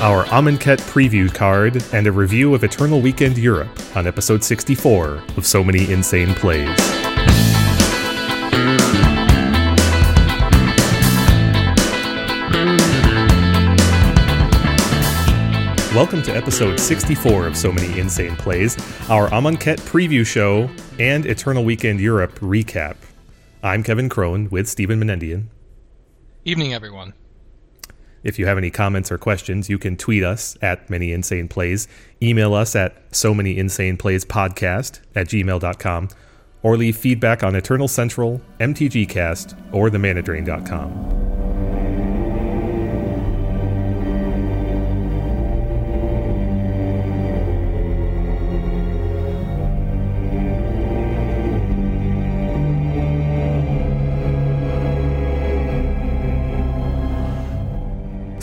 our Amonkhet preview card, and a review of Eternal Weekend Europe on episode 64 of So Many Insane Plays. Welcome to episode 64 of So Many Insane Plays, our Amonkhet preview show and Eternal Weekend Europe recap. I'm Kevin Cron with Stephen Menendian. Evening, everyone. If you have any comments or questions, you can tweet us at Many Insane Plays, email us at So Many Insane Plays Podcast at gmail.com, or leave feedback on Eternal Central, MTGcast, or themanadrain.com.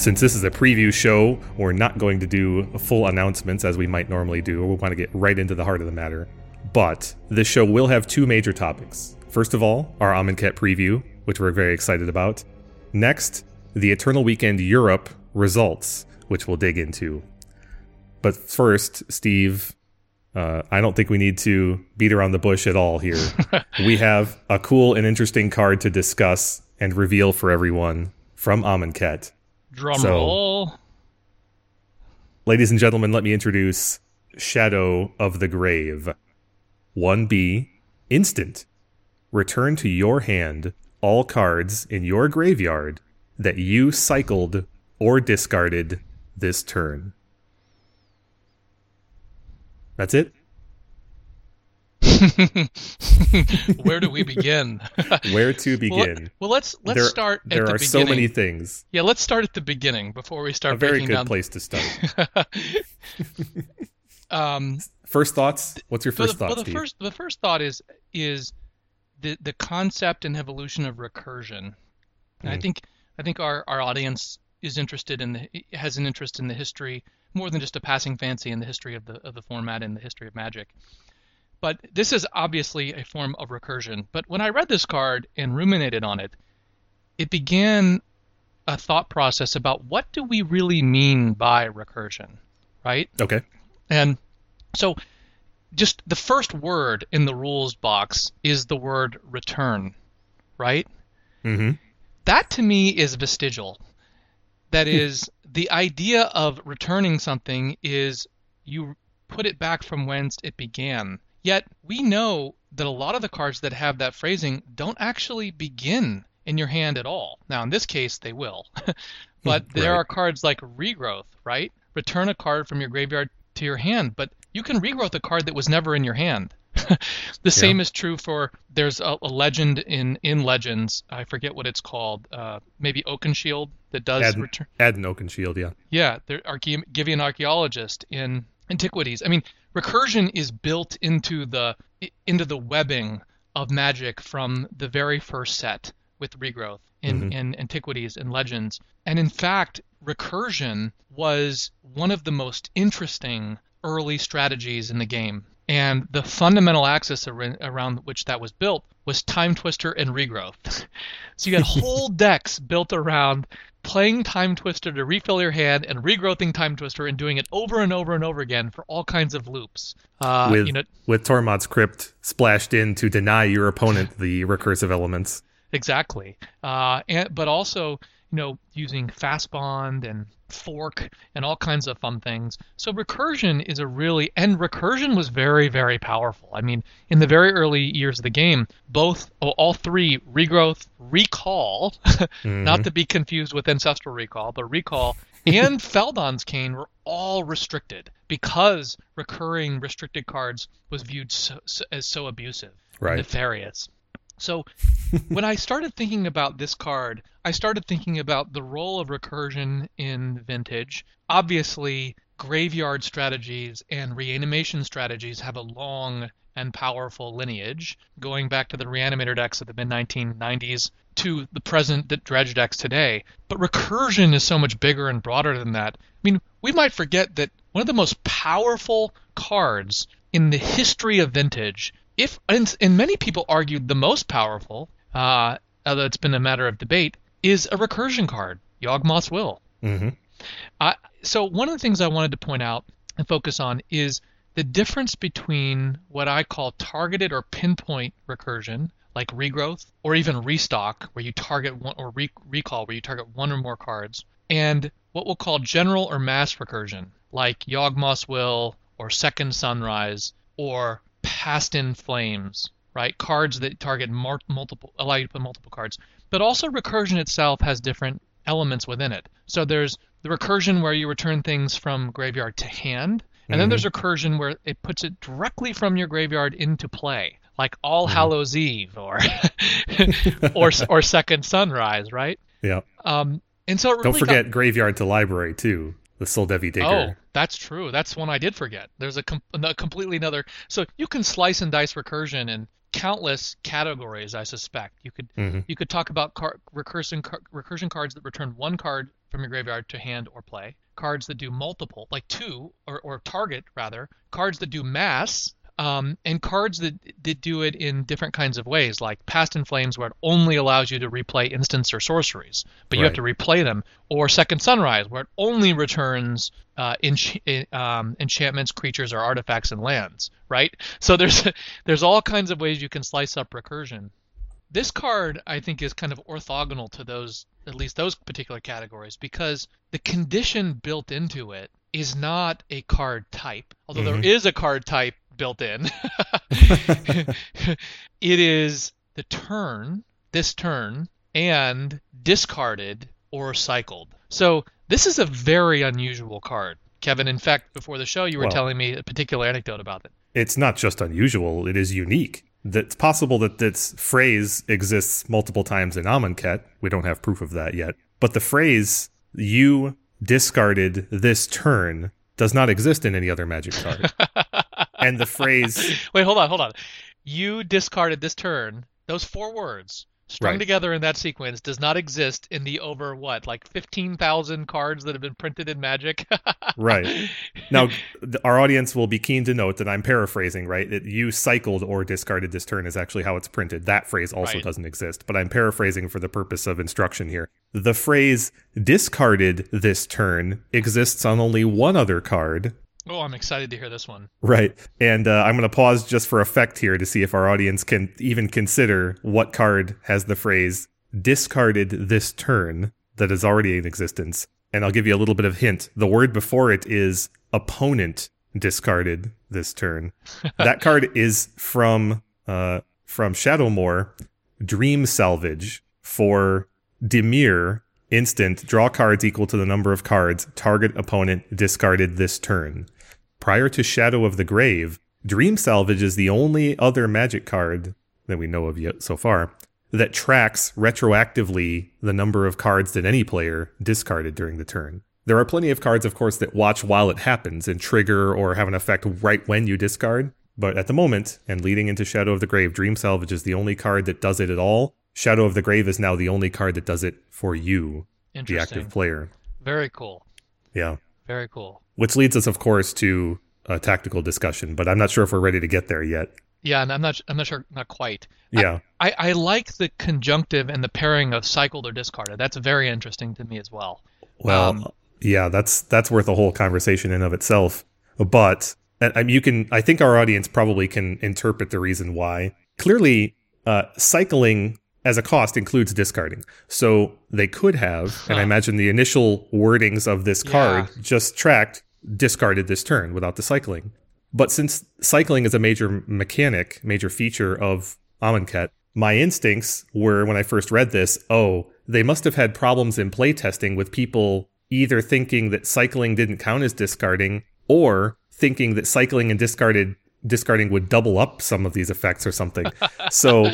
since this is a preview show, we're not going to do full announcements as we might normally do. We want to get right into the heart of the matter. But this show will have two major topics. First of all, our Amonkhet preview, which we're very excited about. Next, the Eternal Weekend Europe results, which we'll dig into. But first, Steve, uh, I don't think we need to beat around the bush at all here. we have a cool and interesting card to discuss and reveal for everyone from Amonkhet. Drum so, roll. Ladies and gentlemen, let me introduce Shadow of the Grave. 1B Instant. Return to your hand all cards in your graveyard that you cycled or discarded this turn. That's it? Where do we begin? Where to begin? Well, let's let's there, start. there the are beginning. so many things. Yeah, let's start at the beginning before we start. A very good down... place to start. um, first thoughts. What's your first thought? Well, the first the first thought is is the the concept and evolution of recursion. Mm. I think I think our, our audience is interested in the has an interest in the history more than just a passing fancy in the history of the of the format and the history of Magic. But this is obviously a form of recursion. But when I read this card and ruminated on it, it began a thought process about what do we really mean by recursion, right? Okay. And so just the first word in the rules box is the word return, right? Mm-hmm. That to me is vestigial. That is, the idea of returning something is you put it back from whence it began. Yet we know that a lot of the cards that have that phrasing don't actually begin in your hand at all. Now, in this case, they will. but right. there are cards like Regrowth, right? Return a card from your graveyard to your hand, but you can regrowth a card that was never in your hand. the yeah. same is true for there's a, a, legend in in Legends. I forget what it's called. Uh, maybe Oakenshield that does return. Add an Oakenshield, yeah. Yeah, there are Givian Archaeologist in Antiquities. I mean, recursion is built into the into the webbing of magic from the very first set with regrowth in, mm-hmm. in antiquities and legends. And in fact, recursion was one of the most interesting early strategies in the game. And the fundamental axis ar- around which that was built was Timetwister and Regrowth. so you had whole decks built around playing Timetwister to refill your hand and regrowthing Timetwister and doing it over and over and over again for all kinds of loops. Uh, with, you know, with Tormod's Crypt splashed in to deny your opponent the recursive elements. Exactly. Uh, and, but also, you know, using Fastbond and fork and all kinds of fun things. So recursion is a really and recursion was very very powerful. I mean, in the very early years of the game, both oh, all three regrowth, recall, mm-hmm. not to be confused with ancestral recall, but recall and Feldon's Cane were all restricted because recurring restricted cards was viewed so, so, as so abusive, right. nefarious. So when I started thinking about this card, I started thinking about the role of recursion in Vintage. Obviously, graveyard strategies and reanimation strategies have a long and powerful lineage, going back to the reanimator decks of the mid 1990s to the present dredge decks today. But recursion is so much bigger and broader than that. I mean, we might forget that one of the most powerful cards in the history of Vintage if and, and many people argued the most powerful, uh, although it's been a matter of debate, is a recursion card, Yawgmoth's Will. Mm-hmm. Uh, so one of the things I wanted to point out and focus on is the difference between what I call targeted or pinpoint recursion, like regrowth, or even restock, where you target one, or re- recall, where you target one or more cards, and what we'll call general or mass recursion, like Yawgmoth's Will, or Second Sunrise, or Past in Flames, right? Cards that target mar- multiple, allow you to put multiple cards. But also recursion itself has different elements within it. So there's the recursion where you return things from graveyard to hand, and mm-hmm. then there's recursion where it puts it directly from your graveyard into play, like All mm-hmm. Hallows Eve or or or Second Sunrise, right? Yeah. Um, and so really don't forget got... graveyard to library too. The Soldevi Digger. Oh, that's true. That's one I did forget. There's a, com- a completely another. So you can slice and dice recursion and countless categories. I suspect you could mm-hmm. you could talk about car- recursion car- recursion cards that return one card from your graveyard to hand or play, cards that do multiple, like two or, or target rather, cards that do mass, um, and cards that, that do it in different kinds of ways, like Past in Flames, where it only allows you to replay instants or sorceries, but you right. have to replay them, or Second Sunrise, where it only returns uh, ench- um, enchantments, creatures, or artifacts and lands. Right. So there's there's all kinds of ways you can slice up recursion. This card, I think, is kind of orthogonal to those, at least those particular categories, because the condition built into it is not a card type. Although mm-hmm. there is a card type built in. it is the turn, this turn, and discarded or cycled. So this is a very unusual card. Kevin, in fact, before the show, you were well, telling me a particular anecdote about it. It's not just unusual, it is unique. It's possible that this phrase exists multiple times in Amonkhet. We don't have proof of that yet. But the phrase, you discarded this turn, does not exist in any other magic card. and the phrase. Wait, hold on, hold on. You discarded this turn. Those four words strung right. together in that sequence does not exist in the over what like 15,000 cards that have been printed in magic right now our audience will be keen to note that i'm paraphrasing right that you cycled or discarded this turn is actually how it's printed that phrase also right. doesn't exist but i'm paraphrasing for the purpose of instruction here the phrase discarded this turn exists on only one other card Oh, I'm excited to hear this one. Right. And uh, I'm going to pause just for effect here to see if our audience can even consider what card has the phrase discarded this turn that is already in existence. And I'll give you a little bit of hint. The word before it is opponent discarded this turn. that card is from uh, from Shadowmoor, Dream Salvage for Dimir instant draw cards equal to the number of cards target opponent discarded this turn. Prior to Shadow of the Grave, Dream Salvage is the only other magic card that we know of yet so far that tracks retroactively the number of cards that any player discarded during the turn. There are plenty of cards, of course, that watch while it happens and trigger or have an effect right when you discard. But at the moment, and leading into Shadow of the Grave, Dream Salvage is the only card that does it at all. Shadow of the Grave is now the only card that does it for you, the active player. Very cool. Yeah. Very cool. Which leads us, of course, to a tactical discussion, but I'm not sure if we're ready to get there yet. Yeah, and I'm not. I'm not sure. Not quite. Yeah. I, I, I like the conjunctive and the pairing of cycled or discarded. That's very interesting to me as well. Well, um, yeah, that's that's worth a whole conversation in of itself. But and, you can. I think our audience probably can interpret the reason why. Clearly, uh, cycling as a cost includes discarding. So they could have, huh. and I imagine the initial wordings of this card yeah. just tracked discarded this turn without the cycling. But since cycling is a major mechanic, major feature of Amonkhet, my instincts were when I first read this, oh, they must have had problems in playtesting with people either thinking that cycling didn't count as discarding or thinking that cycling and discarded discarding would double up some of these effects or something. So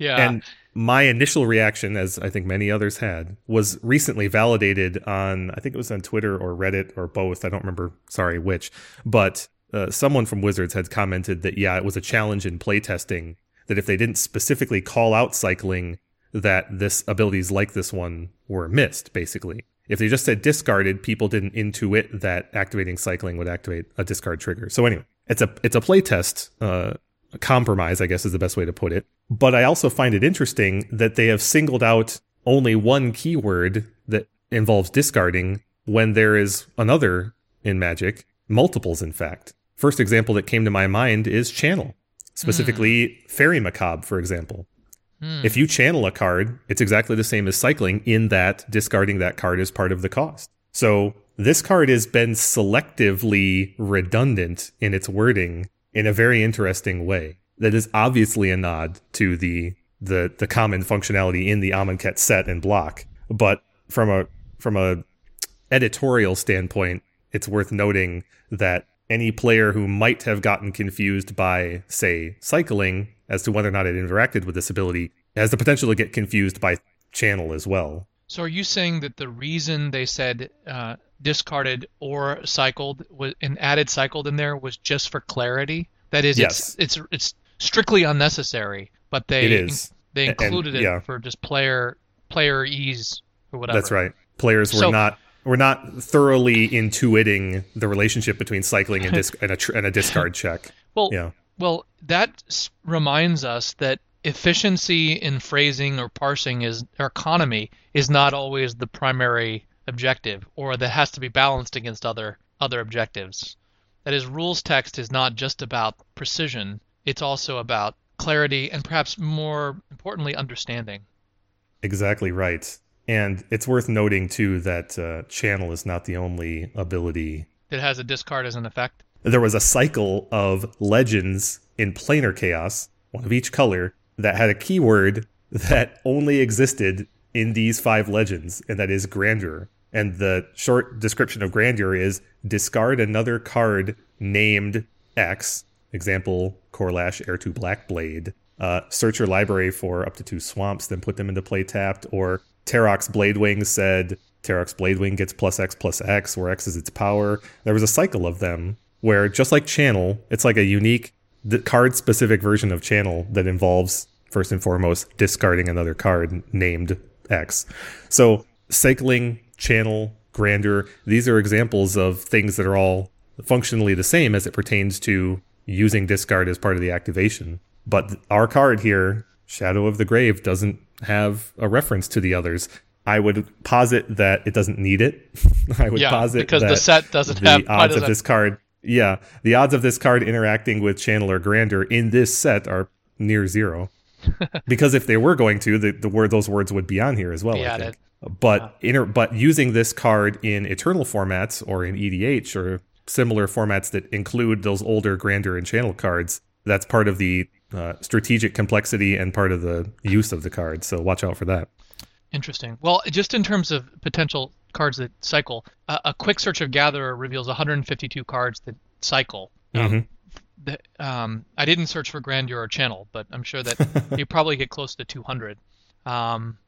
yeah. And my initial reaction, as I think many others had, was recently validated on, I think it was on Twitter or Reddit or both. I don't remember, sorry, which. But uh, someone from Wizards had commented that, yeah, it was a challenge in playtesting that if they didn't specifically call out cycling, that this abilities like this one were missed, basically. If they just said discarded, people didn't intuit that activating cycling would activate a discard trigger. So anyway, it's a it's a playtest uh, compromise, I guess is the best way to put it. But I also find it interesting that they have singled out only one keyword that involves discarding when there is another in Magic, multiples, in fact. First example that came to my mind is Channel, specifically Faerie Macabre, for example. Hmm. If you channel a card, it's exactly the same as cycling in that discarding that card is part of the cost. So this card has been selectively redundant in its wording in a very interesting way. That is obviously a nod to the the the common functionality in the Amonkhet set and block, but from a from a editorial standpoint, it's worth noting that any player who might have gotten confused by, say, cycling as to whether or not it interacted with this ability has the potential to get confused by channel as well. So are you saying that the reason they said uh, discarded or cycled was and added cycled in there was just for clarity? That is, Yes. it's it's it's strictly unnecessary, but they It is. they And- included it for just player player ease or whatever. That's right. Players were So- not were not thoroughly intuiting the relationship between cycling and, disc, and, a, tr- and a discard check. Well, Yeah. well, that reminds us that efficiency in phrasing or parsing is or economy is not always the primary objective, or that has to be balanced against other other objectives. That is, rules text is not just about precision; it's also about clarity and perhaps more importantly, understanding. Exactly right. And it's worth noting too that uh, channel is not the only ability. That has a discard as an effect. There was a cycle of legends in planar chaos, one of each color, that had a keyword that only existed in these five legends, and that is grandeur. And the short description of grandeur is discard another card named X, example Korlash Heir to Blackblade. Uh, search your library for up to two swamps, then put them into play tapped. Or Tarox Bladewing said Tarox Bladewing gets plus X plus X, where X is its power. There was a cycle of them where, just like Channel, it's like a unique card specific version of Channel that involves, first and foremost, discarding another card named X. So, cycling, Channel, Grandeur, these are examples of things that are all functionally the same as it pertains to using discard as part of the activation. But our card here, Shadow of the Grave, doesn't have a reference to the others. I would posit that it doesn't need it. I would Yeah, posit because the set doesn't the have odds of this card. Yeah, the odds of this card interacting with Channel or Grandeur in this set are near zero. because if they were going to, the, the word those words would be on here as well. Be I think. But inter, but using this card in Eternal formats or in EDH or similar formats that include those older Grandeur and Channel cards, that's part of the uh, strategic complexity and part of the use of the card. So watch out for that. Interesting. Well, just in terms of potential cards that cycle, uh, a quick search of Gatherer reveals 152 cards that cycle. Mhm. The, um, I didn't search for Grandeur or Channel, but I'm sure that you probably get close to 200. Um,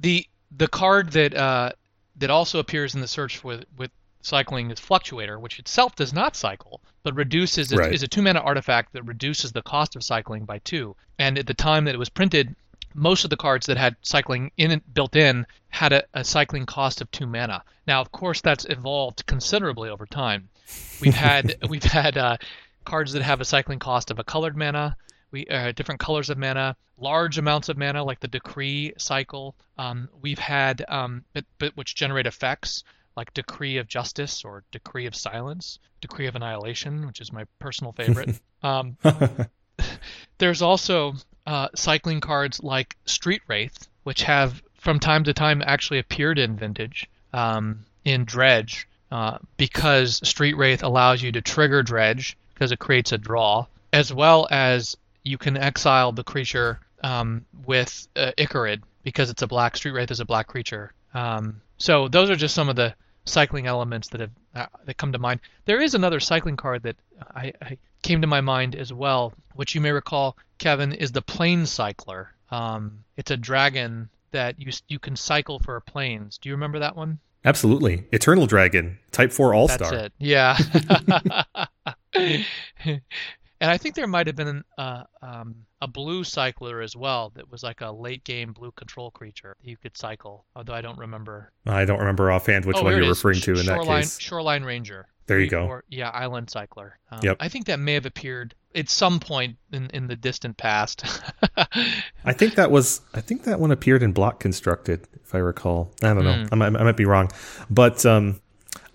the the card that uh, that also appears in the search with with cycling is Fluctuator, which itself does not cycle, but reduces it Right. is a two mana artifact that reduces the cost of cycling by two. And at the time that it was printed, most of the cards that had cycling in it built in had a, a cycling cost of two mana. Now, of course, that's evolved considerably over time. We've had we've had uh, cards that have a cycling cost of a colored mana, we uh, different colors of mana, large amounts of mana like the Decree cycle. Um, we've had um, but, but which generate effects like Decree of Justice or Decree of Silence, Decree of Annihilation, which is my personal favorite. um, there's also uh, cycling cards like Street Wraith, which have from time to time actually appeared in Vintage, um, in Dredge, uh, because Street Wraith allows you to trigger Dredge because it creates a draw, as well as you can exile the creature um, with uh, Ichorid because it's a black Street Wraith is a black creature. Um, so those are just some of the cycling elements that have uh, that come to mind. There is another cycling card that I, I came to my mind as well, which you may recall, Kevin, is the Plane Cycler. Um, it's a dragon that you you can cycle for plains. Do you remember that one? Absolutely. Eternal Dragon, Type 4 All Star. That's it. Yeah. and I think there might have been uh, um, a blue cycler as well that was like a late game blue control creature that you could cycle, although I don't remember. I don't remember offhand which oh, one you're referring to in Shoreline, that case. Shoreline Ranger. There you go. Or, yeah, Island Cycler. Um, Yep. I think that may have appeared at some point in, in the distant past. I think that was I think that one appeared in Block Constructed, if I recall. I don't know. Hmm. I, might, I might be wrong, but um,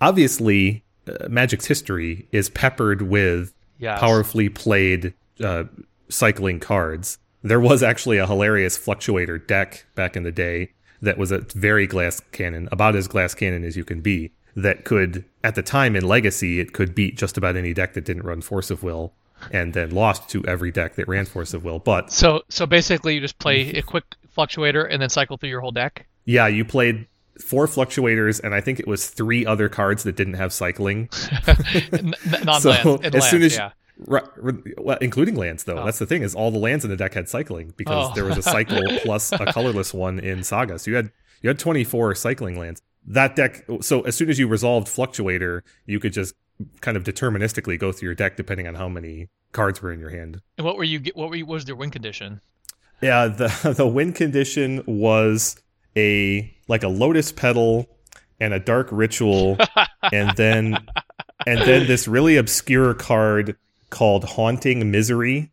obviously, uh, Magic's history is peppered with Yes. powerfully played uh, cycling cards. There was actually a hilarious fluctuator deck back in the day that was a very glass cannon, about as glass cannon as you can be. That could, at the time in Legacy, it could beat just about any deck that didn't run Force of Will, and then lost to every deck that ran Force of Will. But So so basically, you just play a quick fluctuator and then cycle through your whole deck. yeah, you played four fluctuators, and I think it was three other cards that didn't have cycling. N- n- non So, lands. as soon as- yeah. Right, well, including lands though. Oh. That's the thing is all the lands in the deck had cycling because Oh. there was a cycle plus a colorless one in Saga. So you had you had 24 cycling lands. That deck so as soon as you resolved fluctuator, you could just kind of deterministically go through your deck depending on how many cards were in your hand. And what were you? get- What were you, what was their win condition? Yeah, the the win condition was a like a lotus petal and a dark ritual and then and then this really obscure card called Haunting Misery,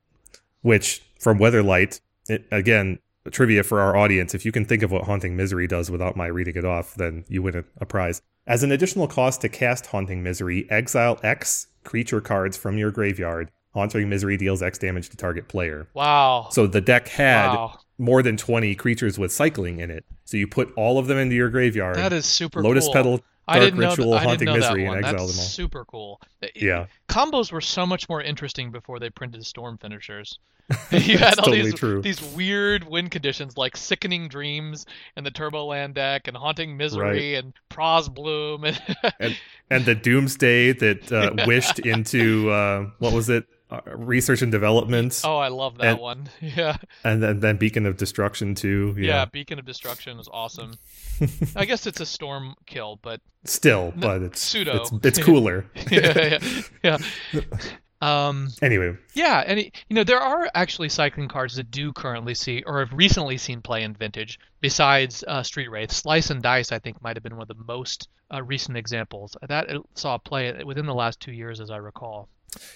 which from Weatherlight, it, again, trivia for our audience, if you can think of what Haunting Misery does without my reading it off, then you win a, a prize. As an additional cost to cast Haunting Misery, exile X creature cards from your graveyard. Haunting Misery deals X damage to target player. Wow. So the deck had wow. more than 20 creatures with cycling in it. So you put all of them into your graveyard. That is super Lotus cool. Petal, I didn't know, Ritual, that, I didn't Haunting know Misery, that and exile That's them all. super cool. Yeah. combos were so much more interesting before they printed storm finishers. you had all totally these true. these weird win conditions like sickening dreams and the turbo land deck and haunting misery and pros bloom and and the Doomsday that uh, wished into uh, what was it? Uh, research and development, oh I love that And- one yeah. and then, then Beacon of Destruction too. yeah Yeah, beacon of destruction is awesome I guess it's a storm kill but still, No, but it's pseudo. It's, it's cooler. yeah yeah, yeah. um anyway, Yeah, and it, you know there are actually cycling cards that do currently see or have recently seen play in Vintage. Besides uh, Street Wraith, Slice and Dice I think might have been one of the most uh, recent examples that saw play within the last two years, as I recall.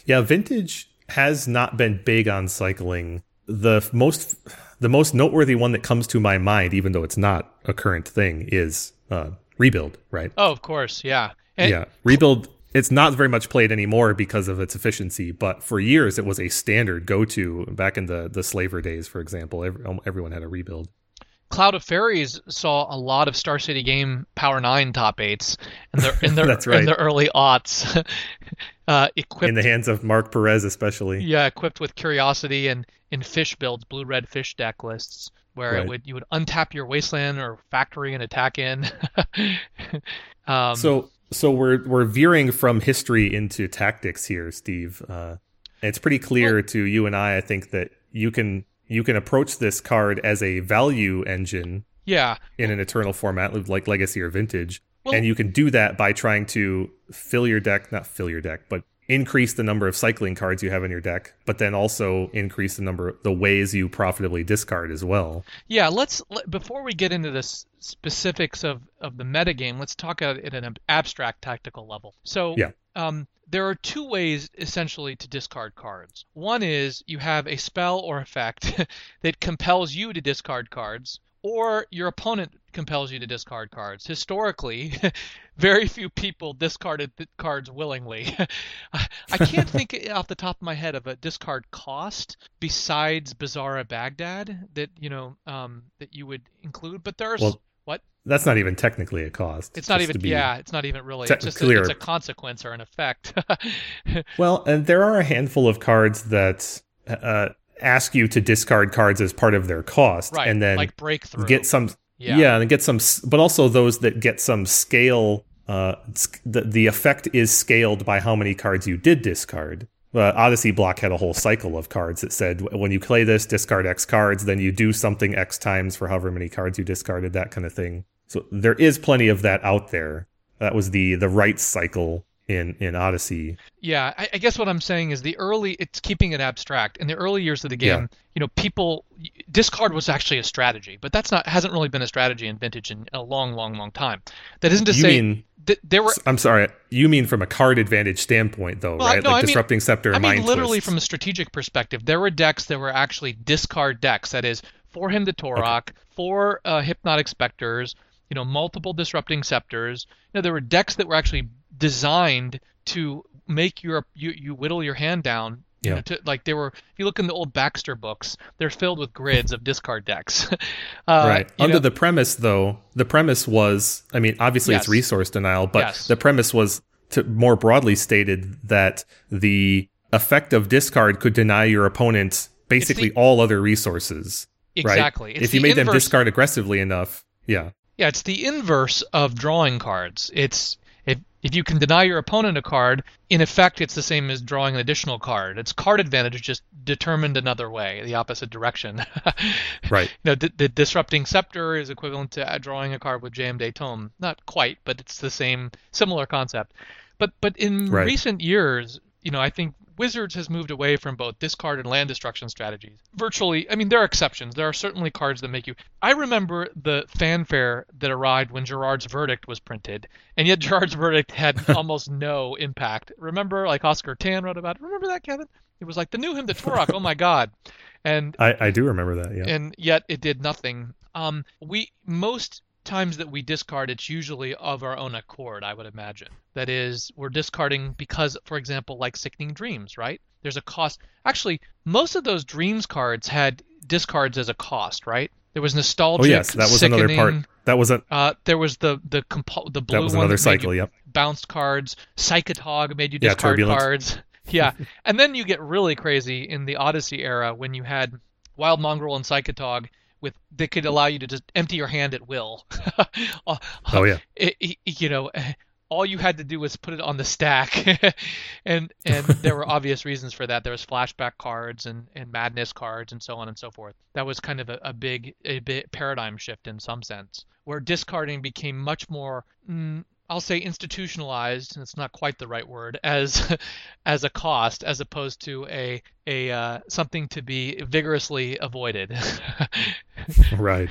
Yeah, Vintage has not been big on cycling. The most the most noteworthy one that comes to my mind, even though it's not a current thing, is uh, Rebuild. Right? Oh, of course, yeah. And, yeah, Rebuild. It's not very much played anymore because of its efficiency, but for years it was a standard go-to. Back in the the slaver days, for example, every, everyone had a rebuild. Cloud of Faeries saw a lot of Star City Game Power Nine top eights in the in the That's in the early aughts, uh, equipped In the hands of Mark Perez, especially. Yeah, equipped with curiosity and in fish builds, blue red fish deck lists, where Right. it would you would untap your wasteland or factory and attack in. um, So so we're we're veering from history into tactics here, Steve. Uh, it's pretty clear Well- to you and I, I think, that you can you can approach this card as a value engine yeah, in an eternal format like legacy or vintage Well- and you can do that by trying to fill your deck not fill your deck but increase the number of cycling cards you have in your deck but then also increase the number the ways you profitably discard as well yeah. Let's let, before we get into the s- specifics of of the metagame, let's talk at, at an abstract tactical level. So Yeah. um, there are two ways essentially to discard cards. One is you have a spell or effect that compels you to discard cards, or your opponent compels you to discard cards. Historically, very few people discarded cards willingly. I can't think off the top of my head of a discard cost besides Bazaar of Baghdad that you know um, that you would include, but there's Well, what? that's not even technically a cost It's not even yeah, it's not even really. te- It's just a, it's a consequence or an effect. well and there are a handful of cards that uh, ask you to discard cards as part of their cost right, and then like breakthrough. get some yeah. yeah. and get some but also those that get some scale uh the, the effect is scaled by how many cards you did discard uh, odyssey block had a whole cycle of cards that said when you play this discard x cards then you do something x times for however many cards you discarded that kind of thing so there is plenty of that out there that was the the right cycle in in Odyssey. Yeah, I, I, guess what I'm saying is the early it's keeping it abstract. In the early years of the game, yeah. you know, people discard was actually a strategy, but that's not hasn't really been a strategy in Vintage in a long, long, long time. That isn't to you say mean, th- there were. I'm sorry, you mean from a card advantage standpoint, though, well, right? No, like I disrupting mean, scepter. I mean, literally twists. from a strategic perspective, there were decks that were actually discard decks. That is, for Hymn to Tourach, okay. for uh, hypnotic specters, you know, multiple disrupting scepters. You know, there were decks that were actually designed to make your you, you whittle your hand down you yeah. know, to, like they were if you look in the old Baxter books, they're filled with grids of discard decks. uh, right. Under know, the premise though, the premise was I mean, obviously Yes. it's resource denial, but Yes. the premise was to more broadly stated that the effect of discard could deny your opponent basically all other resources. exactly. Right? If you the made them discard aggressively enough. Yeah. Yeah, it's the inverse of drawing cards. It's if you can deny your opponent a card, in effect, it's the same as drawing an additional card. It's card advantage just determined another way, the opposite direction. Right. You know, the, the disrupting scepter is equivalent to drawing a card with Jayemdae Tome. Not quite, but it's the same, similar concept. But but in Right. recent years, you know, I think Wizards has moved away from both discard and land destruction strategies. Virtually, I mean, there are exceptions. There are certainly cards that make you. I remember the fanfare that arrived when Gerard's Verdict was printed, and yet Gerard's Verdict had almost no impact. Remember, like Oscar Tan wrote about it. Remember that, Kevin? It was like the new hymn to Tourach. oh my God! And I, I do remember that, yeah. and yet it did nothing. Um, we most times that we discard, it's usually of our own accord. I would imagine that is we're discarding because, for example, like Sickening Dreams, right? There's a cost. Actually, most of those Dreams cards had discards as a cost, right? There was nostalgic. oh yes, that was another part. That was a Uh, there was the the compo- the blue that was another that cycle, yep. bounced cards. Psychotog made you discard Turbulent. cards. Yeah, and then you get really crazy in the Odyssey era when you had Wild Mongrel and Psychotog with that could allow you to just empty your hand at will. Oh yeah. It- it- you know, all you had to do was put it on the stack, and and there were obvious reasons for that. There was flashback cards and, and madness cards and so on and so forth. That was kind of a, a big a bit paradigm shift in some sense, where discarding became much more. Mm, I'll say institutionalized, and it's not quite the right word, as as a cost, as opposed to a a uh, something to be vigorously avoided. right.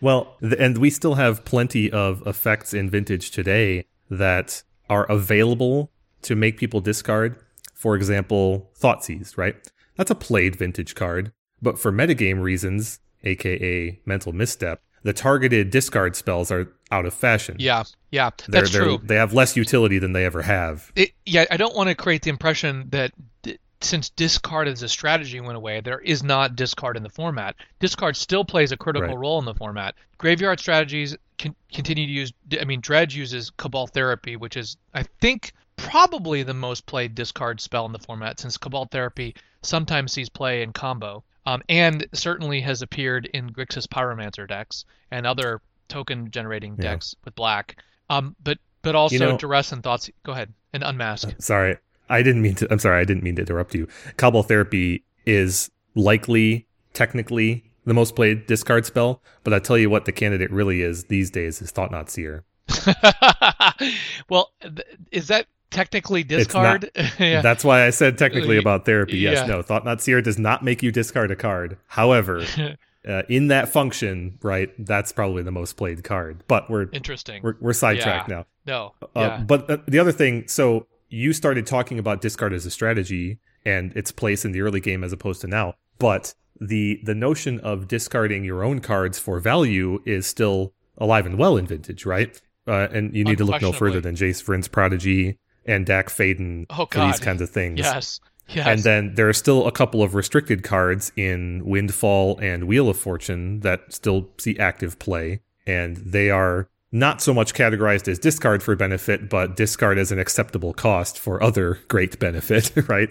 Well, th- and we still have plenty of effects in vintage today that are available to make people discard. For example, Thoughtseize, right? That's a played vintage card, but for metagame reasons, aka mental misstep, the targeted discard spells are out of fashion. yeah, yeah, They're, that's they're, true. They have less utility than they ever have. it, yeah, I don't want to create the impression that d- since discard as a strategy went away, there is not discard in the format. Discard still plays a critical Right. role in the format. Graveyard strategies can continue to use. I mean, Dredge uses Cabal Therapy, which is, I think, probably the most played discard spell in the format, since Cabal Therapy sometimes sees play in combo, um, and certainly has appeared in Grixis Pyromancer decks and other token generating Yeah. decks with black. Um, but but also you know- duress and thoughts. Go ahead and unmask. Sorry, I didn't mean to. I'm sorry, I didn't mean to interrupt you. Cabal Therapy is likely, technically, the most played discard spell, but I tell you what, the candidate really is these days is Thought-Knot Seer. well, th- is that technically not- discard? yeah. That's why I said technically Uh, about therapy. Yes, yeah. no, Thought-Knot Seer does not make you discard a card. However, uh, in that function, right, that's probably the most played card. But we're Interesting. we're, we're sidetracked now. no. Uh, yeah. But uh, the other thing, so you started talking about discard as a strategy and its place in the early game as opposed to now. But the the notion of discarding your own cards for value is still alive and well in vintage, right? Uh, and you need to look no further than Jace Vryn's Prodigy and Dack Fayden Oh, for these kinds of things. yes. Yes. And then there are still a couple of restricted cards in Windfall and Wheel of Fortune that still see active play, and they are not so much categorized as discard for benefit, but discard as an acceptable cost for other great benefit, right?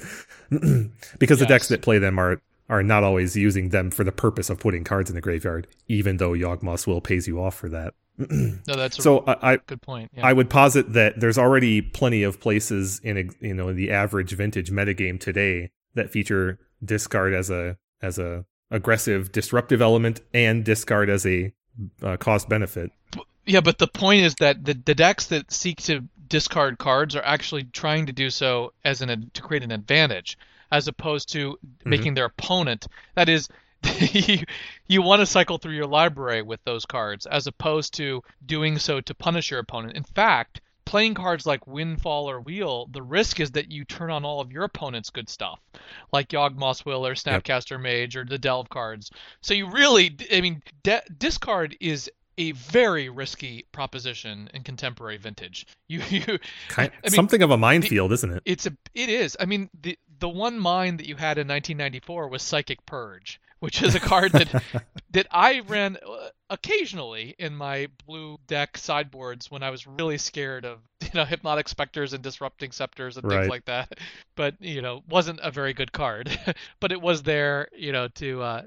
because the decks that play them are are not always using them for the purpose of putting cards in the graveyard, even though Yawgmoth's will pays you off for that. No, that's a So I, I good point. Yeah. I would posit that there's already plenty of places in a, you know the average vintage metagame today that feature discard as a as a aggressive disruptive element and discard as a uh, cost benefit. yeah, but the point is that the, the decks that seek to discard cards are actually trying to do so as an to create an advantage, as opposed to mm-hmm. making their opponent. That is, you, you want to cycle through your library with those cards, as opposed to doing so to punish your opponent. In fact, playing cards like Windfall or Wheel, the risk is that you turn on all of your opponent's good stuff, like Yawgmoth's Will or Snapcaster yep. Mage or the Delve cards. So you really, I mean, de- discard is a very risky proposition in contemporary vintage. You, you kind, I mean, something of a minefield, the, isn't it? It's a, it is. I mean, the the one mine that you had in 1994 was Psychic Purge, which is a card that that I ran uh, occasionally in my blue deck sideboards when I was really scared of you know hypnotic specters and disrupting scepters and right. things like that. But you know, wasn't a very good card, but it was there you know to uh,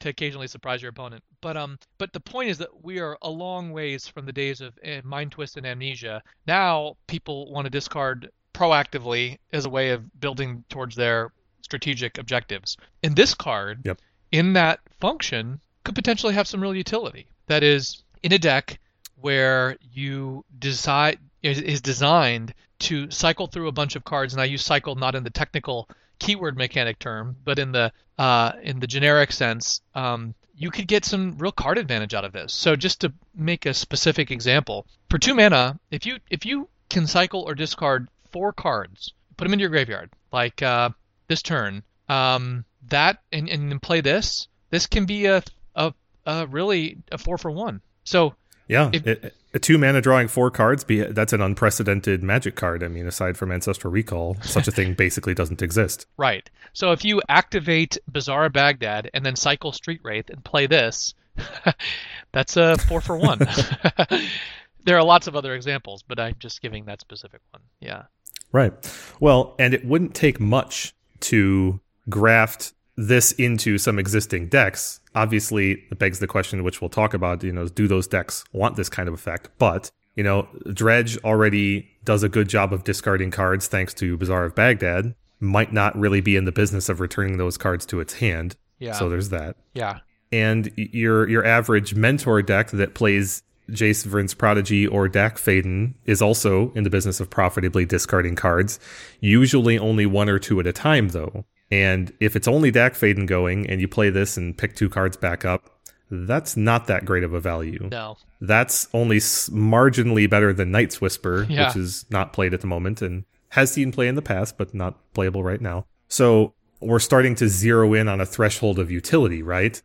to occasionally surprise your opponent. But um, but the point is that we are a long ways from the days of uh, mind twist and amnesia. Now people want to discard proactively as a way of building towards their strategic objectives. In this card, yep. in that function, could potentially have some real utility. That is, in a deck where you decide is designed to cycle through a bunch of cards, and I use cycle not in the technical keyword mechanic term, but in the uh, in the generic sense, um, you could get some real card advantage out of this. So just to make a specific example, for two mana, if you if you can cycle or discard four cards, put them into your graveyard, like uh, this turn, um, that and, and play this, this can be a a, a really a four for one. So yeah, if, it, a two mana drawing four cards be that's an unprecedented magic card. I mean, aside from Ancestral Recall, such a thing basically doesn't exist. Right. So if you activate Bazaar of Baghdad and then cycle Street Wraith and play this, that's a four for one. there are lots of other examples, but I'm just giving that specific one. Yeah. Right. Well, and it wouldn't take much to graft this into some existing decks, obviously it begs the question, which we'll talk about, you know, do those decks want this kind of effect? But, you know, Dredge already does a good job of discarding cards thanks to Bazaar of Baghdad. Might not really be in the business of returning those cards to its hand. Yeah. So there's that. Yeah. And your your average mentor deck that plays Jace Vryn's Prodigy or Dack Fayden is also in the business of profitably discarding cards, usually only one or two at a time though. And if it's only Dack Fayden going and you play this and pick two cards back up, that's not that great of a value. No. That's only marginally better than Night's Whisper, yeah. which is not played at the moment and has seen play in the past, but not playable right now. So we're starting to zero in on a threshold of utility, right?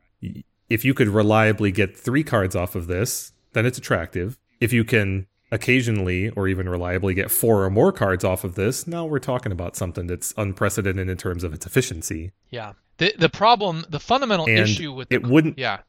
If you could reliably get three cards off of this, then it's attractive. If you can occasionally or even reliably get four or more cards off of this, now we're talking about something that's unprecedented in terms of its efficiency. Yeah. The the problem, the fundamental and issue with the, it wouldn't. Yeah.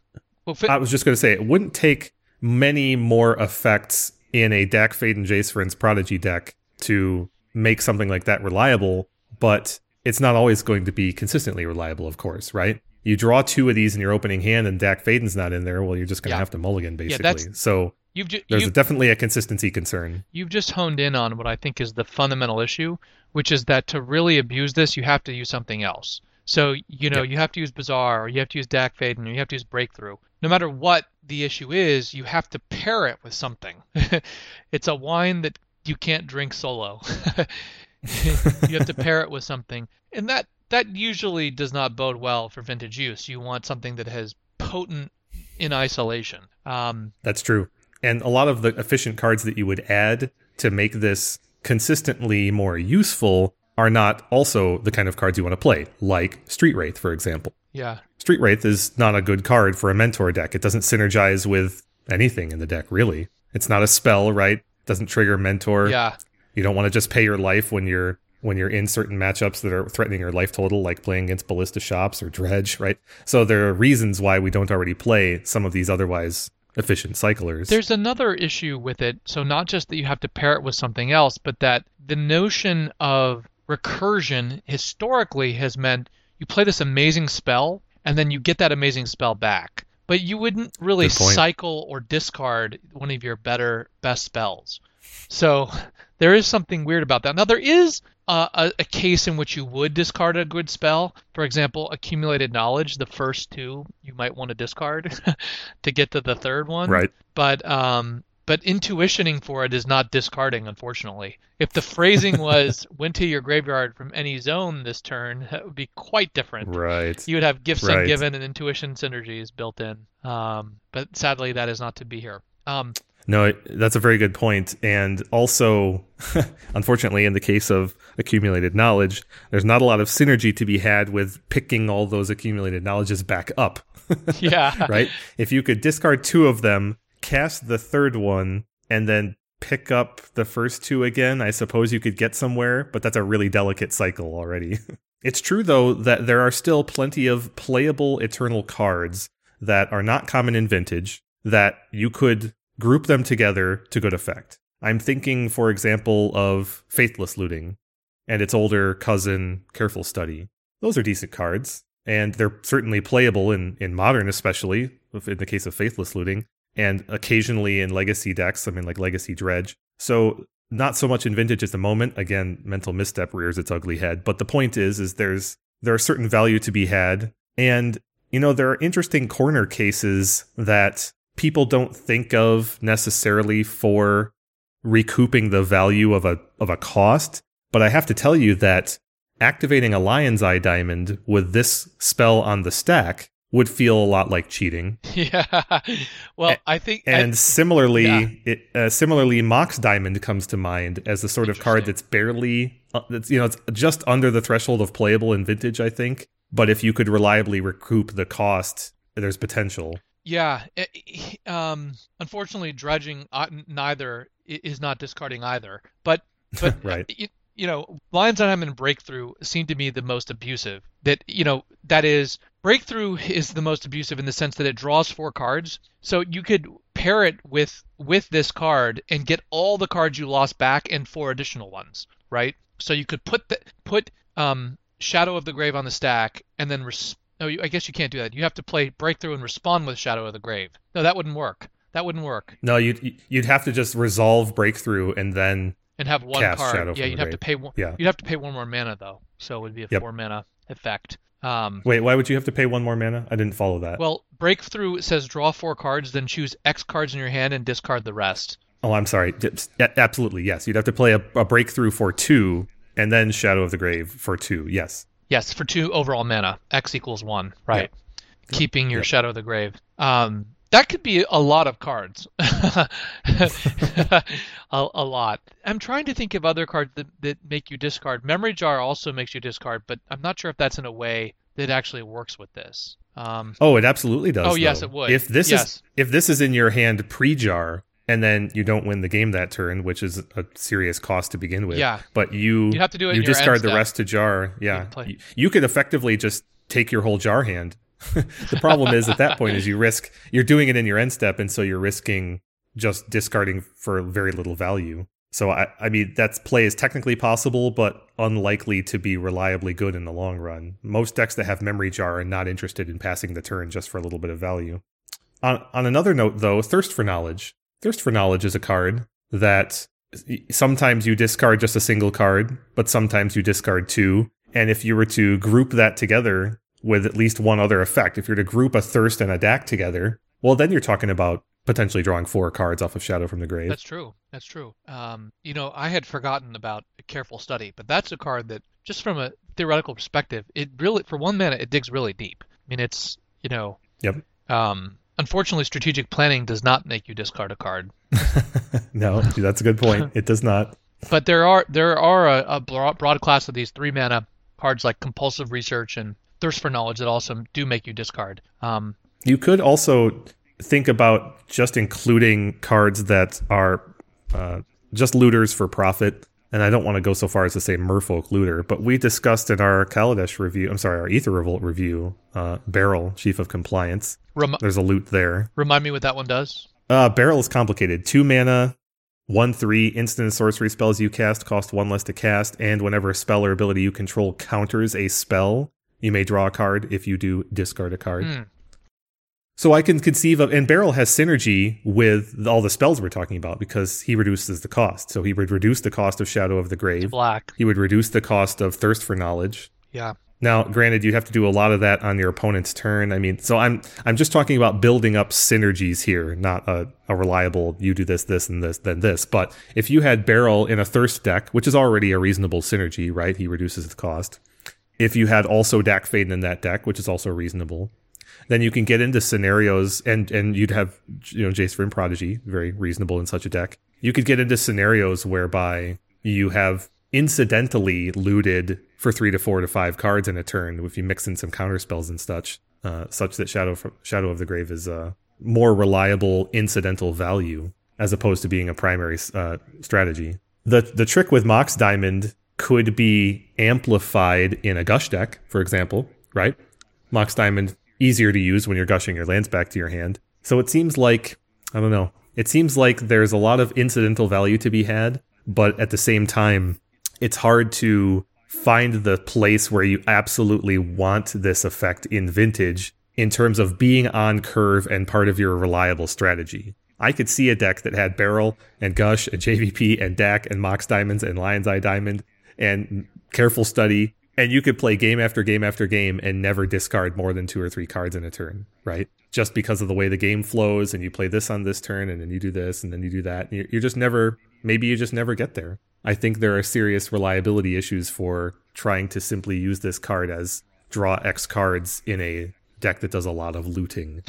Well, fi- I was just going to say it wouldn't take many more effects in a Dack Fayden Jace Vryn's Prodigy deck to make something like that reliable, but it's not always going to be consistently reliable, of course, right? You draw two of these in your opening hand and Dack Fayden's not in there, well, you're just going to yeah. have to mulligan, basically. Yeah, so You've ju- There's you've, definitely a consistency concern. You've just honed in on what I think is the fundamental issue, which is that to really abuse this, you have to use something else. So, you know, yep. you have to use Bazaar, or you have to use Dack Fayden, or you have to use Breakthrough. No matter what the issue is, you have to pair it with something. it's a wine that you can't drink solo. you have to pair it with something. And that that usually does not bode well for vintage use. You want something that has potent in isolation. Um, That's true and a lot of the efficient cards that you would add to make this consistently more useful are not also the kind of cards you want to play, like Street Wraith, for example. Yeah. Street Wraith is not a good card for a mentor deck. It doesn't synergize with anything in the deck, really. It's not a spell, right? It Doesn't trigger mentor. Yeah. You don't want to just pay your life when you're when you're in certain matchups that are threatening your life total, like playing against Ballista Shops or Dredge, right? So there are reasons why we don't already play some of these otherwise efficient cyclers. There's another issue with it. So not just that you have to pair it with something else, but that the notion of recursion historically has meant you play this amazing spell and then you get that amazing spell back. But you wouldn't really cycle or discard one of your better best spells. So there is something weird about that. Now there is uh, a, a, case in which you would discard a good spell. For example, accumulated knowledge. The first two you might want to discard to get to the third one. Right. But um, but intuitioning for it is not discarding, unfortunately. If the phrasing was went to your graveyard from any zone this turn, that would be quite different. Right. You would have gifts Right. ungiven and intuition synergies built in. Um, but sadly, that is not to be here. Um, No, that's a very good point. And also, unfortunately, in the case of accumulated knowledge, there's not a lot of synergy to be had with picking all those accumulated knowledges back up. yeah. right? If you could discard two of them, cast the third one, and then pick up the first two again, I suppose you could get somewhere, but that's a really delicate cycle already. it's true, though, that there are still plenty of playable Eternal cards that are not common in Vintage that you could group them together to good effect. I'm thinking, for example, of Faithless Looting and its older cousin, Careful Study. Those are decent cards, and they're certainly playable in, in modern, especially in the case of Faithless Looting, and occasionally in legacy decks. I mean, like Legacy Dredge. So not so much in vintage at the moment. Again, mental misstep rears its ugly head. But the point is, is there's there are certain value to be had, and you know there are interesting corner cases that people don't think of necessarily for recouping the value of a of a cost. But I have to tell you that activating a Lion's Eye Diamond with this spell on the stack would feel a lot like cheating. Yeah. Well, I think. I- And similarly, yeah. it, uh, similarly, Mox Diamond comes to mind as the sort of card that's barely, uh, that's you know, it's just under the threshold of playable in Vintage, I think. But if you could reliably recoup the cost, there's potential. Yeah. eh, eh, Um, unfortunately, dredging uh, neither is not discarding either. But but Right. you, you know, Lions on and Breakthrough seem to me the most abusive. That you know that is Breakthrough is the most abusive in the sense that it draws four cards. So you could pair it with with this card and get all the cards you lost back and four additional ones, right? So you could put the put um Shadow of the Grave on the stack and then res- no, you, I guess you can't do that. You have to play Breakthrough and respond with Shadow of the Grave. No, that wouldn't work. That wouldn't work. No, you'd you'd have to just resolve breakthrough and then and have one card. Shadow yeah, you'd have to pay one. Yeah. You'd have to pay one more mana though, so it would be a Yep. four mana effect. Um, wait. Why would you have to pay one more mana? I didn't follow that. well, breakthrough says draw four cards, then choose X cards in your hand and discard the rest. oh, I'm sorry. Absolutely, yes. You'd have to play a, a breakthrough for two, and then Shadow of the Grave for two. Yes. Yes, for two overall mana. X equals one. Right. Keeping your Yep. Shadow of the Grave. Um, that could be a lot of cards. a, a lot. I'm trying to think of other cards that, that make you discard. Memory Jar also makes you discard, but I'm not sure if that's in a way that actually works with this. Um, Oh, it absolutely does. Oh, yes, it would. If this Yes. is if this is in your hand pre-jar, and then you don't win the game that turn, which is a serious cost to begin with. Yeah. But you You have to do it you in your end discard the rest to jar. Yeah. You, you could effectively just take your whole jar hand. the problem is at that point is you risk you're doing it in your end step, and so you're risking just discarding for very little value. So I, I mean that's play is technically possible, but unlikely to be reliably good in the long run. Most decks that have memory jar are not interested in passing the turn just for a little bit of value. On on another note, though, thirst for knowledge. Thirst for knowledge is a card that sometimes you discard just a single card, but sometimes you discard two. And if you were to group that together with at least one other effect, if you're to group a thirst and a Dack together, well, then you're talking about potentially drawing four cards off of Shadow from the Grave. That's true. That's true. Um, you know, I had forgotten about careful study, but that's a card that, just from a theoretical perspective, it really, for one mana, it digs really deep. I mean, it's, you know, Yep. um, unfortunately, strategic planning does not make you discard a card. no, that's a good point. It does not. But there are there are a, a broad, broad class of these three mana cards like compulsive research and thirst for knowledge that also do make you discard. Um, You could also think about just including cards that are uh, just looters for profit. And I don't want to go so far as to say merfolk looter, but we discussed in our Kaladesh review, I'm sorry, our Aether Revolt review, uh, Baral, Chief of Compliance. rem- There's a loot there. remind me what that one does. Uh, Baral is complicated. Two mana, one three instant sorcery spells you cast cost one less to cast, and whenever a spell or ability you control counters a spell, you may draw a card. If you do, discard a card. Hmm. So I can conceive of, and Baral has synergy with all the spells we're talking about because he reduces the cost. So he would reduce the cost of Shadow of the Grave. Black. He would reduce the cost of Thirst for Knowledge. Yeah. Now, granted, you have to do a lot of that on your opponent's turn. I mean, so I'm I'm just talking about building up synergies here, not a, a reliable you do this, this, and this, then this. But if you had Baral in a Thirst deck, which is already a reasonable synergy, right? He reduces the cost. If you had also Dack Fayden in that deck, which is also reasonable, then you can get into scenarios and and you'd have you know Jace Vryn Prodigy, very reasonable in such a deck. You could get into scenarios whereby you have incidentally looted for three to four to five cards in a turn if you mix in some counter spells and such, uh, such that Shadow Shadow of the Grave is a more reliable incidental value as opposed to being a primary uh, strategy. The the trick with Mox Diamond could be amplified in a gush deck, for example, right? Mox Diamond easier to use when you're gushing your lands back to your hand. So it seems like I don't know. It seems like there's a lot of incidental value to be had, but at the same time, it's hard to find the place where you absolutely want this effect in vintage in terms of being on curve and part of your reliable strategy. I could see a deck that had Baral and Gush and JVP and Dack and Mox Diamonds and Lion's Eye Diamond and Careful Study and you could play game after game after game and never discard more than two or three cards in a turn, right? Just because of the way the game flows, and you play this on this turn, and then you do this, and then you do that. And you're just never, maybe you just never get there. I think there are serious reliability issues for trying to simply use this card as draw X cards in a deck that does a lot of looting.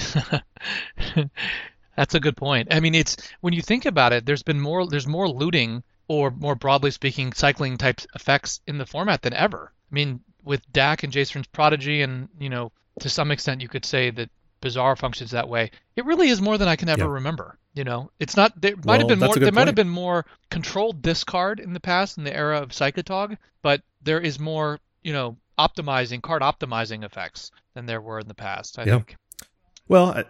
That's a good point. I mean, it's when you think about it, there's been more, there's more looting or more broadly speaking, cycling type effects in the format than ever. I mean, with Dack and Vryn's Prodigy, and you know, to some extent, you could say that Bazaar functions that way. It really is more than I can ever yeah. remember. You know, it's not. There might well, have been more. There point. might have been more controlled discard in the past in the era of Psychotog, but there is more. You know, optimizing card optimizing effects than there were in the past. I yeah. think. Well, I,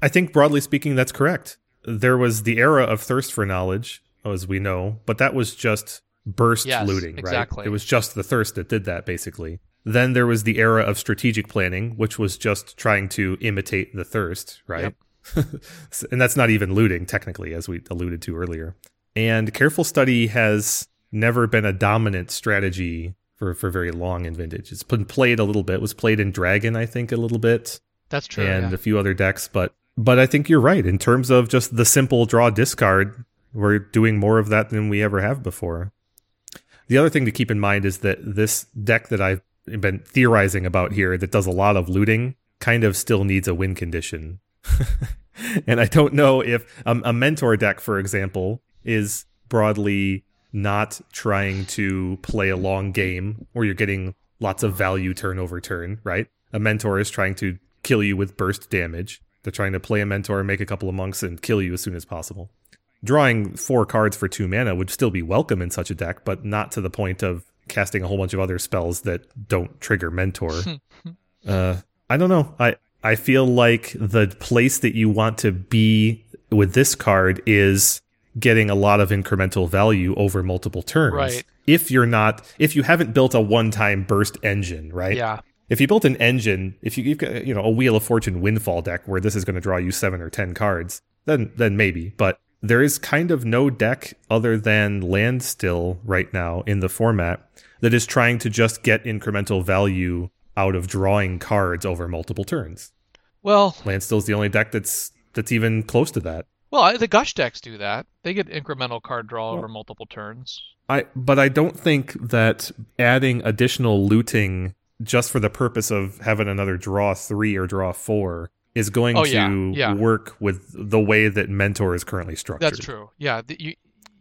I think broadly speaking, that's correct. There was the era of thirst for knowledge, as we know, but that was just burst yes, looting, exactly. right? It was just the thirst that did that, basically. Then there was the era of strategic planning, which was just trying to imitate the thirst, right? Yep. and that's not even looting, technically, as we alluded to earlier. And careful study has never been a dominant strategy for, for very long in vintage. It's been played a little bit. It was played in Dragon, I think, a little bit. That's true. And yeah. a few other decks, but but I think you're right in terms of just the simple draw discard. We're doing more of that than we ever have before. The other thing to keep in mind is that this deck that I've been theorizing about here that does a lot of looting kind of still needs a win condition. and I don't know if um, a mentor deck, for example, is broadly not trying to play a long game where you're getting lots of value turn over turn, right? A mentor is trying to kill you with burst damage. They're trying to play a mentor, make a couple of monks, and kill you as soon as possible drawing four cards for two mana would still be welcome in such a deck, but not to the point of casting a whole bunch of other spells that don't trigger mentor. uh, I don't know. I I feel like the place that you want to be with this card is getting a lot of incremental value over multiple turns. Right. If you're not, if you haven't built a one-time burst engine, right? Yeah. If you built an engine, if you, you've got you know a Wheel of Fortune windfall deck where this is going to draw you seven or ten cards, then then maybe. But there is kind of no deck other than land still right now in the format that is trying to just get incremental value out of drawing cards over multiple turns. Well, land still is the only deck that's that's even close to that. Well, the gush decks do that. They get incremental card draw well, over multiple turns. I but I don't think that adding additional looting just for the purpose of having another draw 3 or draw 4 is going oh, to yeah, yeah. work with the way that mentor is currently structured. That's true. Yeah, the, you,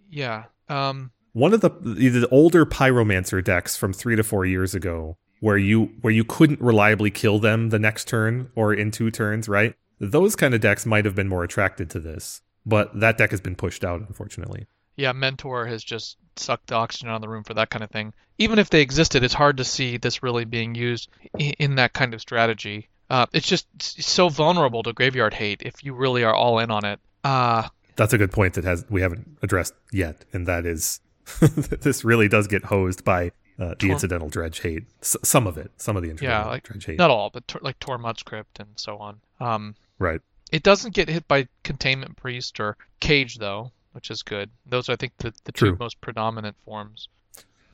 yeah. Um, One of the the older pyromancer decks from three to four years ago, where you where you couldn't reliably kill them the next turn or in two turns, right? Those kind of decks might have been more attracted to this, but that deck has been pushed out, unfortunately. Yeah, mentor has just sucked the oxygen out of the room for that kind of thing. Even if they existed, it's hard to see this really being used in that kind of strategy. Uh, it's just so vulnerable to graveyard hate if you really are all in on it. Uh, That's a good point that has we haven't addressed yet, and that is this really does get hosed by uh, the Tor- incidental dredge hate. S- some of it, some of the incidental yeah, like, dredge hate. Not all, but tor- like Tormod's Crypt and so on. Um, right. It doesn't get hit by Containment Priest or Cage though, which is good. Those are, I think, the, the two most predominant forms.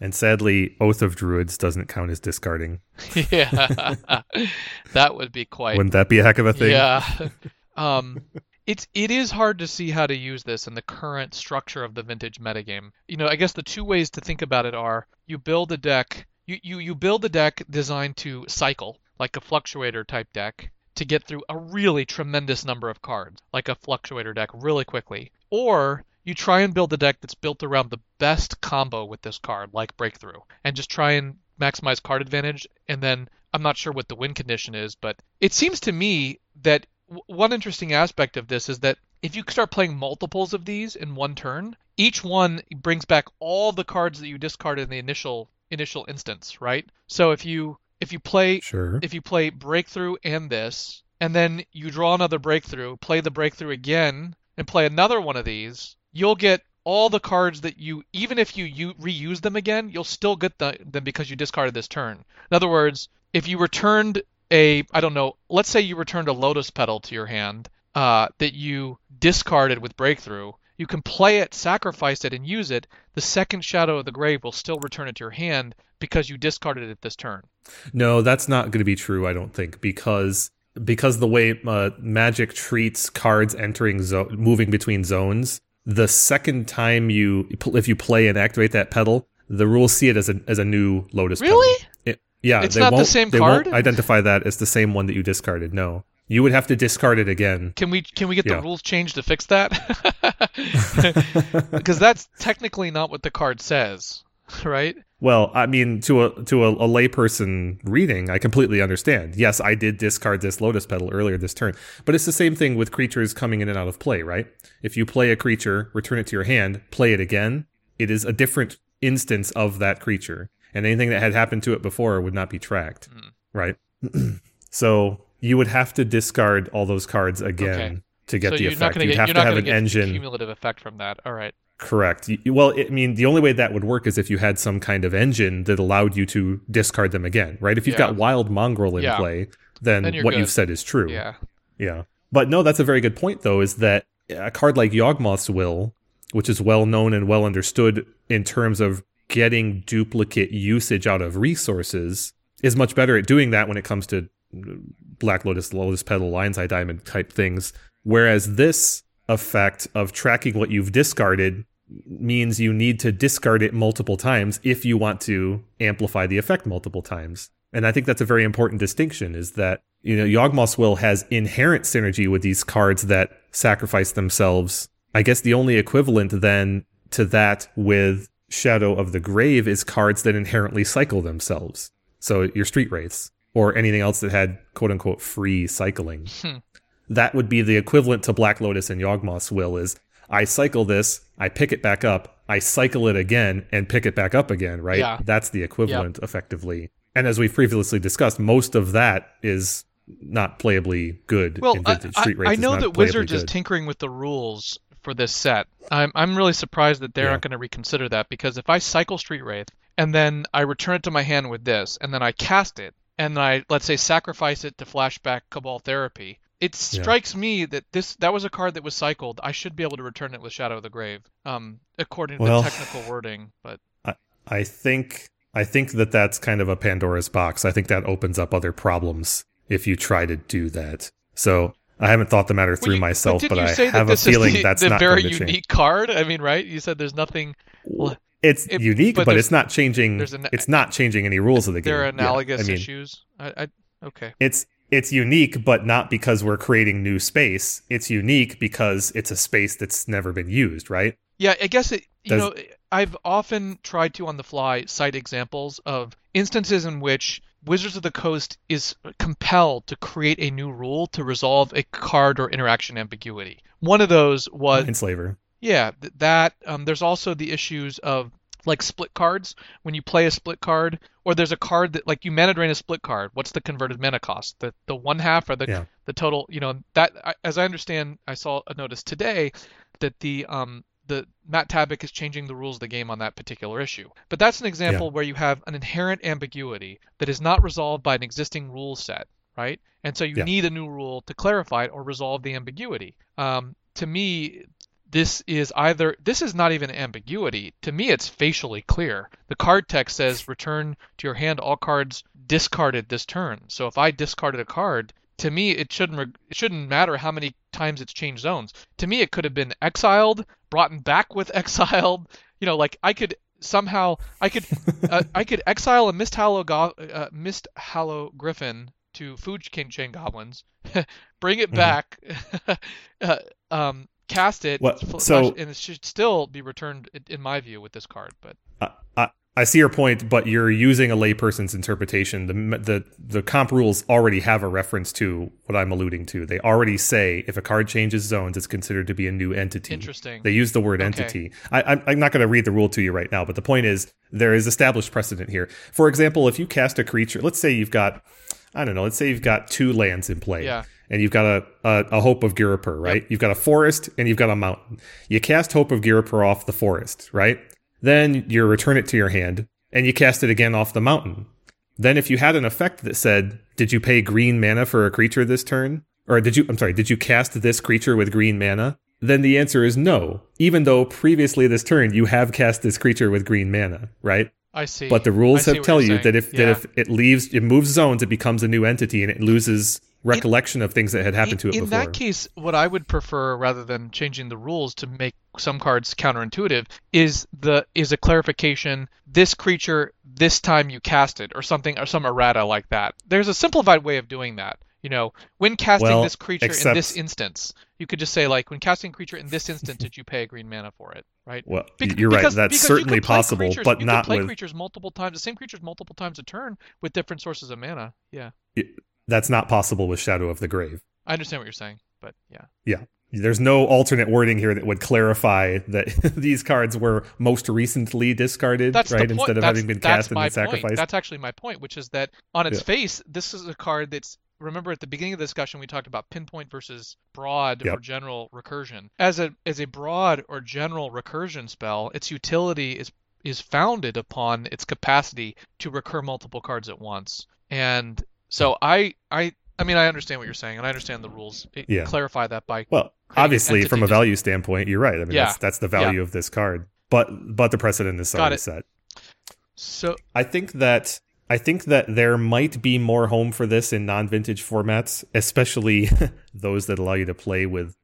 And sadly, Oath of Druids doesn't count as discarding. yeah, that would be quite. Wouldn't that be a heck of a thing? Yeah. Um, it's it is hard to see how to use this in the current structure of the vintage metagame. You know, I guess the two ways to think about it are you build a deck, you you, you build a deck designed to cycle, like a fluctuator type deck, to get through a really tremendous number of cards, like a fluctuator deck, really quickly. Or you try and build a deck that's built around the best combo with this card, like Breakthrough, and just try and maximize card advantage. And then I'm not sure what the win condition is, but it seems to me that one interesting aspect of this is that if you start playing multiples of these in one turn, each one brings back all the cards that you discarded in the initial initial instance, right? So if you if you play Sure. if you play breakthrough and this, and then you draw another breakthrough, play the breakthrough again, and play another one of these, you'll get all the cards that you even if you, you reuse them again, you'll still get the, them because you discarded this turn. In other words, if you returned a I don't know, let's say you returned a lotus petal to your hand uh, that you discarded with breakthrough, you can play it, sacrifice it, and use it. The second shadow of the grave will still return it to your hand because you discarded it this turn. No, that's not going to be true. I don't think because because the way uh, Magic treats cards entering zo- moving between zones, the second time you if you play and activate that petal, the rules see it as a as a new lotus. Really? It, yeah, It's they not the won't, same they card? Won't identify that as the same one that you discarded. No, you would have to discard it again. Can we can we get Yeah. the rules changed to fix that? Because that's technically not what the card says, right? Well, I mean, to a to a, a layperson reading, I completely understand. Yes, I did discard this lotus petal earlier this turn, but it's the same thing with creatures coming in and out of play, right? If you play a creature, return it to your hand, play it again, it is a different instance of that creature, and anything that had happened to it before would not be tracked, Hmm. right? so you would have to discard all those cards again Okay. to get so the you're not effect. going to You'd get have you're to not have an get engine. cumulative effect from that. All right. Correct. Well, I mean, the only way that would work is if you had some kind of engine that allowed you to discard them again, right? If you've Yeah. got Wild Mongrel in Yeah. play, then, Then what good. you've said is true. Yeah. Yeah. But no, that's a very good point, though, is that a card like Yawgmoth's Will, which is well known and well understood in terms of getting duplicate usage out of resources, is much better at doing that when it comes to uh, Black Lotus, Lotus Petal, Lion's Eye Diamond type things. Whereas this effect of tracking what you've discarded means you need to discard it multiple times if you want to amplify the effect multiple times. And I think that's a very important distinction is that, you know, Yawgmoth's Will has inherent synergy with these cards that sacrifice themselves. I guess the only equivalent then to that with Shadow of the Grave is cards that inherently cycle themselves. So your Street Wraiths or anything else that had quote unquote free cycling. Hmm. That would be the equivalent to Black Lotus and Yawgmoth's Will is I cycle this, I pick it back up, I cycle it again and pick it back up again, right? Yeah. That's the equivalent effectively. And as we've previously discussed, most of that is not playably good Well, in I, vintage I. I know that Wizards is tinkering with the rules for this set. I'm I'm really surprised that they're Yeah. not going to reconsider that because if I cycle Street Wraith and then I return it to my hand with this and then I cast it and then I let's say sacrifice it to flashback Cabal Therapy, it strikes me that this that was a card that was cycled. I should be able to return it with Shadow of the Grave, um, according to Well- the technical wording. But I, I think I think that that's kind of a Pandora's box. I think that opens up other problems if you try to do that. So I haven't thought the matter through Well, you- myself, but you I have a feeling the, that's the not very unique change. card. I mean, right? You said there's nothing. It's it- unique, but but, it's not changing. an- it's not changing any rules of the game. there are Yeah, analogous I mean, issues. I, I okay. It's it's unique, but not because we're creating new space. It's unique because it's a space that's never been used, right? Yeah, I guess it. You Does- know, I've often tried to on the fly cite examples of instances in which Wizards of the Coast is compelled to create a new rule to resolve a card or interaction ambiguity. One of those was Enslaver. yeah, that. Um, there's also the issues of like split cards. When you play a split card, or there's a card that like you mana drain a split card. What's the converted mana cost? The the one half or the Yeah. the total? You know that I- as I understand, I saw a notice today that the um the Matt Tabak is changing the rules of the game on that particular issue. But that's an example where you have an inherent ambiguity that is not resolved by an existing rule set, right? And so you Yeah. need a new rule to clarify it or resolve the ambiguity. Um, to me, this is either this is not even ambiguity. To me, it's facially clear. The card text says return to your hand all cards discarded this turn. So if I discarded a card, to me it shouldn't it shouldn't matter how many times it's changed zones. To me, it could have been exiled, brought back with exiled. You know, like I could somehow I could uh, I could exile a Mist Hollow Go- uh, Mist Hollow Griffin to Food King Chain Goblins, bring it Mhm. back, uh, um, cast it, What- fl- so- and it should still be returned in- my view with this card. But I, I, I see your point, but you're using a layperson's interpretation. The, the the comp rules already have a reference to what I'm alluding to. They already say if a card changes zones, it's considered to be a new entity. interesting. They use the word Okay. entity. I, I'm, I'm not going to read the rule to you right now, but the point is there is established precedent here. For example, if you cast a creature, let's say you've got, I don't know, let's say you've got two lands in play. Yeah. And you've got a, a, a Hope of Ghirapur, right? You've got a forest and you've got a mountain. You cast Hope of Ghirapur off the forest, right? Then you return it to your hand and you cast it again off the mountain. Then if you had an effect that said, did you pay green mana for a creature this turn? Or did you, I'm sorry, did you cast this creature with green mana? Then the answer is no, even though previously this turn you have cast this creature with green mana, right? I see. But the rules have tell you that if Yeah. that if it leaves, it moves zones, it becomes a new entity and it loses recollection of things that had happened to it in before. that case, what I would prefer, rather than changing the rules to make some cards counterintuitive, is the is a clarification. This creature, this time you cast it, or something, or some errata like that. There's a simplified way of doing that. You know, when casting Well, this creature in this instance, you could just say like, when casting a creature in this instance, did you pay a green mana for it? Right? well, Bec- you're right. because- That's because certainly possible, creatures- but you not play with creatures multiple times, the same creatures multiple times a turn with different sources of mana. Yeah, that's not possible with Shadow of the Grave. I understand what you're saying, but yeah. Yeah. There's no alternate wording here that would clarify that these cards were most recently discarded, That's right? Instead of that's, having been cast and my then point. sacrificed. That's actually my point, which is that on its Yeah. face, this is a card that's. Remember at the beginning of the discussion, we talked about pinpoint versus broad or general recursion. As a as a broad or general recursion spell, its utility is is founded upon its capacity to recur multiple cards at once. And so I I I mean I understand what you're saying, and I understand the rules. It- Yeah. Clarify that by Well, obviously, from a value standpoint, you're right. I mean, Yeah. that's that's the value of this card. But but the precedent is Got already it. set. so I think that I think that there might be more home for this in non-vintage formats, especially those that allow you to play with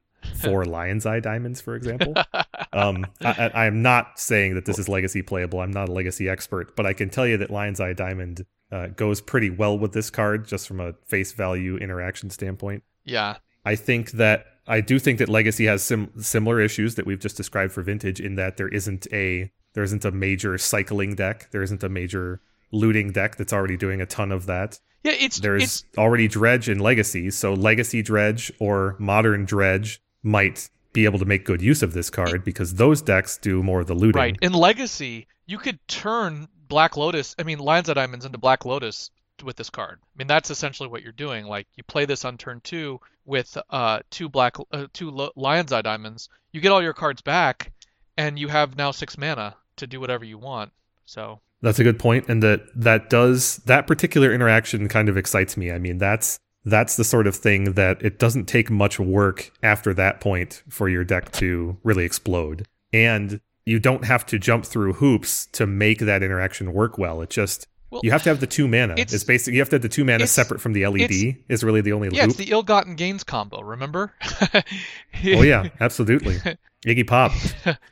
four lion's eye diamonds, for example. um, I, I, I'm not saying that this is legacy playable. I'm not a legacy expert, but I can tell you that lion's eye diamond uh, goes pretty well with this card, just from a face value interaction standpoint. yeah. I think that I do think that Legacy has sim- similar issues that we've just described for Vintage in that there isn't a there isn't a major cycling deck, there isn't a major looting deck that's already doing a ton of that. Yeah, it's There's it's already Dredge in Legacy, so Legacy Dredge or Modern Dredge might be able to make good use of this card because those decks do more of the looting. Right. In Legacy, you could turn Black Lotus, I mean, Lion's Eye Diamonds into Black Lotus with this card. I mean, that's essentially what you're doing. Like, you play this on turn two with uh, two Black, uh, two Lo- Lion's Eye Diamonds. You get all your cards back, and you have now six mana to do whatever you want. So, That's a good point, and that that does that particular interaction kind of excites me. I mean, that's that's the sort of thing that it doesn't take much work after that point for your deck to really explode, and you don't have to jump through hoops to make that interaction work well. It just Well, you have to have the two mana. it's- It's, basically you have to have the two mana separate from the LED. Is really the only yeah, loop. it's the ill-gotten gains combo. Remember? oh yeah, absolutely. Iggy Pop.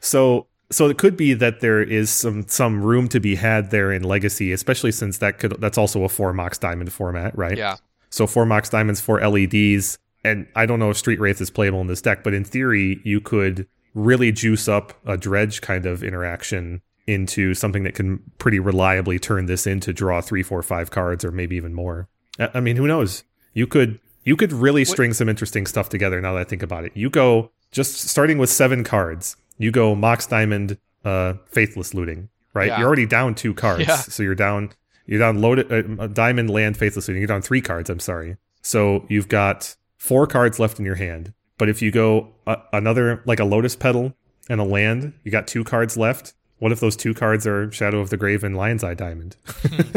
So so it could be that there is some some room to be had there in Legacy, especially since that could that's also a four Mox Diamond format, right? yeah. So four Mox Diamonds, four LEDs, and I don't know if Street Wraith is playable in this deck, but in theory, you could really juice up a dredge kind of interaction into something that can pretty reliably turn this into draw three, four, five cards, or maybe even more. I mean, who knows? You could you could really string some interesting stuff together. Now that I think about it, you go just starting with seven cards. You go Mox Diamond, uh, Faithless Looting, right? Yeah. You're already down two cards, Yeah. so you're down you're down loaded uh, Diamond Land Faithless Looting. You're down three cards. I'm sorry. So you've got four cards left in your hand. But if you go uh, another like a Lotus Petal and a land, you got two cards left. What if those two cards are Shadow of the Grave and Lion's Eye Diamond?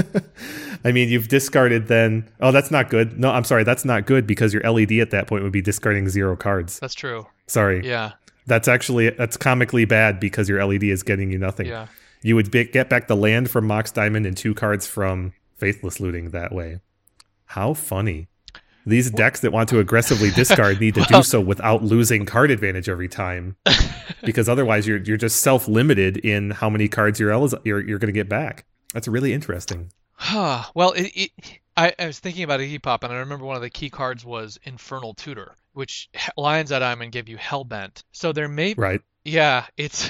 I mean, you've discarded then. Oh, that's not good. No, I'm sorry, that's not good because your LED at that point would be discarding zero cards. That's true. Sorry. Yeah. That's actually that's comically bad because your LED is getting you nothing. Yeah. You would be, get back the land from Mox Diamond and two cards from Faithless Looting that way. How funny. These decks that want to aggressively discard need to do so without losing card advantage every time, because otherwise you're you're just self limited in how many cards you're eliz- you're, you're going to get back. That's really interesting. well, it, it, I, I was thinking about a pop, and I remember one of the key cards was Infernal Tutor, which Lion's Eye Diamond give you Hellbent. So there may, Right. yeah, it's.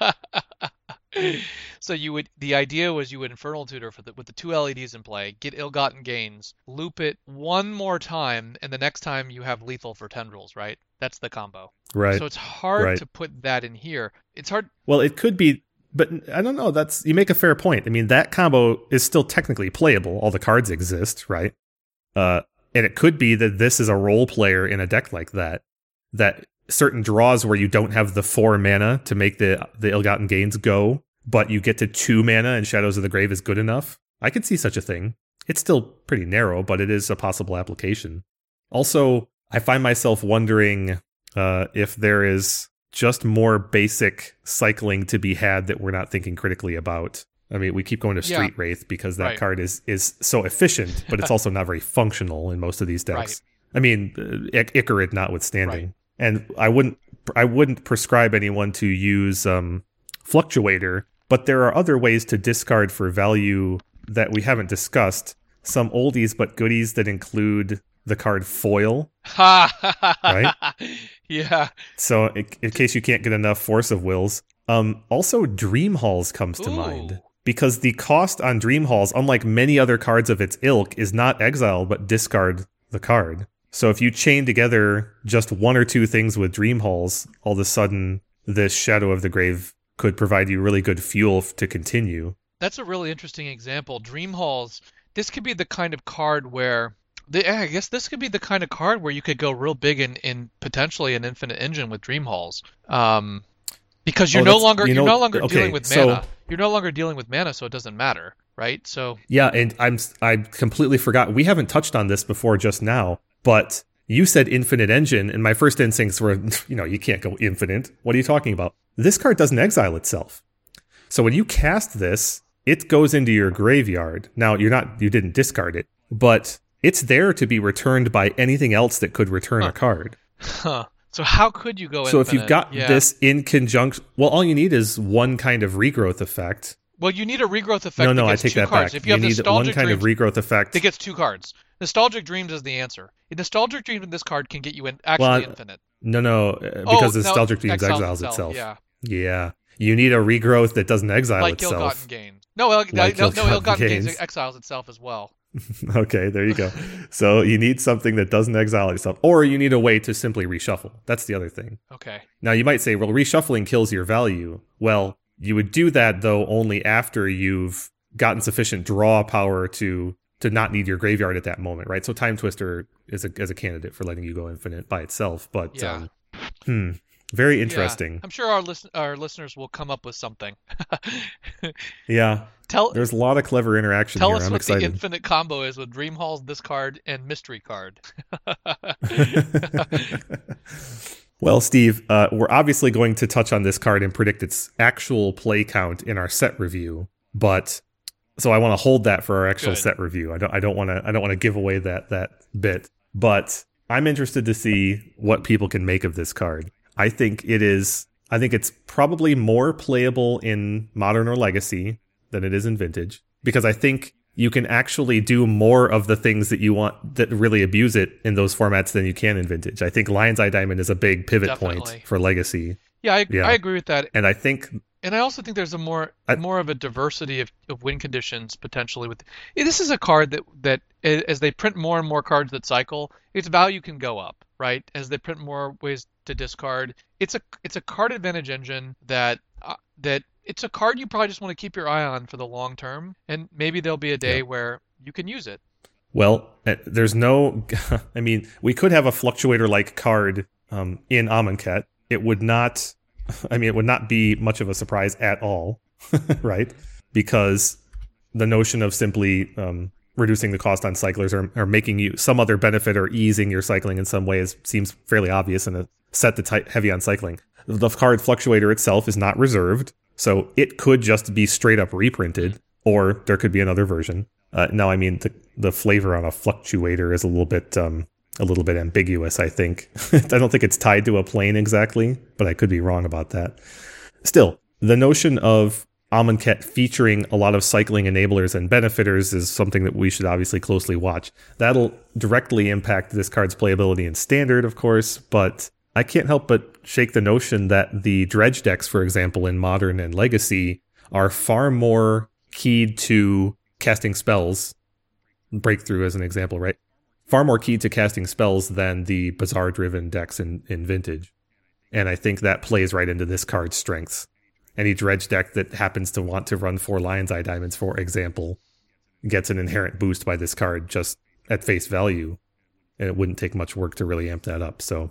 so you would the idea was you would Infernal Tutor for the, with the two LEDs in play, get ill-gotten gains, loop it one more time, and the next time you have lethal for tendrils, right? That's the combo. Right. So it's hard Right. to put that in here. It's hard. Well, it could be, but I don't know. That's you make a fair point. I mean, that combo is still technically playable. All the cards exist, right? Uh, and it could be that this is a role player in a deck like that. That certain draws where you don't have the four mana to make the the ill-gotten gains go, but you get to two mana and Shadows of the Grave is good enough. I could see such a thing. It's still pretty narrow, but it is a possible application. Also, I find myself wondering uh, if there is just more basic cycling to be had that we're not thinking critically about. I mean, we keep going to Yeah. Street Wraith because that Right. card is is so efficient, but it's also not very functional in most of these decks. Right. I mean, uh, Ichorid notwithstanding, and I wouldn't I wouldn't prescribe anyone to use um, Fluctuator, but there are other ways to discard for value that we haven't discussed. Some oldies but goodies that include the card Foil, right? Yeah. so, in, in case you can't get enough Force of Wills, um, also Dream Halls comes to Ooh. mind because the cost on Dream Halls, unlike many other cards of its ilk, is not exile but discard the card. So if you chain together just one or two things with Dream Halls, all of a sudden this Shadow of the Grave could provide you really good fuel to continue. That's a really interesting example. Dream Halls. This could be the kind of card where the, I guess this could be the kind of card where you could go real big in, in potentially an infinite engine with Dream Halls. Um, because you're Oh, no longer you are know- no longer okay, dealing with so- mana. You're no longer dealing with mana, so it doesn't matter, right? So Yeah, and I'm I completely forgot. We haven't touched on this before just now, but you said infinite engine, and my first instincts were, you know, you can't go infinite. What are you talking about? This card doesn't exile itself. So when you cast this, it goes into your graveyard. Now you're not you didn't discard it, but it's there to be returned by anything else that could return Huh. a card. huh. So how could you go infinite? So if you've got Yeah. this in conjunction, well, all you need is one kind of regrowth effect. Well, you need a regrowth effect no, no, I take two that cards. back. If you, have need one kind dreams, of regrowth effect. that gets two cards. Nostalgic Dreams is the answer. A Nostalgic Dream in this card can get you in actually Well, infinite. No, no, uh, Oh, because the no, nostalgic dreams exiles exiles itself, itself. Yeah. Yeah. You need a regrowth that doesn't exile like itself. ill-gotten gain. No, Ill- Like no, no, ill-gotten ill-gotten gains gains. exiles itself as well. okay, there you go. so you need something that doesn't exile itself, or you need a way to simply reshuffle. That's the other thing. Okay. Now you might say, well, reshuffling kills your value. Well, you would do that though only after you've gotten sufficient draw power to to not need your graveyard at that moment, right? So Timetwister is a is a candidate for letting you go infinite by itself, but Yeah. um, hmm, very Yeah. interesting. I'm sure our listen- our listeners will come up with something. Yeah, tell there's a lot of clever interaction tell here. us I'm what excited. the infinite combo is with Dream Halls, this card, and Mystery card. well, Steve, uh, we're obviously going to touch on this card and predict its actual play count in our set review, but so I want to hold that for our actual Good. set review. I don't. I don't want to. I don't want to give away that that bit, but I'm interested to see what people can make of this card. I think it is. I think it's probably more playable in modern or legacy than it is in vintage because I think you can actually do more of the things that you want that really abuse it in those formats than you can in vintage. I think Lion's Eye Diamond is a big pivot Definitely. point for legacy, yeah, I, Yeah. I agree with that. and I think And I also think there's a more I- more of a diversity of, of win conditions potentially with this is a card that that as they print more and more cards that cycle, its value can go up, right? As they print more ways to discard. It's a it's a card advantage engine that uh, that it's a card you probably just want to keep your eye on for the long term and maybe there'll be a day where you can use it. Well, uh, there's no. I mean, we could have a fluctuator like card um, in Amonkhet. It would not. I mean, it would not be much of a surprise at all, right? Because the notion of simply um, reducing the cost on cyclers or, or making you some other benefit or easing your cycling in some ways seems fairly obvious in a set hi- heavy on cycling. The card Fluctuator itself is not reserved, so it could just be straight up reprinted, or there could be another version. Uh, now, I mean, the, the flavor on a Fluctuator is a little bit um, a little bit ambiguous. I think I don't think it's tied to a plane exactly, but I could be wrong about that. Still, the notion of Amonkhet featuring a lot of cycling enablers and benefitters is something that we should obviously closely watch. That'll directly impact this card's playability in standard, of course, but I can't help but shake the notion that the dredge decks, for example, in modern and legacy, are far more keyed to casting spells. Breakthrough as an example, right? Far more key to casting spells than the Bazaar driven decks in, in vintage. And I think that plays right into this card's strengths any dredge deck that happens to want to run four Lion's Eye Diamonds, for example, gets an inherent boost by this card just at face value. And it wouldn't take much work to really amp that up. So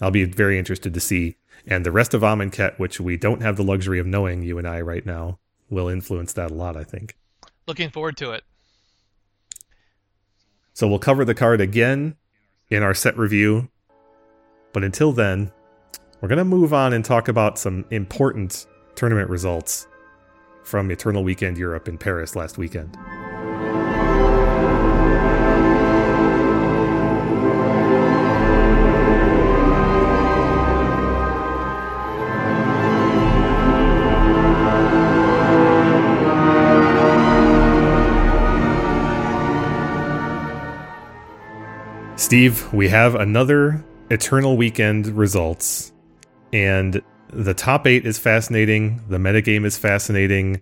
I'll be very interested to see. And the rest of Amonkhet, which we don't have the luxury of knowing, you and I, right now, will influence that a lot, I think. Looking forward to it. So we'll cover the card again in our set review. But until then, we're going to move on and talk about some important tournament results from Eternal Weekend Europe in Paris last weekend. Steve, we have another Eternal Weekend results, and the top eight is fascinating. The metagame is fascinating.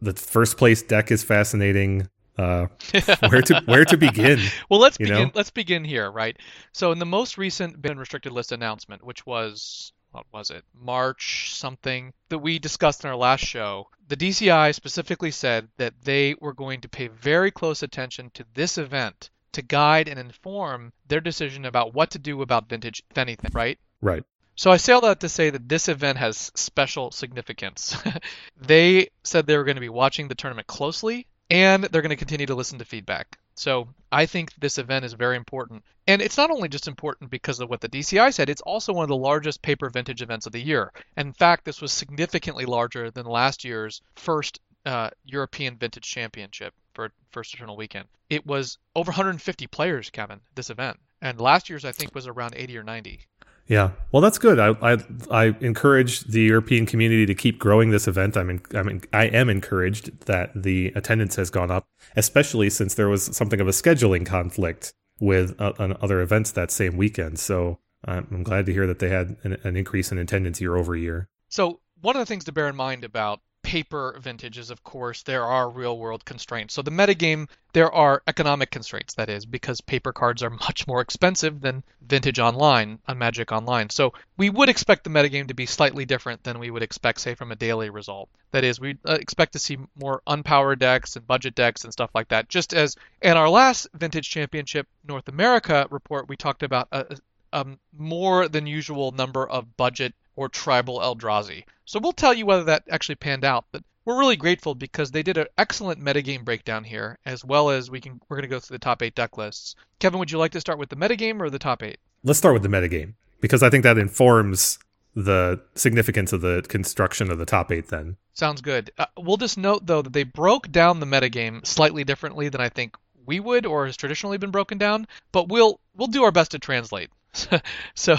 The first place deck is fascinating. Uh, where to where to begin? well, let's begin. Know? Let's begin here, right? So, in the most recent bin restricted list announcement, which was what was it, March something that we discussed in our last show, the DCI specifically said that they were going to pay very close attention to this event to guide and inform their decision about what to do about vintage, if anything, right? Right. So I say all that to say that this event has special significance. they said they were going to be watching the tournament closely and they're going to continue to listen to feedback. So I think this event is very important. And it's not only just important because of what the DCI said, it's also one of the largest paper vintage events of the year. And in fact, this was significantly larger than last year's first uh, European Vintage Championship for First Eternal Weekend. It was over 150 players, Kevin, this event. And last year's, I think, was around 80 or 90. Yeah, well, that's good. I, I, I encourage the European community to keep growing this event. I'm in, I'm in, I am encouraged that the attendance has gone up, especially since there was something of a scheduling conflict with uh, other events that same weekend. So I'm glad to hear that they had an, an increase in attendance year over year. So one of the things to bear in mind about paper vintages, of course, there are real world constraints. So the metagame, there are economic constraints, that is, because paper cards are much more expensive than vintage online on Magic Online. So we would expect the metagame to be slightly different than we would expect, say, from a daily result. That is, we uh, expect to see more unpowered decks and budget decks and stuff like that. Just as in our last Vintage Championship North America report, we talked about a, a more than usual number of budget or tribal Eldrazi. So we'll tell you whether that actually panned out, but we're really grateful because they did an excellent metagame breakdown here, as well as we can we're going to go through the top eight deck lists. Kevin, would you like to start with the metagame or the top eight? Let's start with the metagame because I think that informs the significance of the construction of the top eight. Then sounds good. Uh, we'll just note though that they broke down the metagame slightly differently than I think we would or has traditionally been broken down, but we'll we'll do our best to translate. so,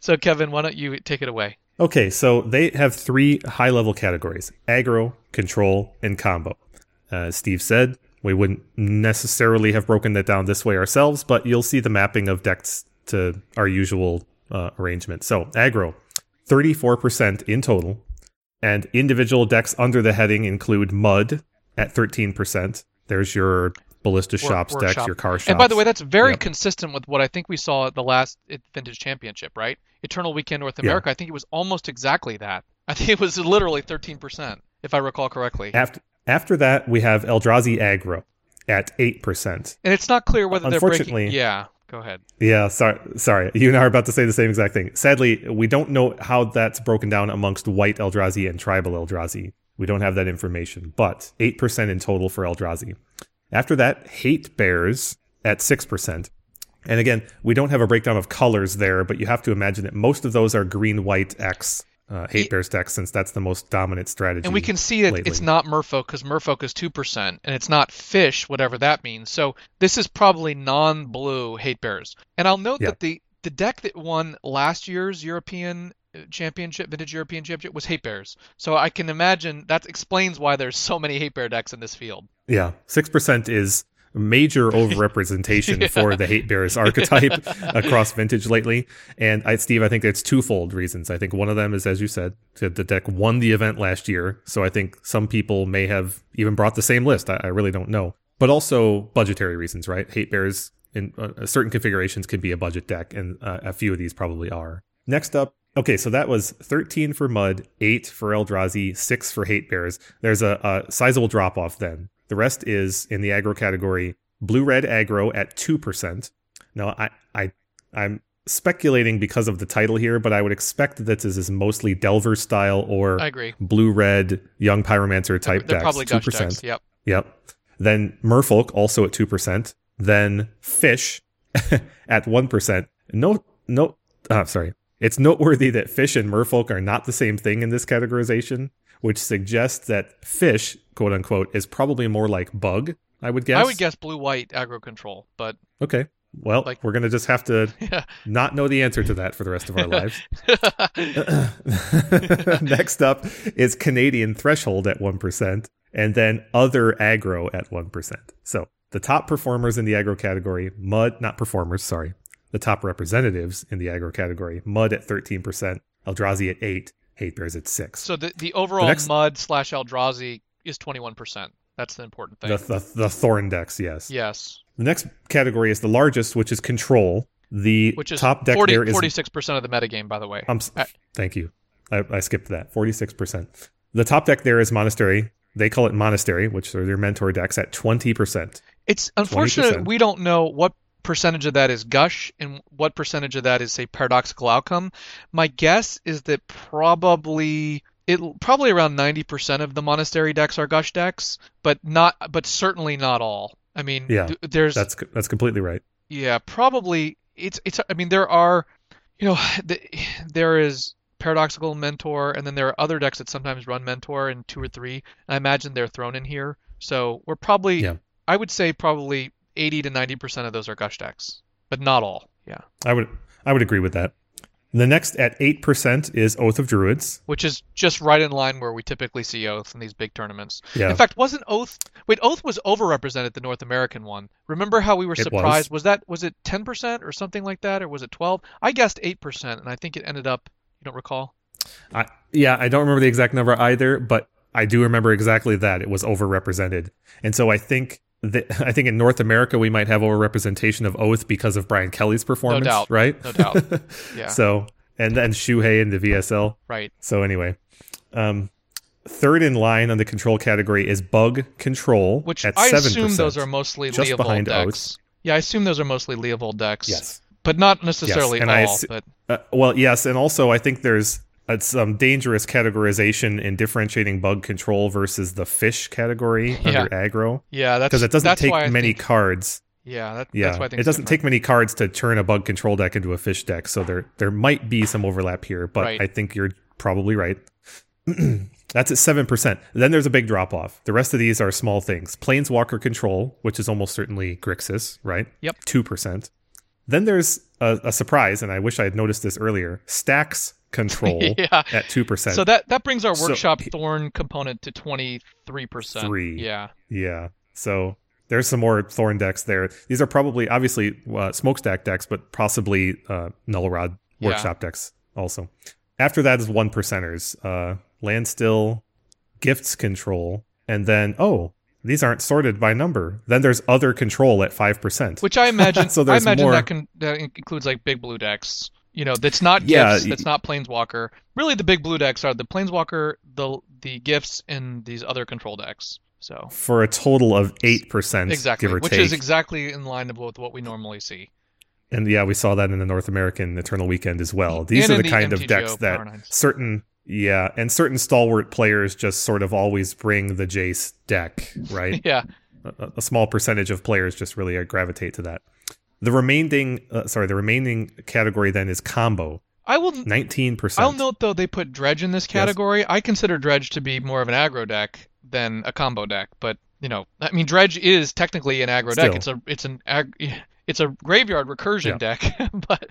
so Kevin, why don't you take it away? Okay, so they have three high level categories aggro, control, and combo. Uh, Steve said we wouldn't necessarily have broken that down this way ourselves, but you'll see the mapping of decks to our usual uh, arrangement. So, aggro, 34% in total, and individual decks under the heading include Mud at 13%. There's your ballista shops decks, shop. your car shops. And by the way, that's very yep. consistent with what I think we saw at the last Vintage Championship, right? Eternal Weekend North America. Yeah. I think it was almost exactly that. I think it was literally 13%, if I recall correctly. After after that, we have Eldrazi Aggro at 8%. And it's not clear whether Unfortunately, they're breaking. Yeah, go ahead. Yeah, sorry, sorry. You and I are about to say the same exact thing. Sadly, we don't know how that's broken down amongst white Eldrazi and tribal Eldrazi. We don't have that information, but 8% in total for Eldrazi. After that, Hate Bears at 6%. And again, we don't have a breakdown of colors there, but you have to imagine that most of those are green, white, X uh, hate bears decks, since that's the most dominant strategy. And we can see that lately. it's not Merfolk because Merfolk is two percent, and it's not Fish, whatever that means. So this is probably non-blue hate bears. And I'll note Yeah. that the the deck that won last year's European championship, vintage European championship, was hate bears. So I can imagine that explains why there's so many hate bear decks in this field. Yeah, six percent is major overrepresentation for the hate bears archetype across vintage lately. And I, Steve, I think it's twofold reasons. I think one of them is, as you said, the deck won the event last year, so I think some people may have even brought the same list. I, I really don't know, but also budgetary reasons, right? Hate bears in uh, certain configurations can be a budget deck, and uh, a few of these probably are. Next up. Okay, so that was 13 for Mud, 8 for Eldrazi, 6 for Hate Bears. There's a, a sizable drop off then. The rest is in the aggro category blue red aggro at 2%. Now, I, I, I'm speculating because of the title here, but I would expect that this is mostly Delver style or I agree. blue red young pyromancer type They're decks. probably 2%. decks. Yep. Yep. Then Merfolk also at 2%. Then Fish at 1%. No, no, uh, sorry. It's noteworthy that Fish and Merfolk are not the same thing in this categorization, which suggests that Fish, quote unquote, is probably more like Bug, I would guess. I would guess blue white aggro control, but Okay. Well, Like- we're going to just have to yeah. not know the answer to that for the rest of our lives. Next up is Canadian Threshold at 1%, and then Other Aggro at 1%. So the top performers in the aggro category, Mud, not performers, sorry. The top representatives in the aggro category, Mud at 13%, Eldrazi at 8 Hate Bears at 6 so the the overall next- mud slash Eldrazi is 21%. That's the important thing. the, the, the Thorn decks, yes. yes. The next category is the largest, which is Control. The Which is top deck 40, there is 46% of the metagame, by the way. I'm, thank you. I, I skipped that. Forty-six percent. The top deck there is Monastery. They call it Monastery, which are their mentor decks at twenty percent. It's unfortunate 20%. we don't know what percentage of that is gush and what percentage of that is say paradoxical outcome. My guess is that probably it probably around 90% of the monastery decks are gush decks, but not but certainly not all. I mean, Yeah, th- there's That's that's completely right. yeah, probably it's it's I mean there are you know the, there is paradoxical mentor and then there are other decks that sometimes run mentor in 2 or 3. I imagine they're thrown in here. So, we're probably Yeah. I would say probably 80 to 90% of those are gush decks, but not all. Yeah. I would I would agree with that. The next at eight percent is Oath of Druids. Which is just right in line where we typically see Oath in these big tournaments. Yeah, In fact, wasn't Oath Wait, Oath was overrepresented the North American one. Remember how we were It was. surprised? Was. that was it 10% or something like that or was it 12? I guessed 8% and I think it ended up you don't recall? I, yeah. I don't remember the exact number either, but I do remember exactly that it was overrepresented, and so I think. That I think in North America we might have overrepresentation of Oath because of Brian Kelly's performance, doubt. right? No doubt. Yeah. So and then Shuhei in the VSL. Right. So anyway, um, third in line on the control category is Bug Control, Which at I 7%. assume those are mostly just Leovold behind decks. Yeah, I assume those are mostly Leovold decks. yes. But not necessarily and all, I but Uh, well, yes, and also I think there's uh, some dangerous categorization in differentiating Bug Control versus the Fish category Yeah. under aggro yeah, that's because it doesn't take many think- cards. yeah, that, Yeah, that's why I think it doesn't different. take many cards to turn a Bug Control deck into a Fish deck. So there there might be some overlap here, but Right. I think you're probably right. That's at seven percent. Then there's a big drop off. The rest of these are small things. Planeswalker Control, which is almost certainly Grixis, right? Yep. Two percent. Then there's a, a surprise, and I wish I had noticed this earlier. Stacks Control yeah. at two percent. So that that brings our So- workshop thorn component to 23%. Three. Yeah. Yeah. So there's some more thorn decks there. These are probably obviously uh, smokestack decks, but possibly uh, null rod Yeah. workshop decks also. After that is one percenters, uh, Landstill, gifts control, and then oh these aren't sorted by number. Then there's other control at five percent. Which I imagine So I imagine more- that can that includes like big blue decks. You know, that's not Yeah, gifts, that's not planeswalker. Really the big blue decks are the planeswalker, the the gifts and these other control decks. So for a total of eight percent, exactly, give or which take. is exactly in line with what we normally see. And yeah, we saw that in the North American Eternal Weekend as well. These And are the kind of decks that certain yeah, and certain stalwart players just sort of always bring the Jace deck, right? Yeah. a, a small percentage of players just really gravitate to that. The remaining, uh, sorry, the remaining category then is combo. I will. Nineteen percent. I'll note though they put dredge in this category. I consider dredge to be more of an aggro deck than a combo deck, but you know, I mean, dredge is technically an aggro deck. It's a it's an ag- it's a graveyard recursion Yeah. deck, but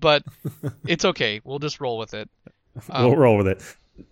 but it's okay. We'll just roll with it. Um, we'll roll with it.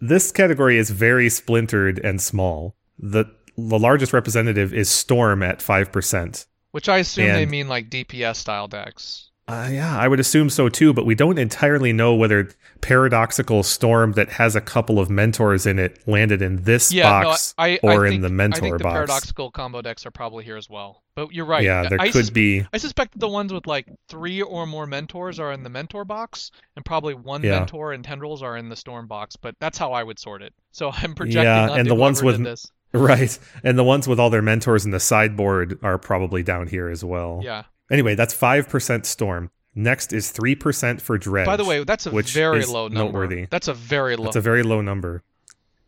This category is very splintered and small. The the largest representative is Storm at five percent. which I assume they mean like DPS style decks. Uh, yeah, I would assume so too, but we don't entirely know whether Paradoxical Storm that has a couple of mentors in it landed in this Yeah, box no, I, I or think, in the mentor I think the box. paradoxical combo decks are probably here as well. But you're right. yeah, there I could sus- be. I suspect the ones with like three or more mentors are in the mentor box, and probably one Yeah. mentor and tendrils are in the storm box. But that's how I would sort it. So I'm projecting Yeah, and the ones with- this. Right. And the ones with all their mentors in the sideboard are probably down here as well. Yeah. Anyway, that's 5% Storm. Next is 3% for Dredge. By the way, that's a very low number. noteworthy. That's a very low. That's a very low number.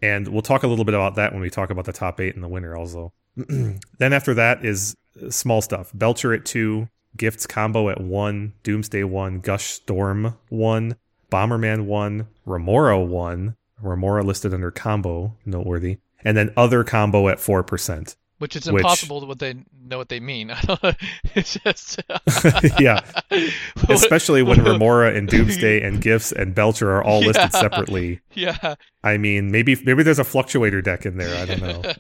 And we'll talk a little bit about that when we talk about the top eight in the winner also. then after that is small stuff. Belcher at two, Gifts combo at one, Doomsday one, Gush Storm one, Bomberman one, Remora one, Remora listed under combo, noteworthy. And then other combo at 4%. Which is which- impossible to what they know what they mean. I don't know. It's just yeah. Especially when Remora and Doomsday and Gifts and Belcher are all listed separately. yeah. I mean, maybe maybe there's a fluctuator deck in there. I don't know.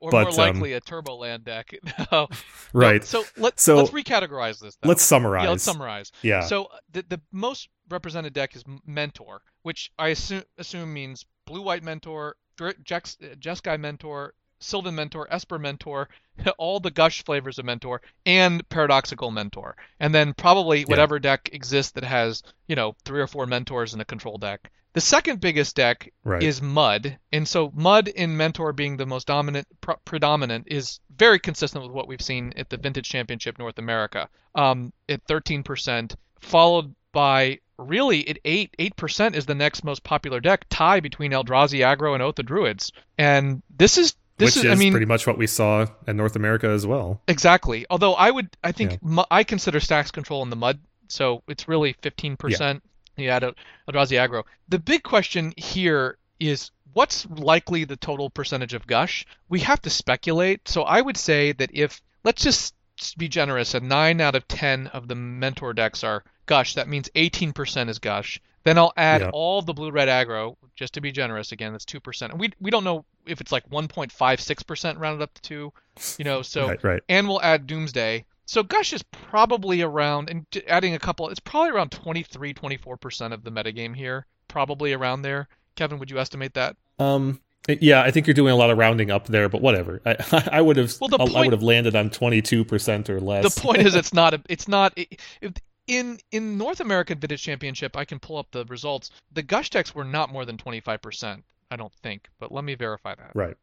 or But, more um, likely a Turboland deck. No. Right. No, so let's So- let's recategorize this. Though. Let's summarize. Yeah, let's summarize. Yeah. So uh, the the most represented deck is Mentor, which I assume assume means blue white Mentor, Jex, uh, Jeskai Mentor, Sylvan Mentor, Esper Mentor, all the Gush flavors of Mentor, and Paradoxical Mentor, and then probably whatever deck exists that has you know three or four Mentors in a control deck. The second biggest deck right. is Mud, and so Mud in Mentor being the most dominant, pr- predominant, is very consistent with what we've seen at the Vintage Championship North America, um, at 13%, followed by really at eight eight percent is the next most popular deck, tie between Eldrazi Aggro and Oath of Druids, and this is this Which is, is I mean pretty much what we saw in North America as well. Exactly. Although I would, I think Yeah. mu- I consider stacks control in the mud, so it's really 15%. Yeah. You add a Eldrazi aggro. The big question here is what's likely the total percentage of gush? We have to speculate. So I would say that if let's just be generous, and nine out of ten of the mentor decks are gush, that means 18% is gush. Then I'll add Yeah. all the blue red aggro, just to be generous. Again, that's two percent. And we we don't know if it's like 1.56% rounded up to two. You know, so right, right. and we'll add Doomsday. So Gush is probably around, and adding a couple, it's probably around 23, 24% of the metagame here. Probably around there. Kevin, would you estimate that? Um yeah, I think you're doing a lot of rounding up there, but whatever. I, I would have Well, the I would have landed on 22% or less. The point is, it's not, a, it's not, it, if, in in North American Vintage Championship, I can pull up the results. The Gush decks were not more than 25%, I don't think, but let me verify that. right.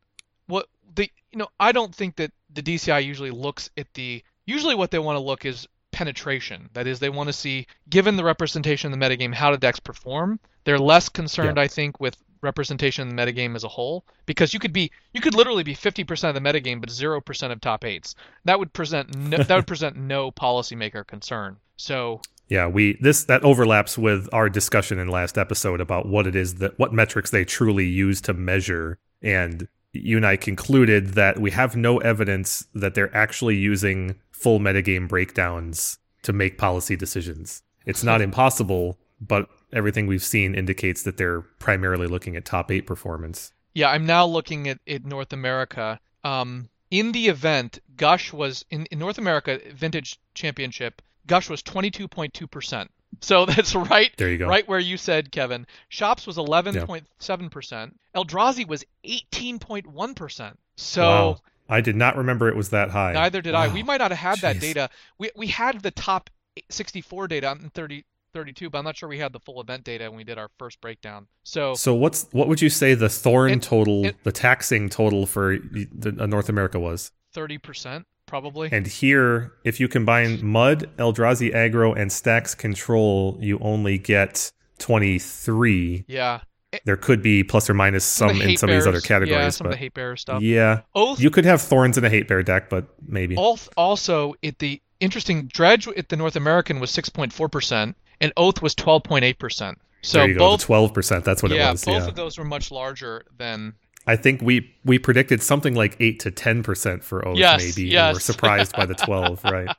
what the you know I don't think that the DCI usually looks at the usually what they want to look is penetration. That is, they want to see given the representation in the metagame how the decks perform. They're less concerned, I think, with representation in the metagame as a whole because you could be you could literally be 50% of the metagame but 0% of top eights. That would present no, that would present no policymaker concern. So Yeah, we this that overlaps with our discussion in last episode about what it is that what metrics they truly use to measure and you and I concluded that we have no evidence that they're actually using full metagame breakdowns to make policy decisions. It's not impossible, but everything we've seen indicates that they're primarily looking at top 8 performance. Yeah, I'm now looking at, at North America. Um, in the event, Gush was in, in North America Vintage Championship. Gush was 22.2%. So that's right, There you go. right where you said, Kevin. Shops was 11.7%. Eldrazi was 18.1%. So Wow. I did not remember it was that high. neither did I. We might not have had that data. We we had the top 64 data in 30. 32, but I'm not sure we had the full event data when we did our first breakdown. So So what's what would you say the thorn And- total, and- the taxing total for the, uh, North America was? 30% probably. And here, if you combine Mud, Eldrazi Aggro, and Stacks Control, you only get 23. yeah. Eh, there could be plus or minus Some some in some of these other categories, Yeah, some of the hate bearer stuff. yeah, Oath you could have thorns in a hate bear deck, but maybe. al- also at the interesting. Dredge at the North American was 6.4%, and Oath was 12.8%. So both go, twelve percent. That's what yeah, it was. both yeah, of those were much larger than I think we we predicted something like eight to ten percent for Oath, Yes, maybe. and yes. we're surprised by the twelve, right?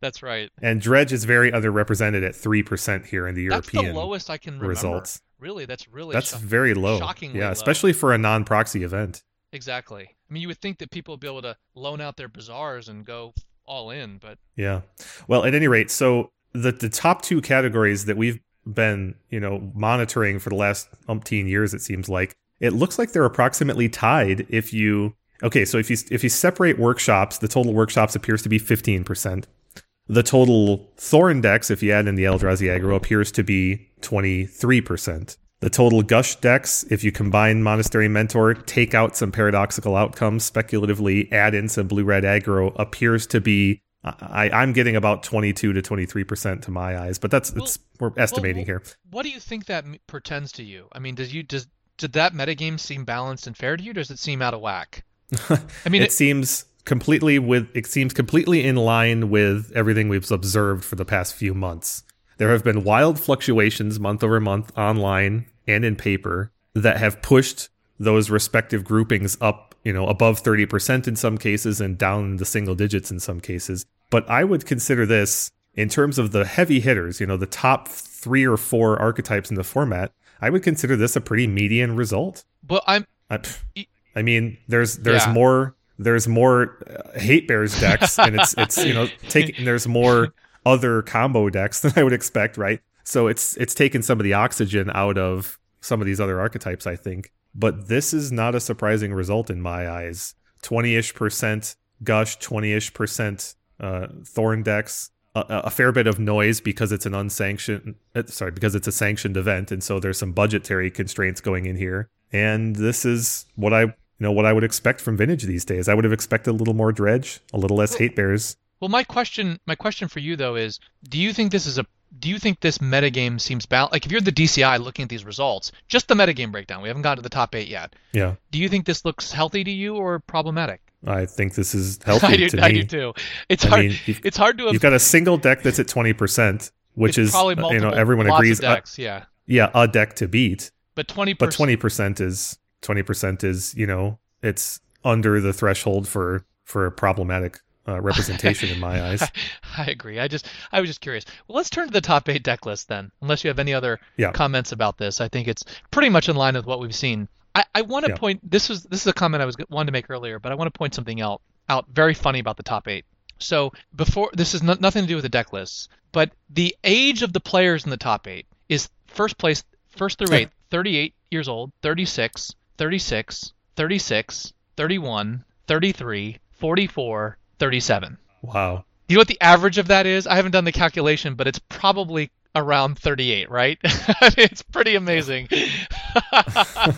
That's right. And Dredge is very underrepresented at three percent here in the That's European the lowest I can remember. results. Really, that's really That's shock- very low. shockingly yeah, low. especially for a non-proxy event. exactly. I mean, you would think that people would be able to loan out their bazaars and go all in, but Yeah. Well, at any rate, so the the top two categories that we've been, you know, monitoring for the last umpteen years, it seems like it looks like they're approximately tied. If you okay, so if you if you separate workshops, the total workshops appears to be fifteen percent. The total Thorn decks, if you add in the Eldrazi aggro, appears to be twenty three percent. The total Gush decks, if you combine Monastery Mentor, take out some paradoxical outcomes, speculatively add in some blue red aggro, appears to be I, I'm getting about 22 to 23 percent to my eyes, but that's Well- it's we're estimating well, here. what do you think that portends to you? I mean, does you does did that metagame seem balanced and fair to you, or does it seem out of whack? I mean, it, it, seems completely with it seems completely in line with everything we've observed for the past few months. There have been wild fluctuations month over month online and in paper that have pushed those respective groupings up, you know, above 30% in some cases and down in the single digits in some cases. But I would consider this in terms of the heavy hitters, you know, the top 3 or 4 archetypes in the format, I would consider this a pretty median result. but I'm I, I mean, there's there's Yeah. more there's more uh, hate bears decks, and it's it's you know taking there's more other combo decks than I would expect, right? So it's it's taken some of the oxygen out of some of these other archetypes, I think. But this is not a surprising result in my eyes. Twenty ish percent gush, twenty ish percent uh, thorn decks. A, a fair bit of noise because it's an unsanctioned, uh, sorry, because it's a sanctioned event, and so there's some budgetary constraints going in here and this is what I you know what I would expect from vintage these days. I would have expected a little more dredge, a little less hate bears. well. My question, my question for you though is, do you think this is a do you think this metagame seems balanced? Like if you're the DCI looking at these results, just the metagame breakdown, we haven't gotten to the top eight yet. Yeah, Do you think this looks healthy to you or problematic? I think this is healthy I do, to I me. do too. It's I hard. mean, it's hard to. Have, you've got a single deck that's at twenty percent, which is probably multiple, you know everyone agrees. Uh, decks, yeah, yeah, a deck to beat, but twenty but twenty percent is twenty percent is you know it's under the threshold for for problematic uh, representation in my eyes. I agree. I just I was just curious. Well, let's turn to the top eight deck list then. Unless you have any other Yeah. comments about this, I think it's pretty much in line with what we've seen. I, I want to Yeah. point. This is this is a comment I was wanted to make earlier, but I want to point something out out very funny about the top eight. So before this is no, nothing to do with the deck lists, but the age of the players in the top eight is first place, first through eight, 38 years old, 36, 36, 36, 31, 33, 44, 37. Wow. You know what the average of that is? I haven't done the calculation, but it's probably around 38, right? it's pretty amazing.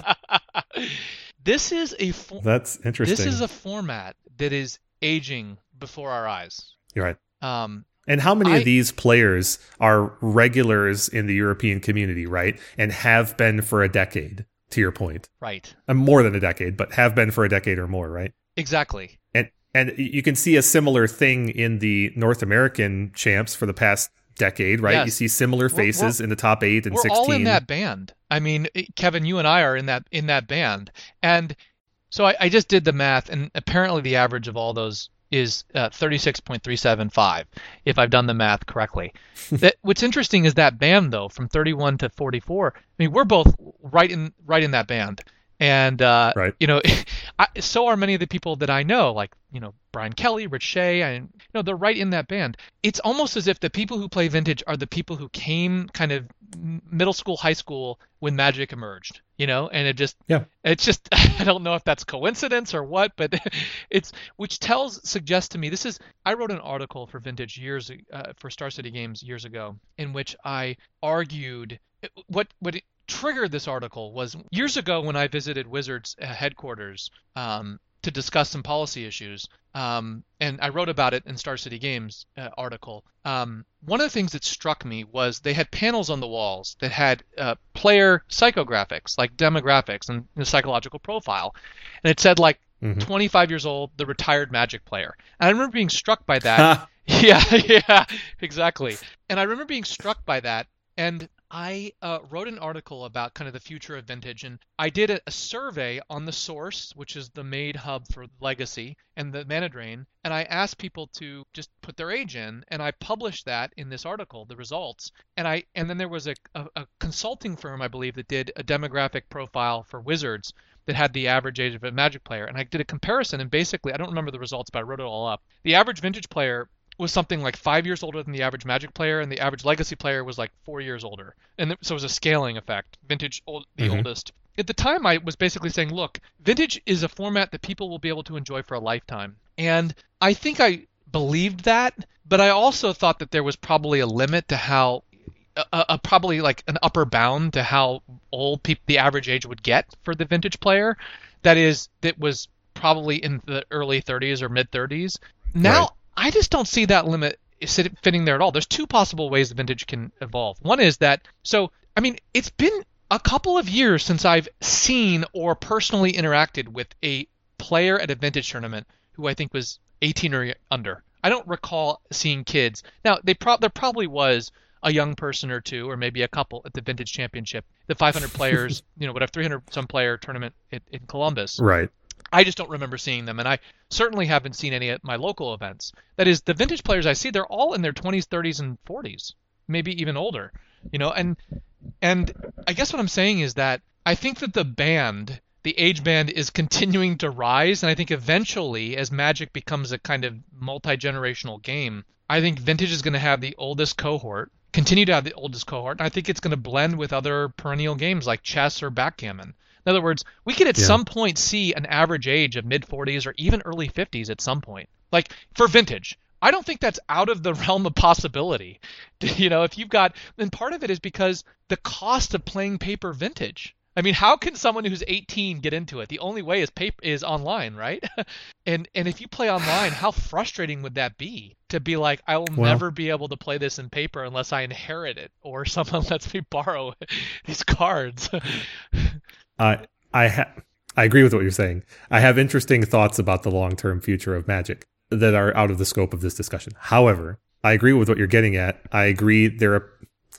this is a fo- That's interesting. this is a format that is aging before our eyes. You're right. Um, And how many I- of these players are regulars in the European community, right? And have been for a decade, to your point. right. Uh, more than a decade, but have been for a decade or more, right? Exactly. And and you can see a similar thing in the North American champs for the past decade, right? Yes. You see similar We're- faces in the top 8 and We're 16. all in that band. I mean, Kevin, you and I are in that in that band, and so I, I just did the math, and apparently the average of all those is uh, 36.375, if I've done the math correctly. that, what's interesting is that band though, from 31 to 44. I mean, we're both right in right in that band, and uh, Right. you know, I, so are many of the people that I know, like you know Brian Kelly, Rich Shay, and you know they're right in that band. It's almost as if the people who play vintage are the people who came kind of middle school, high school when Magic emerged, you know, and it just Yeah. it's just I don't know if that's coincidence or what, but it's which tells suggests to me this is I wrote an article for Vintage years uh, for Star City Games years ago in which I argued what what it triggered this article was years ago when I visited Wizards uh, headquarters um, to discuss some policy issues. Um, and I wrote about it in Star City Games uh, article. Um, one of the things that struck me was they had panels on the walls that had uh, player psychographics, like demographics and the psychological profile, and it said like mm-hmm. 25 years old, the retired Magic player. And I remember being struck by that. yeah, yeah, exactly. And I remember being struck by that. And I uh, wrote an article about kind of the future of vintage, and I did a, survey on the source, which is the made hub for Legacy and the Mana Drain, and I asked people to just put their age in, and I published that in this article, the results, and I and then there was a, a, a consulting firm, I believe, that did a demographic profile for Wizards that had the average age of a Magic player, and I did a comparison, and basically, I don't remember the results, but I wrote it all up. The average vintage player was something like five years older than the average Magic player, and the average Legacy player was like four years older. And so it was a scaling effect. Vintage, old, the mm-hmm. oldest. At the time, I was basically saying, look, Vintage is a format that people will be able to enjoy for a lifetime. And I think I believed that, but I also thought that there was probably a limit to how a, a, probably like an upper bound to how old pe- the average age would get for the vintage player. That is, that was probably in the early 30s or mid 30s. Now right. I just don't see that limit fitting there at all. There's two possible ways the vintage can evolve. One is that so I mean it's been a couple of years since I've seen or personally interacted with a player at a vintage tournament who I think was 18 or under. I don't recall seeing kids. Now they pro- there probably was a young person or two, or maybe a couple at the vintage championship, the 500 players, you know, whatever 300 some player tournament in, in Columbus. Right. I just don't remember seeing them, and I certainly haven't seen any at my local events. That is, the vintage players I see, they're all in their 20s, 30s, and 40s, maybe even older. You know, and and I guess what I'm saying is that I think that the band, the age band, is continuing to rise, and I think eventually, as Magic becomes a kind of multi generational game, I think vintage is going to have the oldest cohort, continue to have the oldest cohort, and I think it's going to blend with other perennial games like chess or backgammon. In other words, we could at yeah. some point see an average age of mid 40s or even early 50s at some point. Like for vintage, I don't think that's out of the realm of possibility. You know, if you've got, and part of it is because the cost of playing paper vintage. I mean, how can someone who's 18 get into it? The only way is paper is online, right? and and if you play online, how frustrating would that be to be like, I will well, never be able to play this in paper unless I inherit it or someone lets me borrow these cards. Uh, I ha- I agree with what you're saying. I have interesting thoughts about the long term future of Magic that are out of the scope of this discussion. However, I agree with what you're getting at. I agree there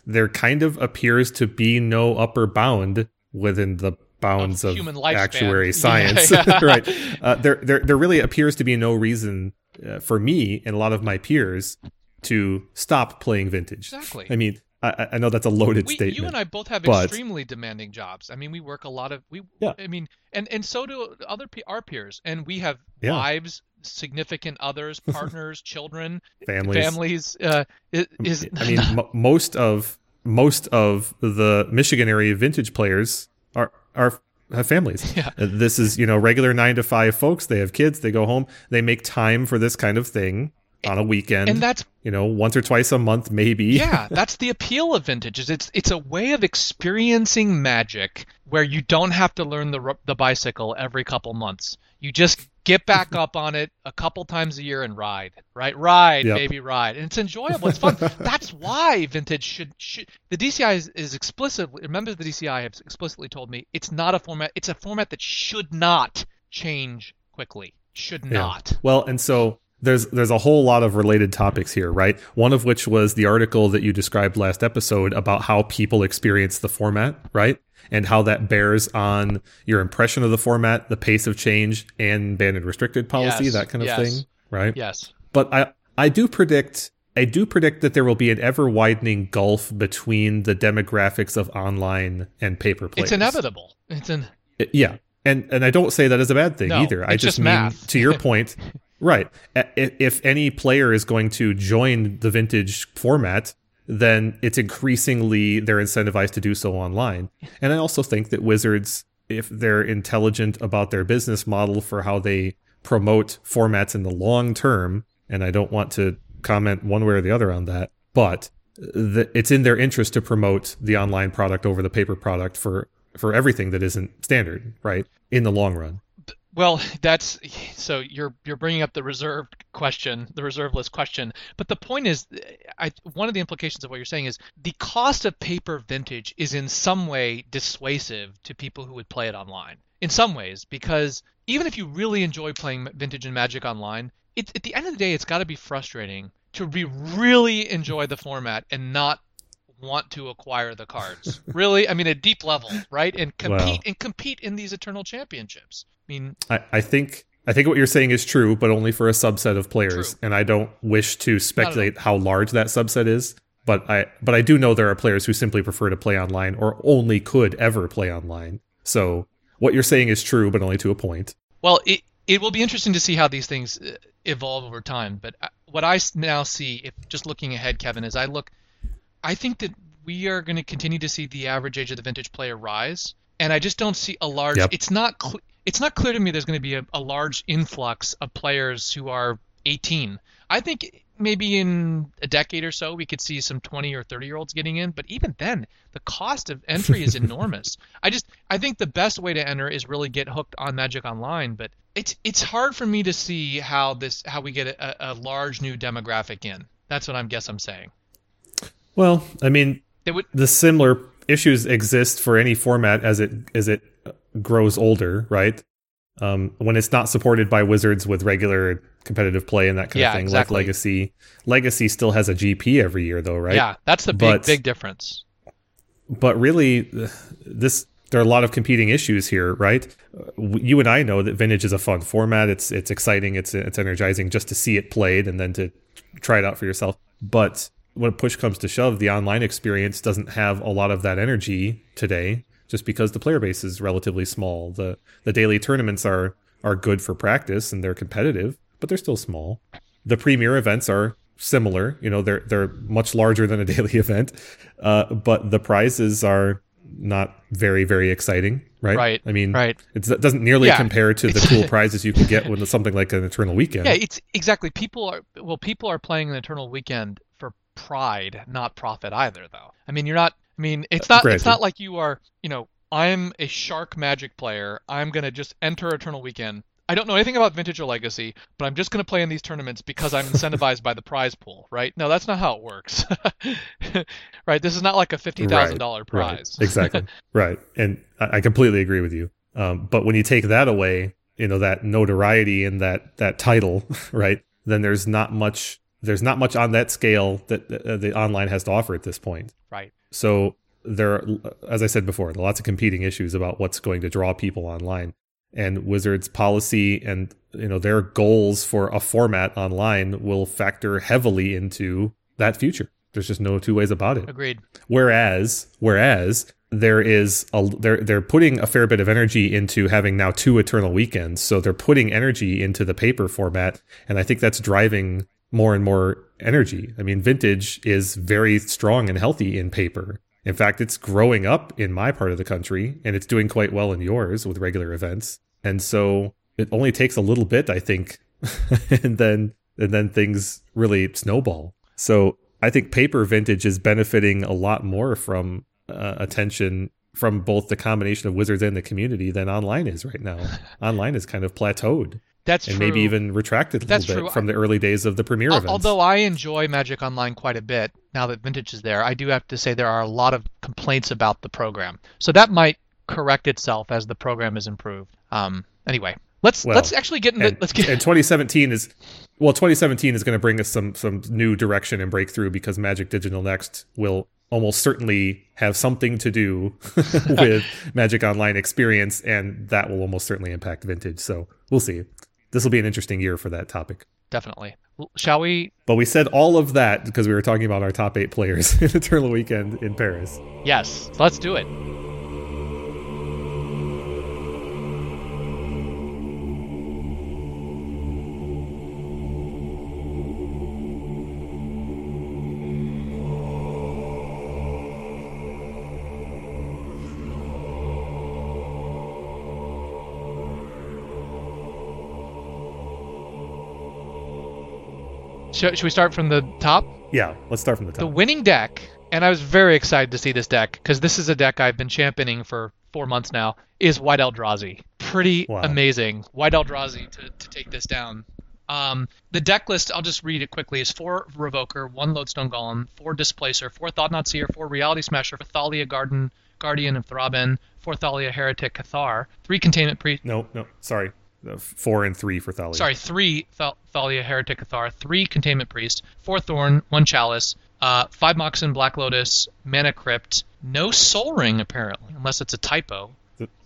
there kind of appears to be no upper bound within the bounds of, of actuary science, yeah, yeah. right? Uh, there, there, there really appears to be no reason uh, for me and a lot of my peers to stop playing vintage. Exactly. I mean, I, I know that's a loaded we, statement. You and I both have but... extremely demanding jobs. I mean, we work a lot of we. Yeah. I mean, and and so do other our peers, and we have yeah. wives, significant others, partners, children, families. Families. Uh, is, I mean, m- most of most of the Michigan area vintage players are are have families. Yeah. This is you know regular nine to five folks. They have kids. They go home. They make time for this kind of thing on a weekend. And that's you know once or twice a month maybe. Yeah, that's the appeal of vintage. Is it's it's a way of experiencing magic where you don't have to learn the the bicycle every couple months. You just get back up on it a couple times a year and ride, right? Ride, yep. baby, ride, and it's enjoyable. It's fun. That's why vintage should should. The DCI is, is explicitly. Remember, the DCI have explicitly told me it's not a format. It's a format that should not change quickly. Should yeah. not. Well, and so there's there's a whole lot of related topics here, right? One of which was the article that you described last episode about how people experience the format, right? And how that bears on your impression of the format, the pace of change, and banned and restricted policy, yes, that kind of yes. thing, right? Yes. But I I do predict I do predict that there will be an ever widening gulf between the demographics of online and paper players. It's inevitable. It's an yeah. And and I don't say that as a bad thing no, either. I just, just mean to your point, Right. If any player is going to join the vintage format, then it's increasingly they're incentivized to do so online. And I also think that Wizards, if they're intelligent about their business model for how they promote formats in the long term, and I don't want to comment one way or the other on that, but the, it's in their interest to promote the online product over the paper product for for everything that isn't standard, right? In the long run. Well, that's so you're you're bringing up the reserved question, the reserve list question. But the point is, I, one of the implications of what you're saying is the cost of paper vintage is in some way dissuasive to people who would play it online. in some ways because even if you really enjoy playing Vintage and Magic Online, it, at the end of the day, it's got to be frustrating to be really enjoy the format and not want to acquire the cards. really, I mean, a deep level, right? And compete and compete in these Eternal Championships. I mean, I, I think I think what you're saying is true, but only for a subset of players. True. And I don't wish to speculate how large that subset is. But I but I do know there are players who simply prefer to play online or only could ever play online. So what you're saying is true, but only to a point. Well, it it will be interesting to see how these things uh, evolve over time. But uh, what I now see, if just looking ahead, Kevin, is I look, I think that we are going to continue to see the average age of the vintage player rise, and I just don't see a large. Yep. It's not. Cl- it's not clear to me there's going to be a, a large influx of players who are 18. I think maybe in a decade or so we could see some 20 or 30 year olds getting in but even then the cost of entry is enormous i just i think the best way to enter is really get hooked on magic online but it's it's hard for me to see how this how we get a, a large new demographic in that's what i'm guess i'm saying well i mean would, the similar issues exist for any format as it as it grows older right um, when it's not supported by wizards with regular competitive play and that kind yeah, of thing, exactly. like Legacy. Legacy still has a GP every year, though, right? Yeah, that's the big but, big difference. But really, this there are a lot of competing issues here, right? You and I know that vintage is a fun format. It's it's exciting. It's it's energizing just to see it played and then to try it out for yourself. But when push comes to shove, the online experience doesn't have a lot of that energy today just because the player base is relatively small. The the daily tournaments are are good for practice and they're competitive, but they're still small. The premier events are similar. You know, they're they're much larger than a daily event, uh, but the prizes are not very very exciting, right? Right. I mean, right. it doesn't nearly yeah. compare to the cool prizes you can get with something like an Eternal Weekend. Yeah, it's exactly. People are well, people are playing an Eternal Weekend pride, not profit either, though. I mean, you're not I mean, it's not Granted. it's not like you are, you know, I'm a shark magic player. I'm going to just enter Eternal Weekend. I don't know anything about Vintage or Legacy, but I'm just going to play in these tournaments because I'm incentivized by the prize pool, right? No, that's not how it works. right? This is not like a $50,000 right, prize. Right. Exactly. right. And I completely agree with you. Um, but when you take that away, you know, that notoriety and that that title, right? Then there's not much there's not much on that scale that uh, the online has to offer at this point. Right. So there, are, as I said before, there are lots of competing issues about what's going to draw people online. And Wizards' policy and you know their goals for a format online will factor heavily into that future. There's just no two ways about it. Agreed. Whereas, whereas there is a they're they're putting a fair bit of energy into having now two eternal weekends. So they're putting energy into the paper format, and I think that's driving more and more energy. I mean, vintage is very strong and healthy in paper. In fact, it's growing up in my part of the country and it's doing quite well in yours with regular events. And so it only takes a little bit, I think, and then and then things really snowball. So I think paper vintage is benefiting a lot more from uh, attention from both the combination of wizards and the community than online is right now. online is kind of plateaued. That's and true. maybe even retracted a That's little bit true. from the early days of the premiere events. Although I enjoy Magic Online quite a bit now that Vintage is there, I do have to say there are a lot of complaints about the program. So that might correct itself as the program is improved. Um, anyway, let's well, let's actually get into and, let's get. And 2017 is well, 2017 is going to bring us some some new direction and breakthrough because Magic Digital Next will almost certainly have something to do with Magic Online experience, and that will almost certainly impact Vintage. So we'll see this will be an interesting year for that topic. Definitely. Shall we? But we said all of that because we were talking about our top eight players in Eternal Weekend in Paris. Yes, let's do it. Should, should we start from the top? Yeah, let's start from the top. The winning deck, and I was very excited to see this deck because this is a deck I've been championing for four months now, is White Eldrazi. Pretty wow. amazing. White Eldrazi to, to take this down. Um, the deck list, I'll just read it quickly, is four Revoker, one Lodestone Golem, four Displacer, four Thought-Knot Seer, four Reality Smasher, four Thalia Garden Guardian of Thraben, four Thalia Heretic Cathar, three Containment Priest. No, no, sorry. Four and three for Thalia. Sorry, three Th- Thalia Heretic Cathar, three Containment Priest, four Thorn, one Chalice, uh, five Moxen, Black Lotus, Mana Crypt, no Soul Ring apparently, unless it's a typo.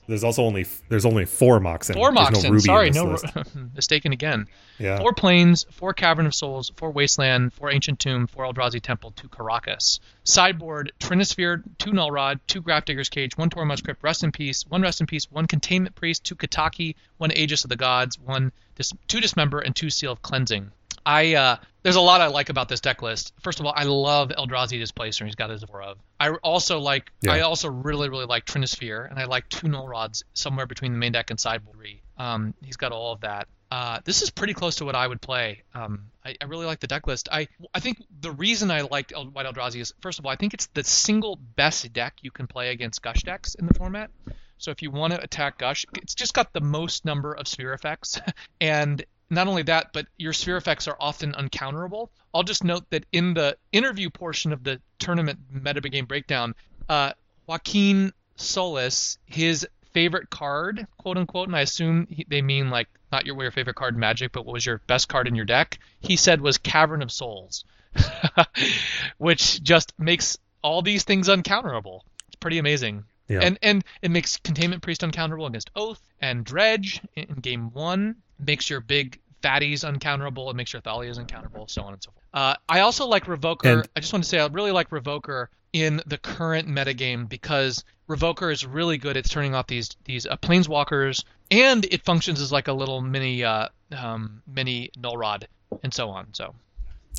Th- There's also only there's only four Moxen. Four Moxen. no Ruby Sorry, no mistaken again. Yeah. Four plains, four Cavern of Souls, four Wasteland, four Ancient Tomb, four Eldrazi Temple, two Karakas. Sideboard, Trinisphere, two Null Rod, two Grafdigger's Cage, one Tormod's Crypt, Rest in Peace, one Rest in Peace, one Containment Priest, two Kataki, one Aegis of the Gods, one Dis- two Dismember, and two Seal of Cleansing. I uh, there's a lot I like about this deck list. First of all, I love Eldrazi Displacer. He's got his four of. I also like. Yeah. I also really really like Trinisphere, and I like two Null Rods somewhere between the main deck and sideboard. Um, he's got all of that. Uh, this is pretty close to what I would play. Um, I, I really like the deck list. I I think the reason I liked El- White Eldrazi is first of all I think it's the single best deck you can play against Gush decks in the format. So if you want to attack Gush, it's just got the most number of sphere effects, and not only that, but your sphere effects are often uncounterable. I'll just note that in the interview portion of the tournament meta game breakdown, uh, Joaquin Solis, his favorite card, quote unquote, and I assume he, they mean like not your your favorite card in Magic, but what was your best card in your deck? He said was Cavern of Souls, which just makes all these things uncounterable. It's pretty amazing. Yeah. And and it makes Containment Priest uncounterable against Oath and Dredge in, in game one. Makes your big fatties uncounterable. It makes your Thalias uncounterable, so on and so forth. Uh, I also like Revoker. And- I just want to say I really like Revoker in the current metagame because Revoker is really good at turning off these these uh, planeswalkers, and it functions as like a little mini uh, um, mini null rod and so on. So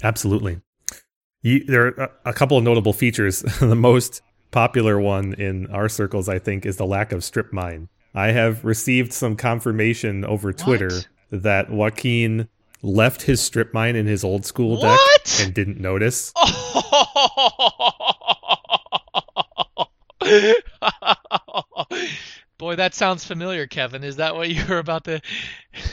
Absolutely. You, there are a, a couple of notable features. the most popular one in our circles, I think, is the lack of strip mine. I have received some confirmation over Twitter that Joaquin left his strip mine in his old school What? deck and didn't notice. Boy, that sounds familiar, Kevin. Is that what you were about to?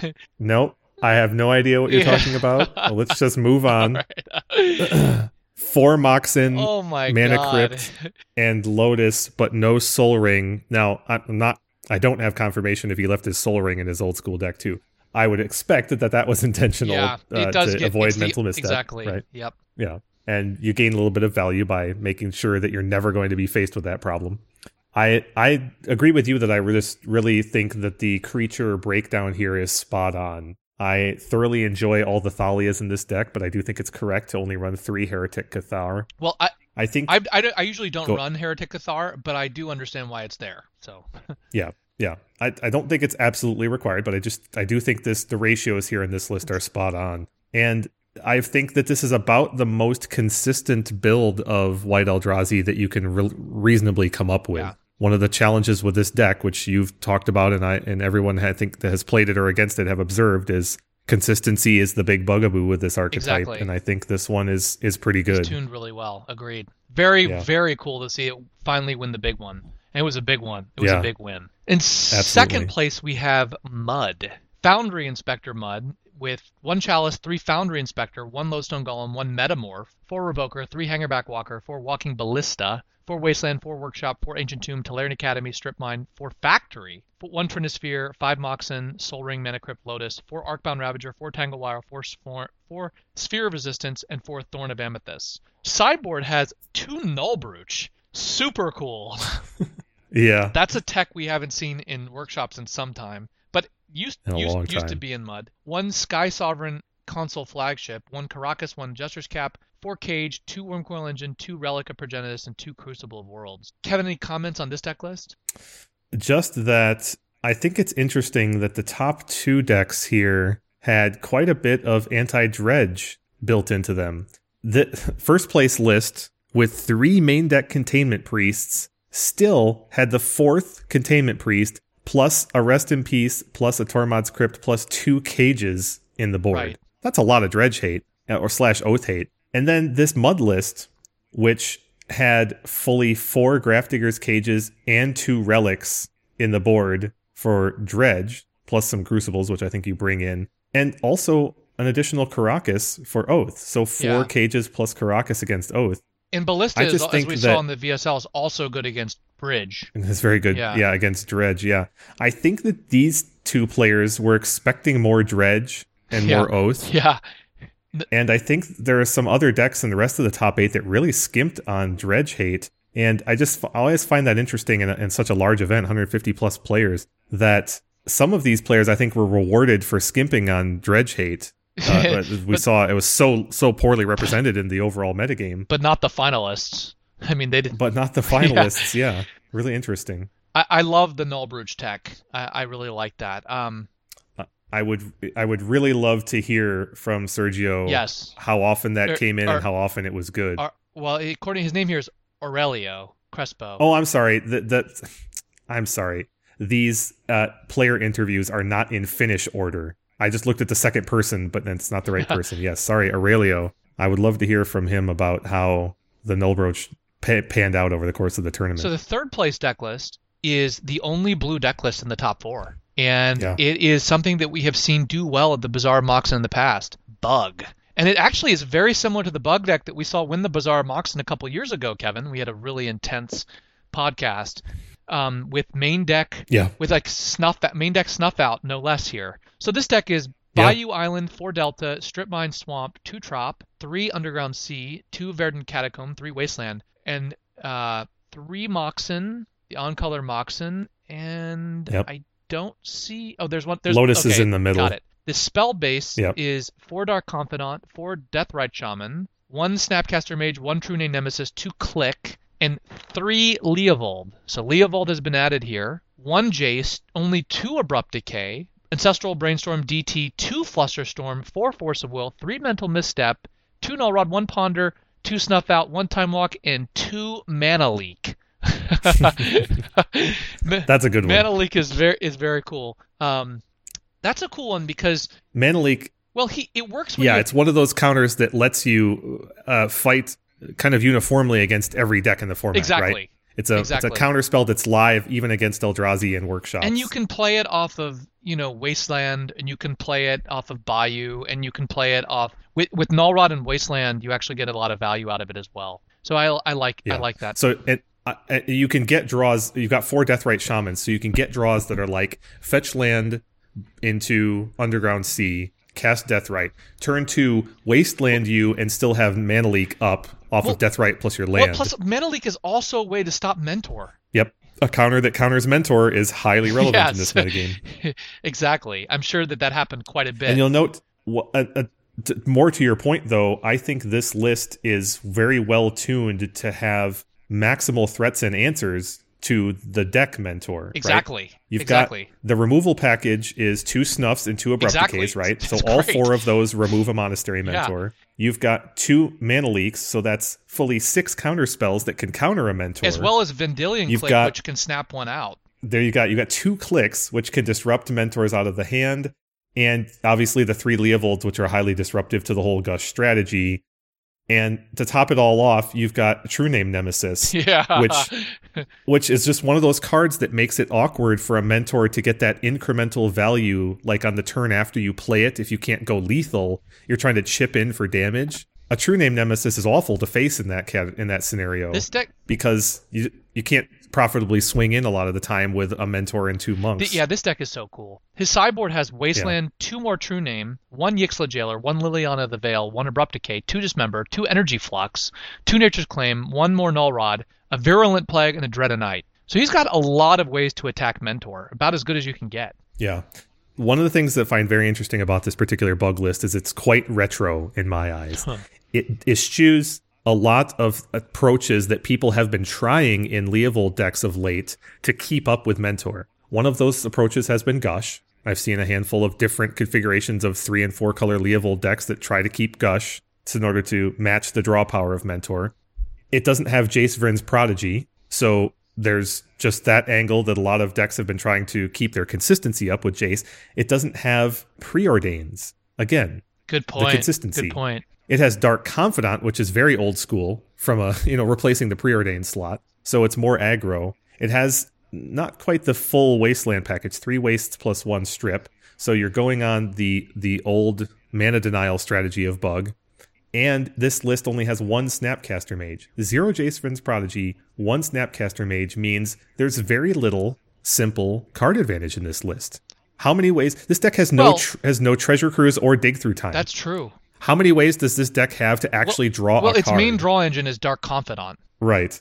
Nope. I have no idea what you're Yeah. talking about. Well, let's just move on. Right. Four Moxen oh my Mana god! Crypt. and Lotus, but no Soul Ring. Now, I'm not. I don't have confirmation if he left his Soul Ring in his old school deck too. I would expect that that, that was intentional yeah, uh, to get, avoid the- mental misstep. Exactly. Right. Yep. Yeah. And you gain a little bit of value by making sure that you're never going to be faced with that problem. I I agree with you that I just really think that the creature breakdown here is spot on. I thoroughly enjoy all the Thalias in this deck, but I do think it's correct to only run three Heretic Cathar. Well, I I think I, I, I usually don't Go- run Heretic Cathar, but I do understand why it's there. So Yeah, yeah. I, I don't think it's absolutely required, but I just I do think this the ratios here in this list are spot on, and I think that this is about the most consistent build of White Eldrazi that you can re- reasonably come up with. Yeah. One of the challenges with this deck, which you've talked about, and I and everyone I think that has played it or against it have observed, is consistency is the big bugaboo with this archetype, Exactly. and I think this one is is pretty it's good. tuned really well. Agreed. Very Yeah. very cool to see it finally win the big one. And it was a big one. It was Yeah. a big win. In second place we have Mud. Foundry Inspector Mud with one Chalice, three Foundry Inspector, one Lodestone Golem, one Metamorph, four Revoker, three Hangarback Walker, four Walking Ballista, four Wasteland, four Workshop, four Ancient Tomb, Tolarian Academy, Strip Mine, four Factory, one Trinisphere, five Moxen, Soul Ring, Mana Crypt, Lotus, four Arcbound Ravager, four Tangle Wire, four, four, four Sphere of Resistance, and four Thorn of Amethyst. Sideboard has two Null Brooch. Super cool. Yeah, That's a tech we haven't seen in workshops in some time, but used used, long used to be in Mud. One Sky Sovereign Consul Flagship, one Karakas, one Jester's Cap, four Cage, two Wurmcoil Engine, two Relic of Progenitus, and two Crucible of Worlds. Kevin, any comments on this deck list? just that I think it's interesting that the top two decks here had quite a bit of anti dredge built into them. The first place list with three main deck containment priests still had the fourth containment priest plus a rest in peace plus a Tormod's crypt plus two cages in the board. Right. That's a lot of dredge hate uh, or slash oath hate. And then this mud list, which had fully four Grafdigger's cages and two relics in the board for dredge, plus some crucibles, which I think you bring in, and also an additional Karakas for oath. So four Yeah. cages plus Karakas against oath. And Ballista, is, as we that- saw in the VSL, is also good against Dredge. It's very good. Yeah. Yeah. against Dredge. Yeah. I think that these two players were expecting more Dredge and Yeah. more Oath. Yeah. And I think there are some other decks in the rest of the top eight that really skimped on Dredge hate. And I just f- always find that interesting in, a, in such a large event, 150 plus players, that some of these players I think were rewarded for skimping on Dredge hate. Uh, but we saw it was so so poorly represented in the overall metagame, But not the finalists. I mean, they didn't. but not the finalists. yeah. really interesting. I, I love the Null Brooch tech. I, I really like that. Um, I would I would really love to hear from Sergio yes. how often that Er- came in or- and how often it was good. Well, according his name here is Aurelio Crespo. oh, I'm sorry. That that I'm sorry. These uh, player interviews are not in finish order. I just looked at the second person, but it's not the right person. Yes, sorry, Aurelio. I would love to hear from him about how the Null Brooch pa- panned out over the course of the tournament. So the third place deck list is the only blue deck list in the top four. And Yeah. it is something that we have seen do well at the Bazaar Moxen in the past. Bug. And it actually is very similar to the bug deck that we saw win the Bazaar Moxen a couple years ago, Kevin. We had a really intense podcast um, with main deck yeah, with like snuff main deck snuff out, no less here. So this deck is Yeah. Bayou Island, four Delta, Strip Mine Swamp, two Trop, three Underground Sea, two Verdant Catacomb, three Wasteland, and uh, three Moxen, the on color Moxen, and Yep. I don't see. Oh, there's one. There's Lotus is in the middle. Got it. The spell base Yep. is four Dark Confidant, four Deathrite Shaman, one Snapcaster Mage, one True Name Nemesis, two Clique, and three Leovold. So Leovold has been added here. One Jace, only two Abrupt Decay, Ancestral Brainstorm DT, two Flusterstorm, four Force of Will, three Mental Misstep, two Null Rod, one Ponder, two Snuff Out, one Time Walk, and two Mana Leak. That's a good one. Mana Leak is very is very cool. Um, that's a cool one because Mana Leak. well, he it works. When yeah, it's one of those counters that lets you uh, fight kind of uniformly against every deck in the format. exactly. Right? It's a Exactly. it's a counter spell that's live even against Eldrazi and workshops. And you can play it off of, you know, Wasteland, and you can play it off of Bayou, and you can play it off with with Nullrod and Wasteland. You actually get a lot of value out of it as well. So I I like I like that. So it, uh, uh, you can get draws. You've got four Deathrite Shamans, so you can get draws that are like fetch land into Underground Sea, cast Deathrite, turn two, Wasteland you, and still have Mana Leak up off Well- of Deathrite plus your land. well, plus Mana Leak is also a way to stop Mentor. yep. A counter that counters Mentor is highly relevant in this Yes. metagame. exactly. I'm sure that that happened quite a bit. And you'll note, uh, uh, t- more to your point, though, I think this list is very well tuned to have maximal threats and answers to the deck mentor. right? exactly. You've exactly. got the removal package is two snuffs and two abrupt Exactly. decays, right? So all great. four of those remove a monastery Yeah. mentor. You've got two mana leaks, so that's fully six counter spells that can counter a mentor. as well as Vendilion You've Clique, got- which can snap one out. there you got you got two cliques which can disrupt mentors out of the hand and obviously the three leovolds which are highly disruptive to the whole gush strategy and to top it all off you've got true name nemesis Yeah. Which- which is just one of those cards that makes it awkward for a mentor to get that incremental value like on the turn after you play it if you can't go lethal you're trying to chip in for damage a true name nemesis is awful to face in that cat in that scenario this deck because you you can't profitably swing in a lot of the time with a mentor and two monks. Yeah, this deck is so cool. His sideboard has Wasteland, two more True Name, one Yixlid Jailer, one Liliana of the Veil, one Abrupt Decay, two Dismember, two Energy Flux, two Nature's Claim, one more Null Rod, a Virulent Plague, and a Dread of Night. So he's got a lot of ways to attack Mentor, about as good as you can get. Yeah. One of the things that I find very interesting about this particular bug list is it's quite retro in my eyes. Huh. It eschews a lot of approaches that people have been trying in Leovold decks of late to keep up with Mentor. One of those approaches has been Gush. I've seen a handful of different configurations of three and four color Leovold decks that try to keep Gush in order to match the draw power of Mentor. It doesn't have Jace Vryn's Prodigy, so there's just that angle that a lot of decks have been trying to keep their consistency up with Jace. It doesn't have preordains. Again, Good point. consistency. Good point. it has Dark Confidant, which is very old school from a, you know, replacing the preordained slot. So it's more aggro. It has not quite the full wasteland package, three wastes plus one strip. So you're going on the the old mana denial strategy of bug. And this list only has one Snapcaster Mage, zero Jace Vryn's Prodigy, one Snapcaster Mage means there's very little simple card advantage in this list. How many ways this deck has no Well- tr- has no treasure cruise or dig through time. That's true. How many ways does this deck have to actually draw Well, its card? main draw engine is Dark Confidant. right,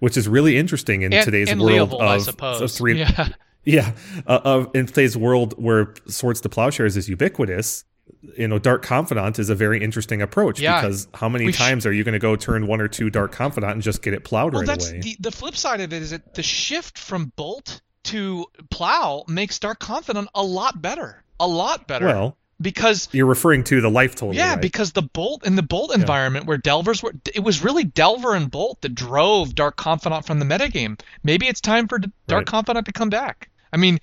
which is really interesting in And, today's and world Leovold, of, I of three. Yeah. Yeah, uh, of in today's world where Swords to Plowshares is ubiquitous, you know, Dark Confidant is a very interesting approach Yeah. because how many We sh- times are you going to go turn one or two Dark Confidant and just get it plowed Well, right that's away? the the flip side of it is that the shift from Bolt to Plow makes Dark Confidant a lot better. A lot better. well, because you're referring to the life total. yeah, right? because the Bolt in the Bolt environment where Delvers were, it was really Delver and Bolt that drove Dark Confidant from the metagame. Maybe it's time for Dark Right. Confidant to come back. I mean,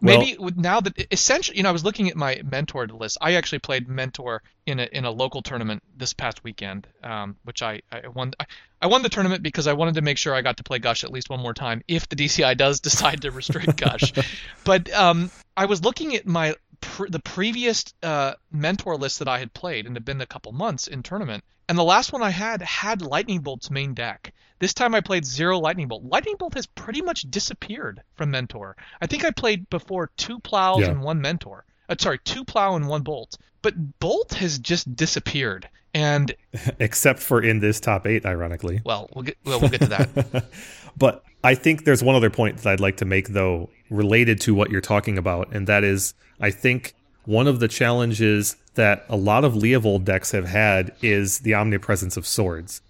maybe with- now that essentially, you know, I was looking at my mentor list. I actually played mentor in a in a local tournament this past weekend, um, which I, I won. I, I won the tournament because I wanted to make sure I got to play Gush at least one more time if the DCI does decide to restrict Gush. but um, I was looking at my pr- the previous uh, mentor list that I had played and had been a couple months in tournament, and the last one I had had Lightning Bolt's main deck. This time I played zero Lightning Bolt. Lightning Bolt has pretty much disappeared from Mentor. I think I played before two plows Yeah. and one Mentor. Uh, sorry, two plow and one Bolt. But Bolt has just disappeared. And except for in this top eight, ironically. well, we'll get well, we'll get to that. but I think there's one other point that I'd like to make, though, related to what you're talking about, and that is I think one of the challenges that a lot of Leovold decks have had is the omnipresence of swords.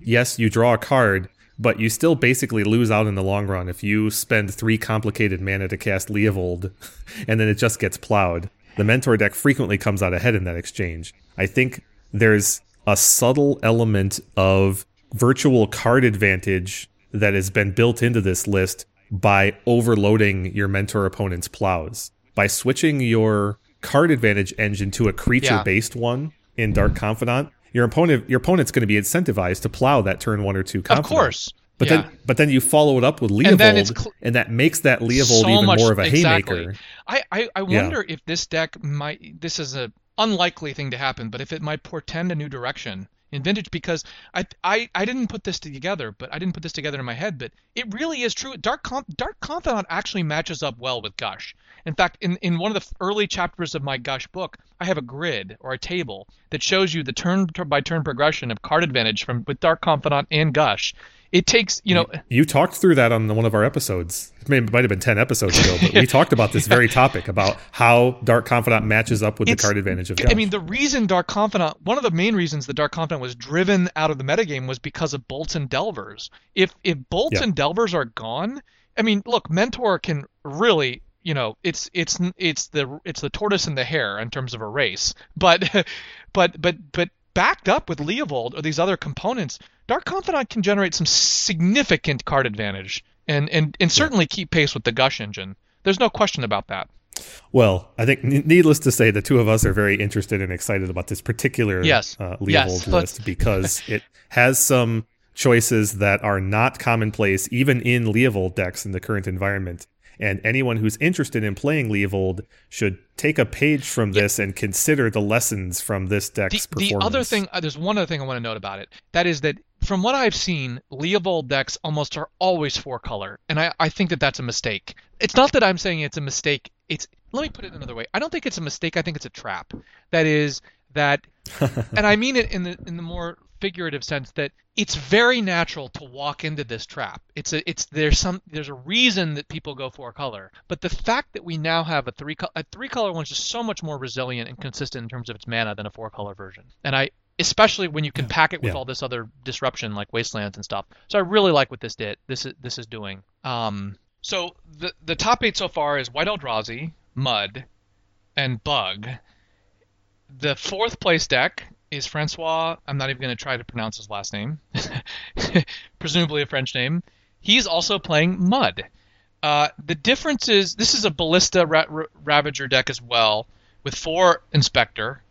Yes, you draw a card, but you still basically lose out in the long run if you spend three complicated mana to cast Leovold and then it just gets plowed. The Mentor deck frequently comes out ahead in that exchange. I think there's a subtle element of virtual card advantage that has been built into this list by overloading your mentor opponent's plows. By switching your card advantage engine to a creature based one in Dark Confidant, your opponent your opponent's going to be incentivized to plow that turn one or two of course. But yeah. then but then you follow it up with Leovold And and, cl- that makes that Leovold so even much- more of a exactly. haymaker. I, I, I Yeah. wonder if this deck might. This is a unlikely thing to happen, but if it might portend a new direction in Vintage, because I, I, I didn't put this together, but I didn't put this together in my head, but it really is true. Dark Con- Dark Confidant actually matches up well with Gush. In fact, in, in one of the early chapters of my Gush book, I have a grid or a table that shows you the turn by turn progression of card advantage from with Dark Confidant and Gush. It takes, you know, You talked through that on one of our episodes. It, may, it might have been 10 episodes ago, but we talked about this very topic about how Dark Confidant matches up with the It's- card advantage of I mean, the reason Dark Confidant, one of the main reasons the Dark Confidant was driven out of the metagame was because of Bolts and Delvers. If if Bolts Yeah. and Delvers are gone, I mean, look, Mentor can really, you know, it's it's it's the it's the tortoise and the hare in terms of a race, but but but but backed up with Leovold or these other components, Dark Confidant can generate some significant card advantage and and and certainly keep pace with the Gush engine. There's no question about that. well, I think needless to say, the two of us are very interested and excited about this particular Yes. uh, Leovold Yes. List because it has some choices that are not commonplace even in Leovold decks in the current environment. And anyone who's interested in playing Leovold should take a page from this and consider the lessons from this deck's the, the other thing uh, there's one other thing i want to note about it. That is that from what i've seen leovold decks almost are always four color and I, I think that that's a mistake. It's not that i'm saying it's a mistake it's let me put it another way. I don't think it's a mistake i think it's a trap. That is that and i mean it in the in the more figurative sense that it's very natural to walk into this trap. It's a it's there's some there's a reason that people go four color. But the fact that we now have a three color a three color one's just so much more resilient and consistent in terms of its mana than a four color version. And i especially when you can pack it with Yeah. all this other disruption like wastelands and stuff. So i really like what this did this is this is doing. Um so the the top eight so far is white eldrazi mud and bug. The fourth place deck is Francois. I'm not even going to try to pronounce his last name, presumably a French name. He's also playing Mud. Uh, the difference is this is a Ballista Ra- Ra- Ravager deck as well, with four Inspector.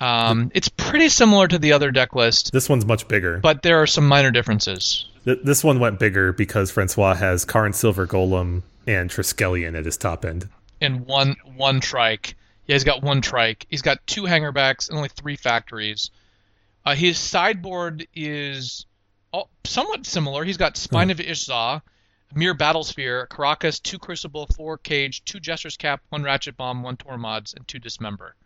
Um, it's pretty similar to the other deck list, This one's much bigger. but there are some minor differences. Th- this one went bigger because Francois has Karn Silver Golem and Triskelion at his top end. and one one trike. Yeah, he's got one trike. He's got two hangarbacks and only three factories. Uh, his sideboard is all, somewhat similar. He's got Spine of Ishza, Myr Battlesphere, Karakas, two Crucible, four Cage, two Jester's Cap, one Ratchet Bomb, one Tormod's, and two Dismember.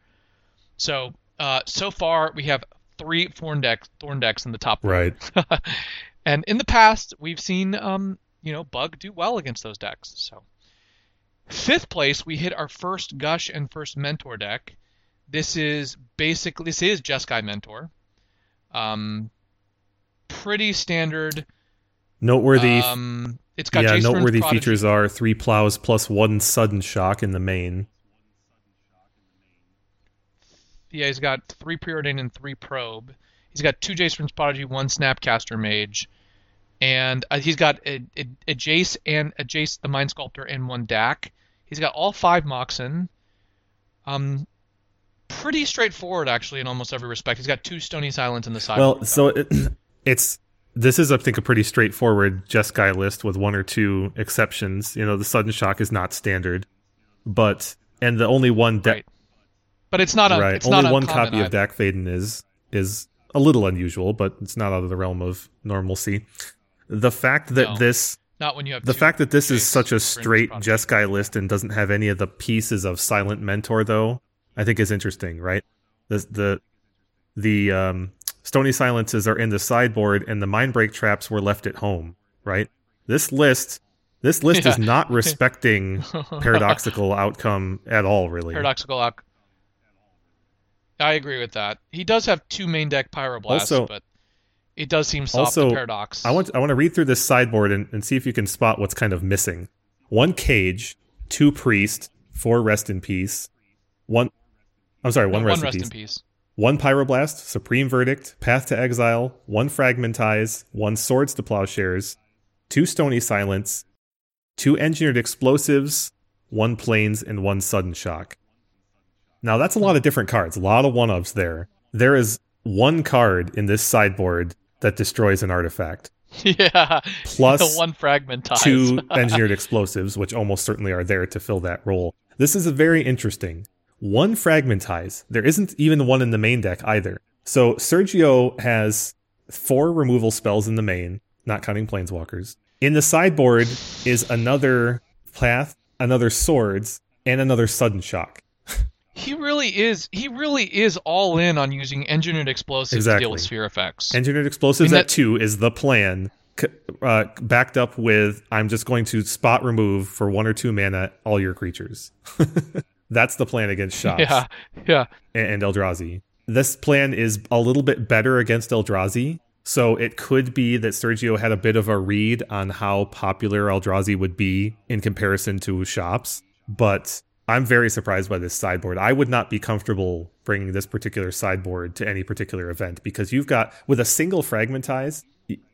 So uh, so far we have three Thorn decks, Thorn decks in the top. Right. and in the past we've seen um, you know Bug do well against those decks. So fifth place we hit our first Gush and first Mentor deck. This is basically this is Jeskai Mentor. Um, pretty standard. Noteworthy. Um, it's got yeah, Jace noteworthy Prodigy. features are three plows plus one sudden shock in the main. Yeah, he's got three preordain and three probe. He's got two Jace Vryn's Prodigy, one Snapcaster Mage, and uh, he's got a, a, a Jace and a Jace the Mind Sculptor and one Dack. He's got all five Moxen. Um, pretty straightforward actually in almost every respect. He's got two Stony Silence in the side. Well, so it, it's this is I think a pretty straightforward Jeskai list with one or two exceptions. You know, the sudden shock is not standard, but and the only one deck right. But it's not a right it's only not one copy of either. Dack Fayden is is a little unusual, but it's not out of the realm of normalcy. The fact that No. this Not when you have the fact that this is such a straight Jeskai list and doesn't have any of the pieces of Silent Mentor, though, I think is interesting, right? The the the um, Stony Silences are in the sideboard, and the Mind Break traps were left at home, right? This list, this list is not respecting paradoxical outcome at all, really. Paradoxical Oc- I agree with that. He does have two main deck Pyroblasts, Also- but it does seem soft Also, Paradox. I want I want to read through this sideboard and, and see if you can spot what's kind of missing. One cage, two priest, four rest in peace, one. I'm sorry, one, No, one, one rest, rest in in peace. peace. One pyroblast, supreme verdict, path to exile, one fragmentize, one swords to plowshares, two stony silence, two engineered explosives, one plains, and one sudden shock. Now that's a lot of different cards, a lot of one ups there. There is one card in this sideboard that destroys an artifact, yeah. plus the one fragment two engineered explosives, which almost certainly are there to fill that role. This is a very interesting. One fragmentize. There isn't even one in the main deck either. So Sergio has four removal spells in the main, not counting planeswalkers. In the sideboard is another path, another swords, and another sudden shock. He really is. He really is all in on using engineered explosives to Exactly. deal with sphere effects. Engineered explosives mean, at two is the plan, uh, backed up with I'm just going to spot remove for one or two mana all your creatures. That's the plan against shops yeah. Yeah. and, and Eldrazi. This plan is a little bit better against Eldrazi, so it could be that Sergio had a bit of a read on how popular Eldrazi would be in comparison to shops. But I'm very surprised by this sideboard. I would not be comfortable bringing this particular sideboard to any particular event because you've got, with a single fragmentize,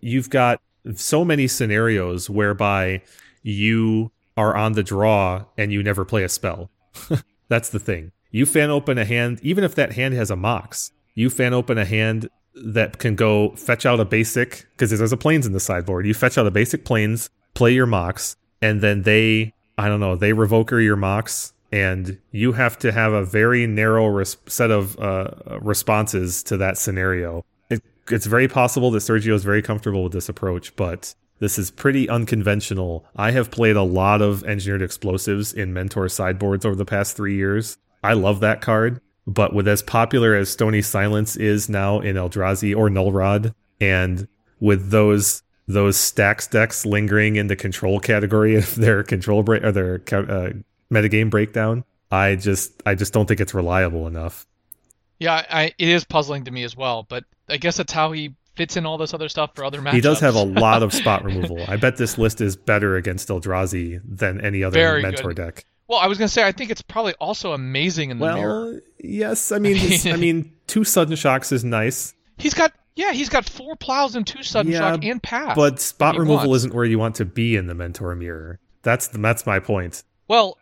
you've got so many scenarios whereby you are on the draw and you never play a spell. That's the thing. You fan open a hand, even if that hand has a mox, you fan open a hand that can go fetch out a basic, because there's a plains in the sideboard. You fetch out a basic plains, play your mox, and then they, I don't know, they revoker your mox, and you have to have a very narrow res- set of uh, responses to that scenario. It, it's very possible that Sergio is very comfortable with this approach, but this is pretty unconventional. I have played a lot of engineered explosives in Mentor sideboards over the past three years. I love that card, but with as popular as Stony Silence is now in Eldrazi or Null Rod, and with those those stacks decks lingering in the control category of their control break or their uh, metagame breakdown, I just I just don't think it's reliable enough. Yeah, I, it is puzzling to me as well, but I guess that's how he fits in all this other stuff for other matchups. He does have a lot of spot removal. I bet this list is better against Eldrazi than any other Very mentor good. deck. Well, I was gonna say I think it's probably also amazing in the mirror. Well, yes. I mean, I mean, two sudden shocks is nice, He's got yeah, he's got four plows and two sudden Yeah, shock and pass. but spot removal wants. isn't where you want to be in the mentor mirror. That's the, that's my point. well,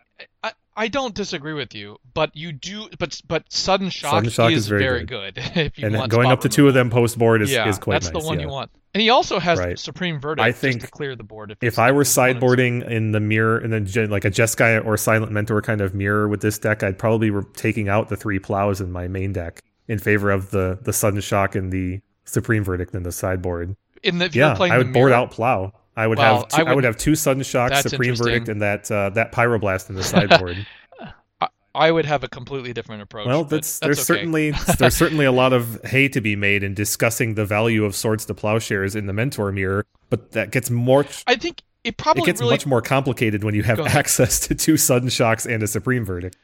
I, don't disagree with you, but you do. But but sudden shock, Sudden shock is, is very very good. if you and going up to two of them post board is, yeah, is quite that's nice. the one yeah. you want. And he also has Right. supreme verdict I just think to clear the board. If, If I were sideboarding in the mirror and then like a Jeskai or Silent Mentor kind of mirror with this deck, I'd probably be taking out the three plows in my main deck in favor of the the sudden shock and the supreme verdict in the sideboard. In the if yeah, you're playing I would board mirror- out plow. I would Well, have two, I I, would, would- have two sudden shocks, supreme verdict, and that uh, that pyroblast in the sideboard. I would have a completely different approach. well, that's, that's there's okay. certainly there's certainly a lot of hay to be made in discussing the value of swords to plowshares in the mentor mirror, but that gets more I think it probably it gets really much more complicated when you have access to two sudden shocks and a supreme verdict.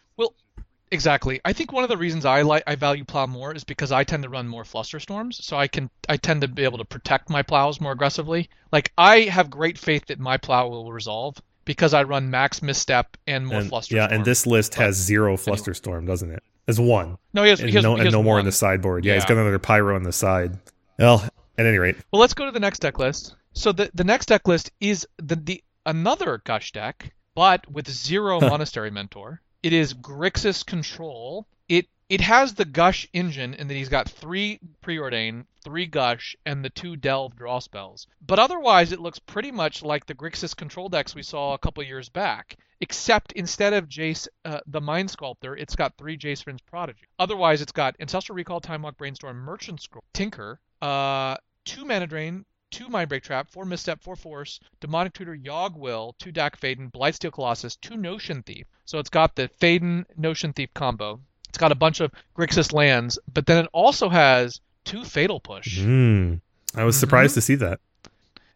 Exactly. I think one of the reasons I like I value plow more is because I tend to run more fluster storms, so I can I tend to be able to protect my plows more aggressively. Like I have great faith that my plow will resolve because I run max misstep and more And, fluster yeah, storm. and this list has zero fluster storm, doesn't it? As one. no, he has, and he has, no, he and has no more one. in the sideboard. Yeah, he's got another pyro on the side. Well, at any rate, Well, let's go to the next deck list. So the the next deck list is the the another gush deck, but with zero monastery mentor. It is Grixis control. It it has the gush engine in that he's got three preordain, three gush, and the two delve draw spells. But otherwise, it looks pretty much like the Grixis control decks we saw a couple years back. Except instead of Jace, uh, the Mind Sculptor, it's got three Jace Prodigy. Otherwise, it's got Ancestral Recall, Time Walk, Brainstorm, Merchant Scroll, Tinker, uh, two Mana Drain, two Mind Break Trap, four Misstep, four Force, Demonic Tutor, Yogg Will, two Dack Fayden, Blightsteel Colossus, two Notion Thief. So it's got the Fayden Notion Thief combo. It's got a bunch of Grixis lands, but then it also has two Fatal Push. Hmm. I was Mhm. surprised to see that.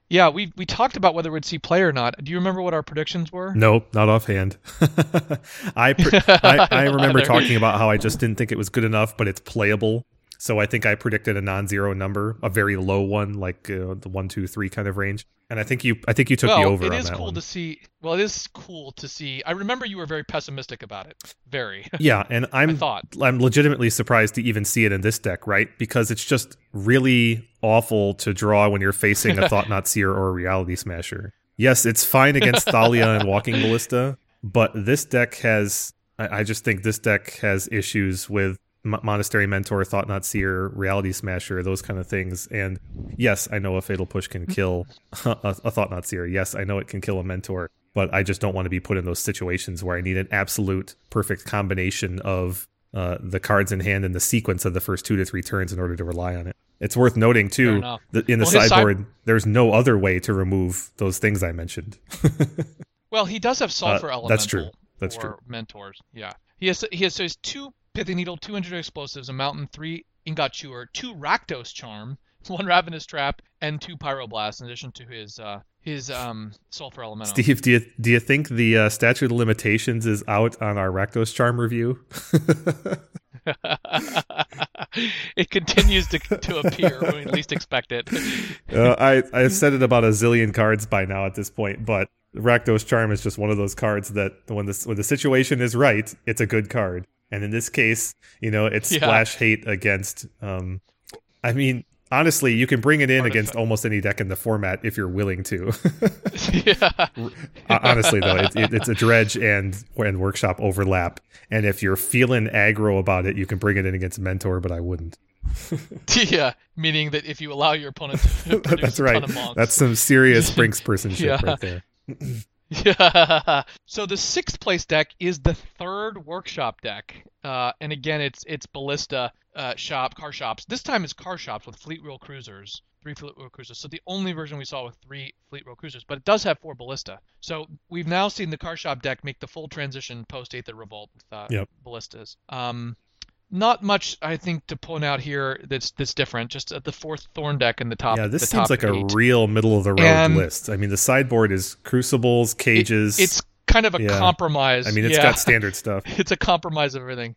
Yeah, we we talked about whether we'd see play or not. Do you remember what our predictions were? Nope, not offhand. I, pre- I I remember talking about how I just didn't think it was good enough, but it's playable. So I think I predicted a non-zero number, a very low one, like uh, the one, two, three kind of range. And I think you, I think you took well, the over it is cool one. to see. Well, it is cool to see. I remember you were very pessimistic about it. Very. Yeah, and I I'm thought. I'm legitimately surprised to even see it in this deck, right? Because it's just really awful to draw when you're facing a Thought-Knot Seer or a Reality Smasher. Yes, it's fine against Thalia and Walking Ballista, but this deck has. I, I just think this deck has issues with Monastery Mentor, Thought-Knot Seer, Reality Smasher, those kind of things. And yes, I know a Fatal Push can kill a, a Thought-Knot Seer. Yes, I know it can kill a Mentor, but I just don't want to be put in those situations where I need an absolute perfect combination of uh, the cards in hand and the sequence of the first two to three turns in order to rely on it. It's worth noting too that in the Well, his side- sideboard, there's no other way to remove those things I mentioned. Well, he does have sulfur Uh, elemental. that's true. That's for true. Mentors. Yeah. He has he has so he has two Pithing Needle, two engineer explosives, a mountain, three ingot chewer, two Rakdos charm, one ravenous trap, and two pyroblast in addition to his uh his um sulfur elemental. Steve, do you do you think the uh, statute of limitations is out on our Rakdos Charm review? it continues to, to appear when we at least expect it. uh, I I've said it about a zillion cards by now at this point, but Rakdos Charm is just one of those cards that when the when the situation is right, it's a good card. And in this case, you know, it's Yeah. splash hate against. Um, I mean, honestly, you can bring it in against almost any deck in the format if you're willing to. yeah. Honestly though it, it, it's a dredge and and workshop overlap and if you're feeling aggro about it you can bring it in against mentor but i wouldn't yeah. Meaning that if you allow your opponent to produce that's right ton of monks. that's some serious brinks personship Yeah. right there Yeah. So the sixth place deck is the third workshop deck, uh, and again, it's it's ballista uh, shop car shops. This time it's car shops with fleet wheel cruisers, three fleet wheel cruisers. So the only version we saw with three fleet wheel cruisers, but it does have four ballista. So we've now seen the car shop deck make the full transition post of Revolt with uh, Yep. ballistas. Um, not much, I think, to point out here that's that's different. Just at the fourth Thorn deck in the top. yeah this seems like a real middle of the road And- list i mean the sideboard is crucibles It- cages it's kind of a Yeah. compromise. i mean it's yeah. got standard stuff it's a compromise of everything.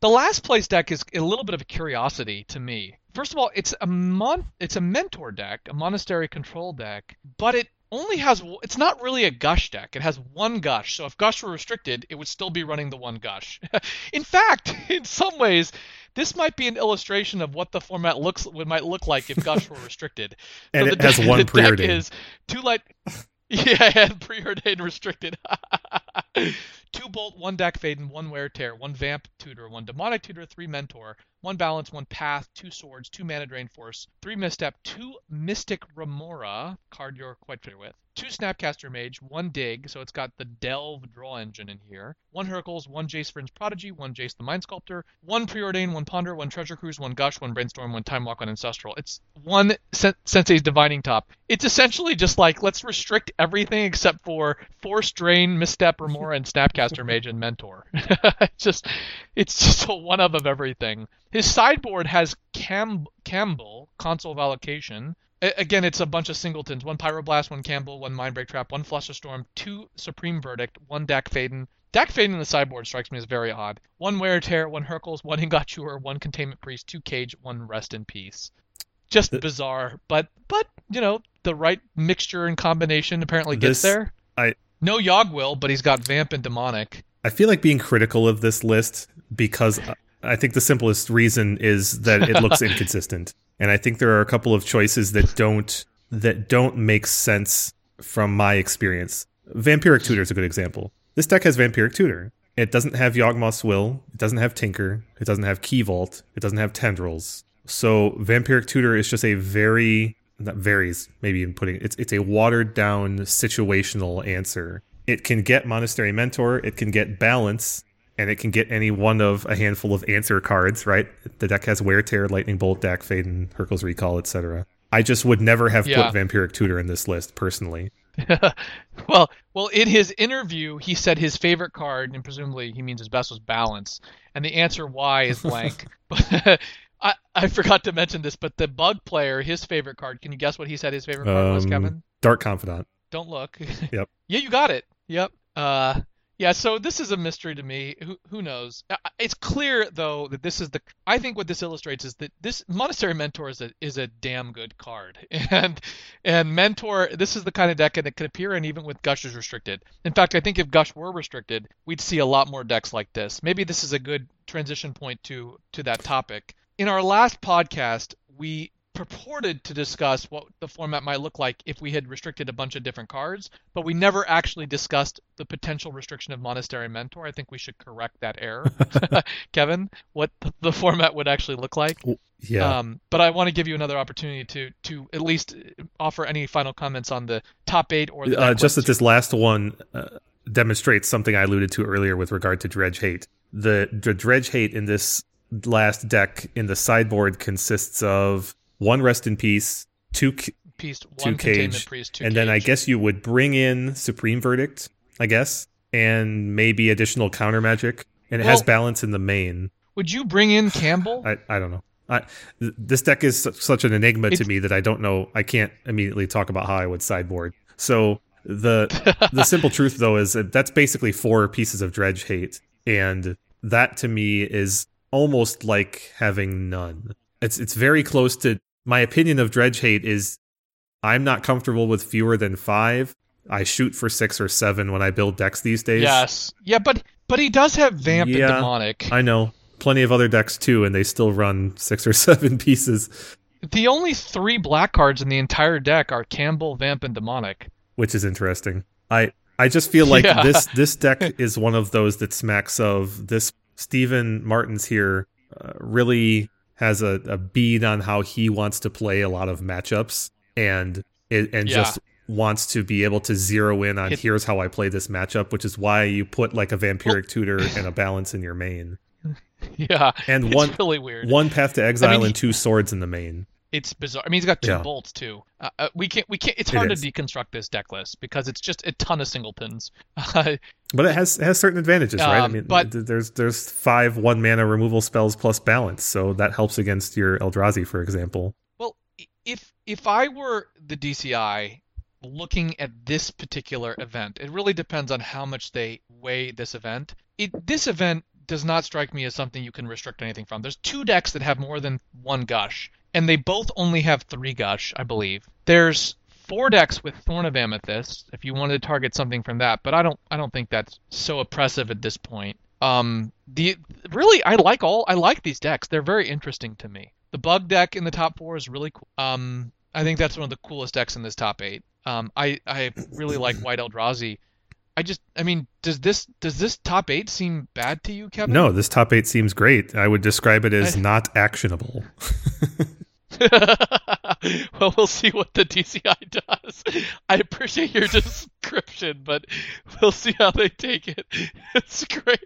The last place deck is a little bit of a curiosity to me. First of all, it's a mon- it's a mentor deck, a monastery control deck, but it only has it's not really a gush deck. It has one gush. So if gush were restricted, it would still be running the one gush. in fact, in some ways, this might be an illustration of what the format looks what might look like if gush were restricted. and So it has one the deck preordained is two light. Yeah, and preordained restricted. two bolt, one deck fade, and one wear tear, one vamp tutor, one demonic tutor, three mentor, one balance, one path, two swords, two mana drain force, three misstep, two mystic remora, card you're quite familiar with, two Snapcaster Mage, one Dig, so it's got the Delve draw engine in here, one Hurkyl's, one Jace Vryn's Prodigy, one Jace the Mind Sculptor, one Preordain, one Ponder, one Treasure Cruise, one Gush, one Brainstorm, one Time Walk, one Ancestral. It's one Sen- Sensei's Divining Top. It's essentially just like, let's restrict everything except for Force Drain, Misstep, Remora, and Snapcaster Mage and Mentor. it's just, it's just a one of of everything. His sideboard has Cam- Kambal, Consul of Allocation, again, it's a bunch of singletons: one Pyroblast, one Kambal, one Mindbreak Trap, one Flusterstorm, two Supreme Verdict, one Dack Fayden. Dack Fayden in the sideboard strikes me as very odd. One Wear Tear, one Hurkyl's, one Ingot Chewer, one Containment Priest, two Cage, one Rest in Peace. Just bizarre, but but you know the right mixture and combination apparently gets this, there. I no Yogg will, but he's got Vamp and Demonic. I feel like being critical of this list because uh, I think the simplest reason is that it looks inconsistent and I think there are a couple of choices that don't that don't make sense from my experience. Vampiric Tutor is a good example. This deck has Vampiric Tutor. It doesn't have Yawgmoth's Will. It doesn't have Tinker. It doesn't have Key Vault. It doesn't have Tendrils. So Vampiric Tutor is just a very that varies maybe in putting it's it's a watered down situational answer. It can get Monastery Mentor. It can get Balance and it can get any one of a handful of answer cards, right? The deck has Wear Tear, Lightning Bolt, Dack Fayden, Hurkyl's Recall, etc. I just would never have yeah. put Vampiric Tutor in this list personally. well, well, in his interview, he said his favorite card, and presumably he means his best was Balance, and the answer why is blank. but I, I forgot to mention this, but the Bug player, his favorite card. Can you guess what he said his favorite card um, was, Kevin? Dark Confidant. Don't look. Yep. yeah, you got it. Yep. Uh, yeah, so this is a mystery to me. Who who knows? It's clear though that this is the. I think what this illustrates is that this Monastery Mentor is a is a damn good card, and and Mentor. This is the kind of deck that can appear and even with Gush is restricted. In fact, I think if Gush were restricted, we'd see a lot more decks like this. Maybe this is a good transition point to to that topic. In our last podcast, we purported to discuss what the format might look like if we had restricted a bunch of different cards, but we never actually discussed the potential restriction of Monastery Mentor. I think we should correct that error, Kevin. What the format would actually look like. Yeah. Um, but I want to give you another opportunity to to at least offer any final comments on the top eight or uh, just that this last one uh, demonstrates something I alluded to earlier with regard to Dredge Hate. The, the Dredge Hate in this last deck in the sideboard consists of one rest in peace, two peace, two cage, priest, two and cage. then I guess you would bring in supreme verdict, I guess, and maybe additional counter magic, and it well, has balance in the main. Would you bring in Kambal? I I don't know. I, this deck is such an enigma it's, to me that I don't know. I can't immediately talk about how I would sideboard. So the the simple truth though is that that's basically four pieces of dredge hate, and that to me is almost like having none. It's it's very close to my opinion of Dredge Hate is I'm not comfortable with fewer than five. I shoot for six or seven when I build decks these days. Yes. Yeah, but but he does have Vamp yeah, and Demonic. I know. Plenty of other decks too, and they still run six or seven pieces. The only three black cards in the entire deck are Kambal, Vamp, and Demonic. Which is interesting. I I just feel like yeah. this this deck is one of those that smacks of this Stephen Martins here uh, really has a, a bead on how he wants to play a lot of matchups and it, and yeah. just wants to be able to zero in on it, here's how I play this matchup, which is why you put like a vampiric tutor and a balance in your main. Yeah, and one really weird. One path to exile I mean, and two swords in the main. It's bizarre. I mean, he's got two yeah. bolts too. Uh, uh, we can't. We can't. It's hard it to deconstruct this deck list because it's just a ton of single singletons. but it has it has certain advantages, right? Um, I mean, but, there's there's five one mana removal spells plus balance, so that helps against your Eldrazi, for example. Well, if if I were the DCI looking at this particular event, it really depends on how much they weigh this event. It, this event does not strike me as something you can restrict anything from. There's two decks that have more than one gush, and they both only have three gush, I believe. There's four decks with Thorn of Amethyst, if you wanted to target something from that, but I don't I don't think that's so oppressive at this point. Um, the really I like all I like these decks. They're very interesting to me. The bug deck in the top four is really cool. Um, I think that's one of the coolest decks in this top eight. Um, I I really like White Eldrazi. I just, I mean, does this does this top eight seem bad to you, Kevin? No, this top eight seems great. I would describe it as not actionable. well, we'll see what the DCI does. I appreciate your description, but we'll see how they take it. It's great.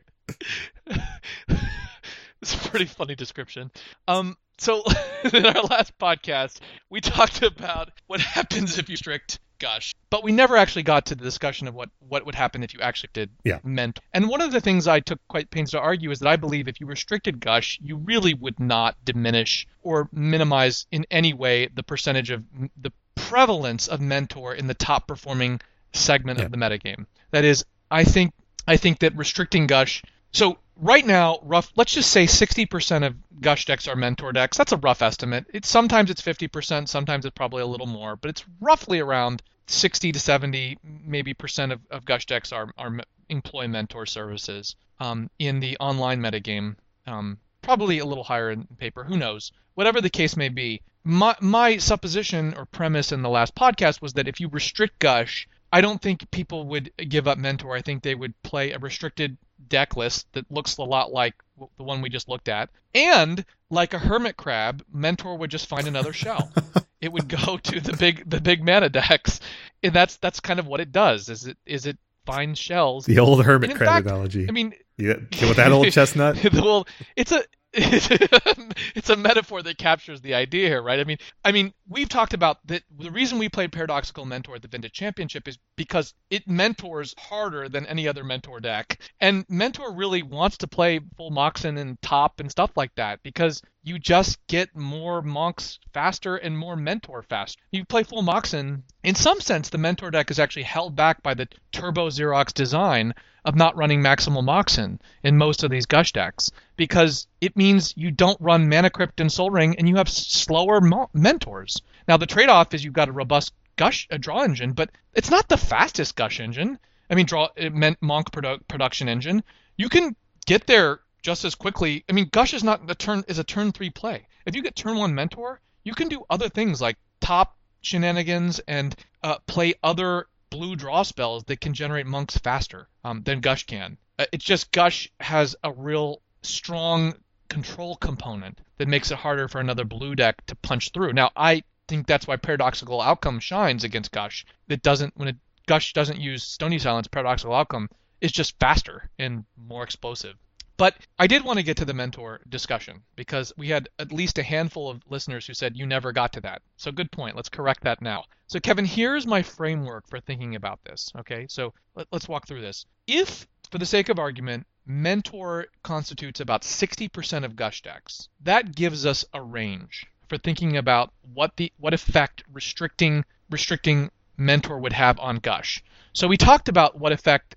it's a pretty funny description. Um, so in our last podcast, we talked about what happens if you strict gush, but we never actually got to the discussion of what what would happen if you actually did yeah. meant. And one of the things I took quite pains to argue is that I believe if you restricted gush, you really would not diminish or minimize in any way the percentage of the prevalence of mentor in the top performing segment yeah. of the metagame. That is, I think I think that restricting gush so right now, rough. Let's just say 60% of Gush decks are Mentor decks. That's a rough estimate. It's sometimes it's 50%, sometimes it's probably a little more, but it's roughly around 60 to 70 maybe percent of, of Gush decks are, are employ Mentor services um, in the online metagame. Um, probably a little higher in paper. Who knows? Whatever the case may be, my my supposition or premise in the last podcast was that if you restrict Gush, I don't think people would give up Mentor. I think they would play a restricted deck list that looks a lot like the one we just looked at. And like a hermit crab, Mentor would just find another shell. it would go to the big the big mana decks. And that's that's kind of what it does. Is it is it finds shells. The old hermit crab fact, analogy. I mean, yeah, with that old chestnut. well, it's a it's a metaphor that captures the idea here, right? I mean, I mean, we've talked about that. The reason we played Paradoxical Mentor at the Vintage Championship is because it mentors harder than any other mentor deck, and Mentor really wants to play full Moxen and top and stuff like that because you just get more monks faster and more mentor faster. You play full Moxen. In some sense, the mentor deck is actually held back by the Turbo Xerox design of not running maximal Moxen in most of these Gush decks because it means you don't run Mana Crypt and Sol Ring and you have slower mo- mentors. Now the trade-off is you've got a robust Gush a draw engine, but it's not the fastest Gush engine. I mean, draw it meant Monk produ- production engine. You can get there just as quickly. I mean, Gush is not a turn is a turn three play. If you get turn one mentor, you can do other things like top shenanigans and uh, play other blue draw spells that can generate monks faster um, than Gush can. Uh, it's just Gush has a real strong control component that makes it harder for another blue deck to punch through. Now, I think that's why Paradoxical Outcome shines against Gush. It doesn't when it, Gush doesn't use Stony Silence. Paradoxical Outcome is just faster and more explosive. But I did want to get to the mentor discussion because we had at least a handful of listeners who said you never got to that. So good point. Let's correct that now. So Kevin, here's my framework for thinking about this. Okay, so let, us walk through this. If, for the sake of argument, mentor constitutes about 60% of gush decks, that gives us a range for thinking about what the what effect restricting restricting mentor would have on gush. So we talked about what effect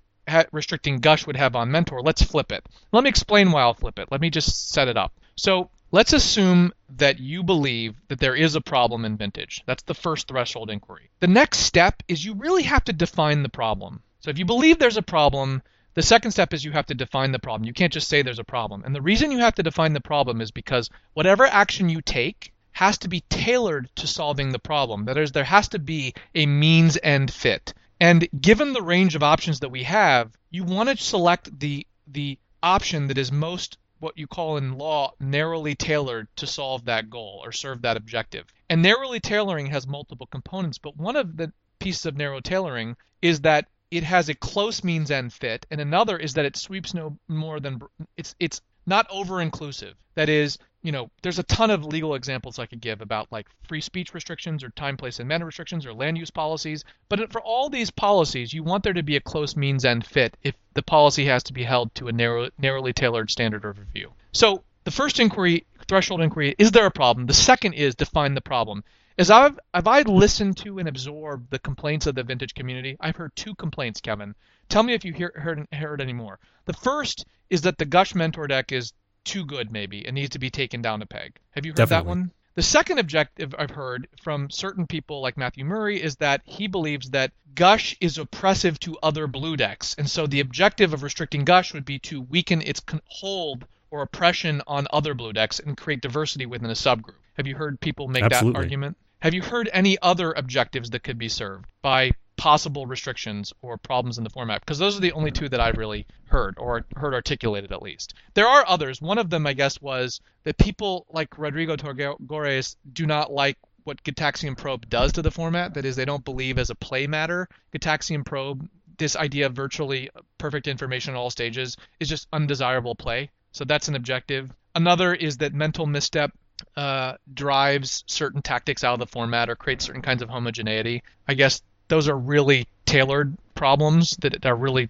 restricting Gush would have on Mentor, let's flip it. Let me explain why I'll flip it. Let me just set it up. So let's assume that you believe that there is a problem in Vintage. That's the first threshold inquiry. The next step is you really have to define the problem. So if you believe there's a problem, the second step is you have to define the problem. You can't just say there's a problem. And the reason you have to define the problem is because whatever action you take has to be tailored to solving the problem. That is, there has to be a means end fit. And given the range of options that we have, you want to select the the option that is most what you call in law narrowly tailored to solve that goal or serve that objective. And narrowly tailoring has multiple components, but one of the pieces of narrow tailoring is that it has a close means end fit, and another is that it sweeps no more than it's it's not over inclusive. That is, you know, there's a ton of legal examples I could give about like free speech restrictions or time, place, and manner restrictions or land use policies. But for all these policies, you want there to be a close means end fit if the policy has to be held to a narrow, narrowly tailored standard of review. So the first inquiry, threshold inquiry, is there a problem? The second is define the problem. As I've have I listened to and absorbed the complaints of the vintage community, I've heard two complaints, Kevin. Tell me if you hear, heard heard any more. The first is that the Gush Mentor deck is too good, maybe, and needs to be taken down a peg. Have you heard Definitely. that one? The second objective I've heard from certain people like Matthew Murray is that he believes that Gush is oppressive to other blue decks, and so the objective of restricting Gush would be to weaken its hold or oppression on other blue decks and create diversity within a subgroup. Have you heard people make Absolutely. that argument? Have you heard any other objectives that could be served by possible restrictions or problems in the format because those are the only two that I've really heard or heard articulated at least. There are others. One of them, I guess, was that people like Rodrigo Togores do not like what Gitaxian Probe does to the format. That is, they don't believe as a play matter. Gitaxian Probe, this idea of virtually perfect information at all stages, is just undesirable play. So that's an objective. Another is that mental misstep uh, drives certain tactics out of the format or creates certain kinds of homogeneity. I guess those are really tailored problems that are really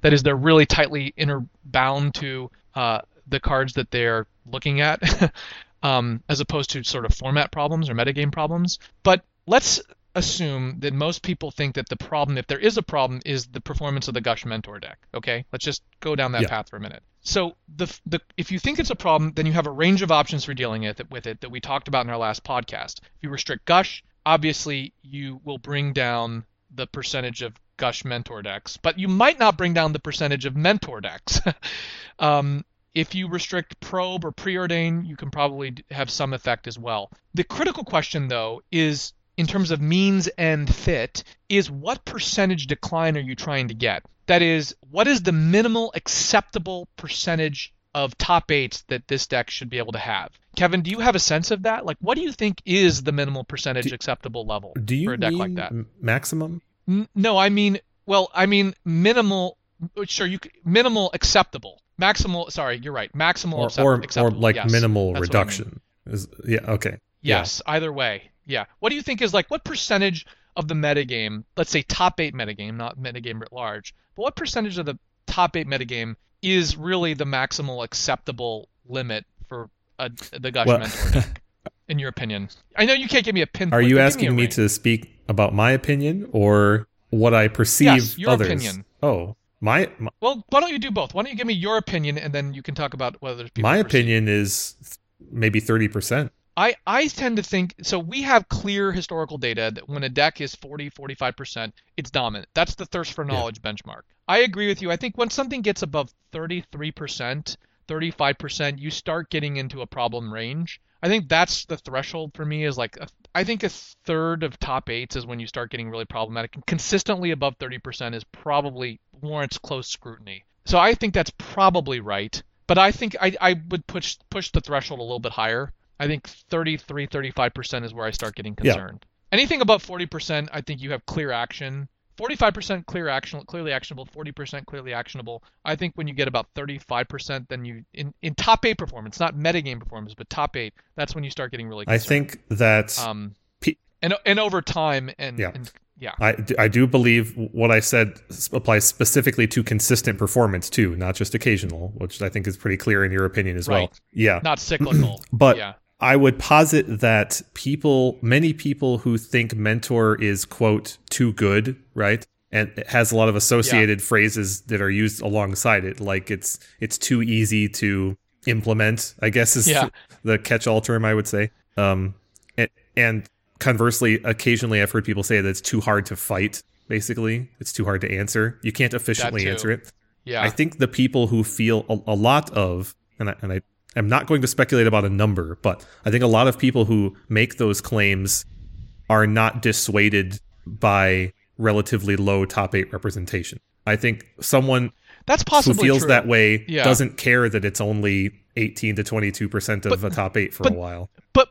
that is they're really tightly interbound to uh, the cards that they're looking at um, as opposed to sort of format problems or metagame problems. But let's assume that most people think that the problem if there is a problem is the performance of the gush mentor deck okay? Let's just go down that yeah. path for a minute. So the, the if you think it's a problem then you have a range of options for dealing with it, with it that we talked about in our last podcast. If you restrict gush obviously you will bring down the percentage of Gush mentor decks, but you might not bring down the percentage of mentor decks. um, if you restrict probe or preordain, you can probably have some effect as well. The critical question, though, is in terms of means and fit, is what percentage decline are you trying to get? That is, what is the minimal acceptable percentage of top eights that this deck should be able to have. Kevin, do you have a sense of that? Like, what do you think is the minimal percentage do, acceptable level do you for a deck like that? Maximum? N- no, I mean, well, I mean minimal. Sure, you minimal acceptable. Maximal. Sorry, you're right. Maximal or, acceptable. Or, acceptable, or like yes. minimal reduction. I mean. Is, yeah. Okay. Yes. Yeah. Either way. Yeah. What do you think is like what percentage of the metagame? Let's say top eight metagame, not metagame writ large. But what percentage of the top eight metagame is really the maximal acceptable limit for a, the Gush well, mentor in your opinion? I know you can't give me a pin. Are you asking me, me to speak about my opinion or what I perceive yes, your others? opinion. Oh, my, my, Well, why don't you do both? Why don't you give me your opinion and then you can talk about whether people. My opinion is maybe thirty percent. I, I tend to think so we have clear historical data that when a deck is 40 45% it's dominant. That's the thirst for knowledge yeah. benchmark. I agree with you. I think when something gets above 33% 35% you start getting into a problem range. I think that's the threshold for me is like a, I think a third of top eights is when you start getting really problematic. And consistently above 30% is probably warrants close scrutiny. So i think that's probably right but i think i, I would push push the threshold a little bit higher I think 33, 35% is where I start getting concerned. Yeah. Anything above 40%, I think you have clear action. 45% clear action, clearly actionable. 40% clearly actionable. I think when you get about 35%, then you in, in top eight performance, not metagame performance, but top eight, that's when you start getting really. Concerned. I think that. Um, and and over time and yeah. And, yeah. I, I do believe what I said applies specifically to consistent performance too, not just occasional, which I think is pretty clear in your opinion as right. well. Yeah. Not cyclical. but yeah. I would posit that people, many people who think Mentor is, quote, too good, right? And it has a lot of associated yeah. phrases that are used alongside it, like it's it's too easy to implement, I guess is yeah. the catch all term I would say. Um, and, and conversely, occasionally I've heard people say that it's too hard to fight, basically. It's too hard to answer. You can't efficiently answer it. Yeah. I think the people who feel a, a lot of, and I, and I I'm not going to speculate about a number, but I think a lot of people who make those claims are not dissuaded by relatively low top eight representation. I think someone that's possibly who feels true. that way yeah. doesn't care that it's only 18 to 22 percent of but, a top eight for but, a while. But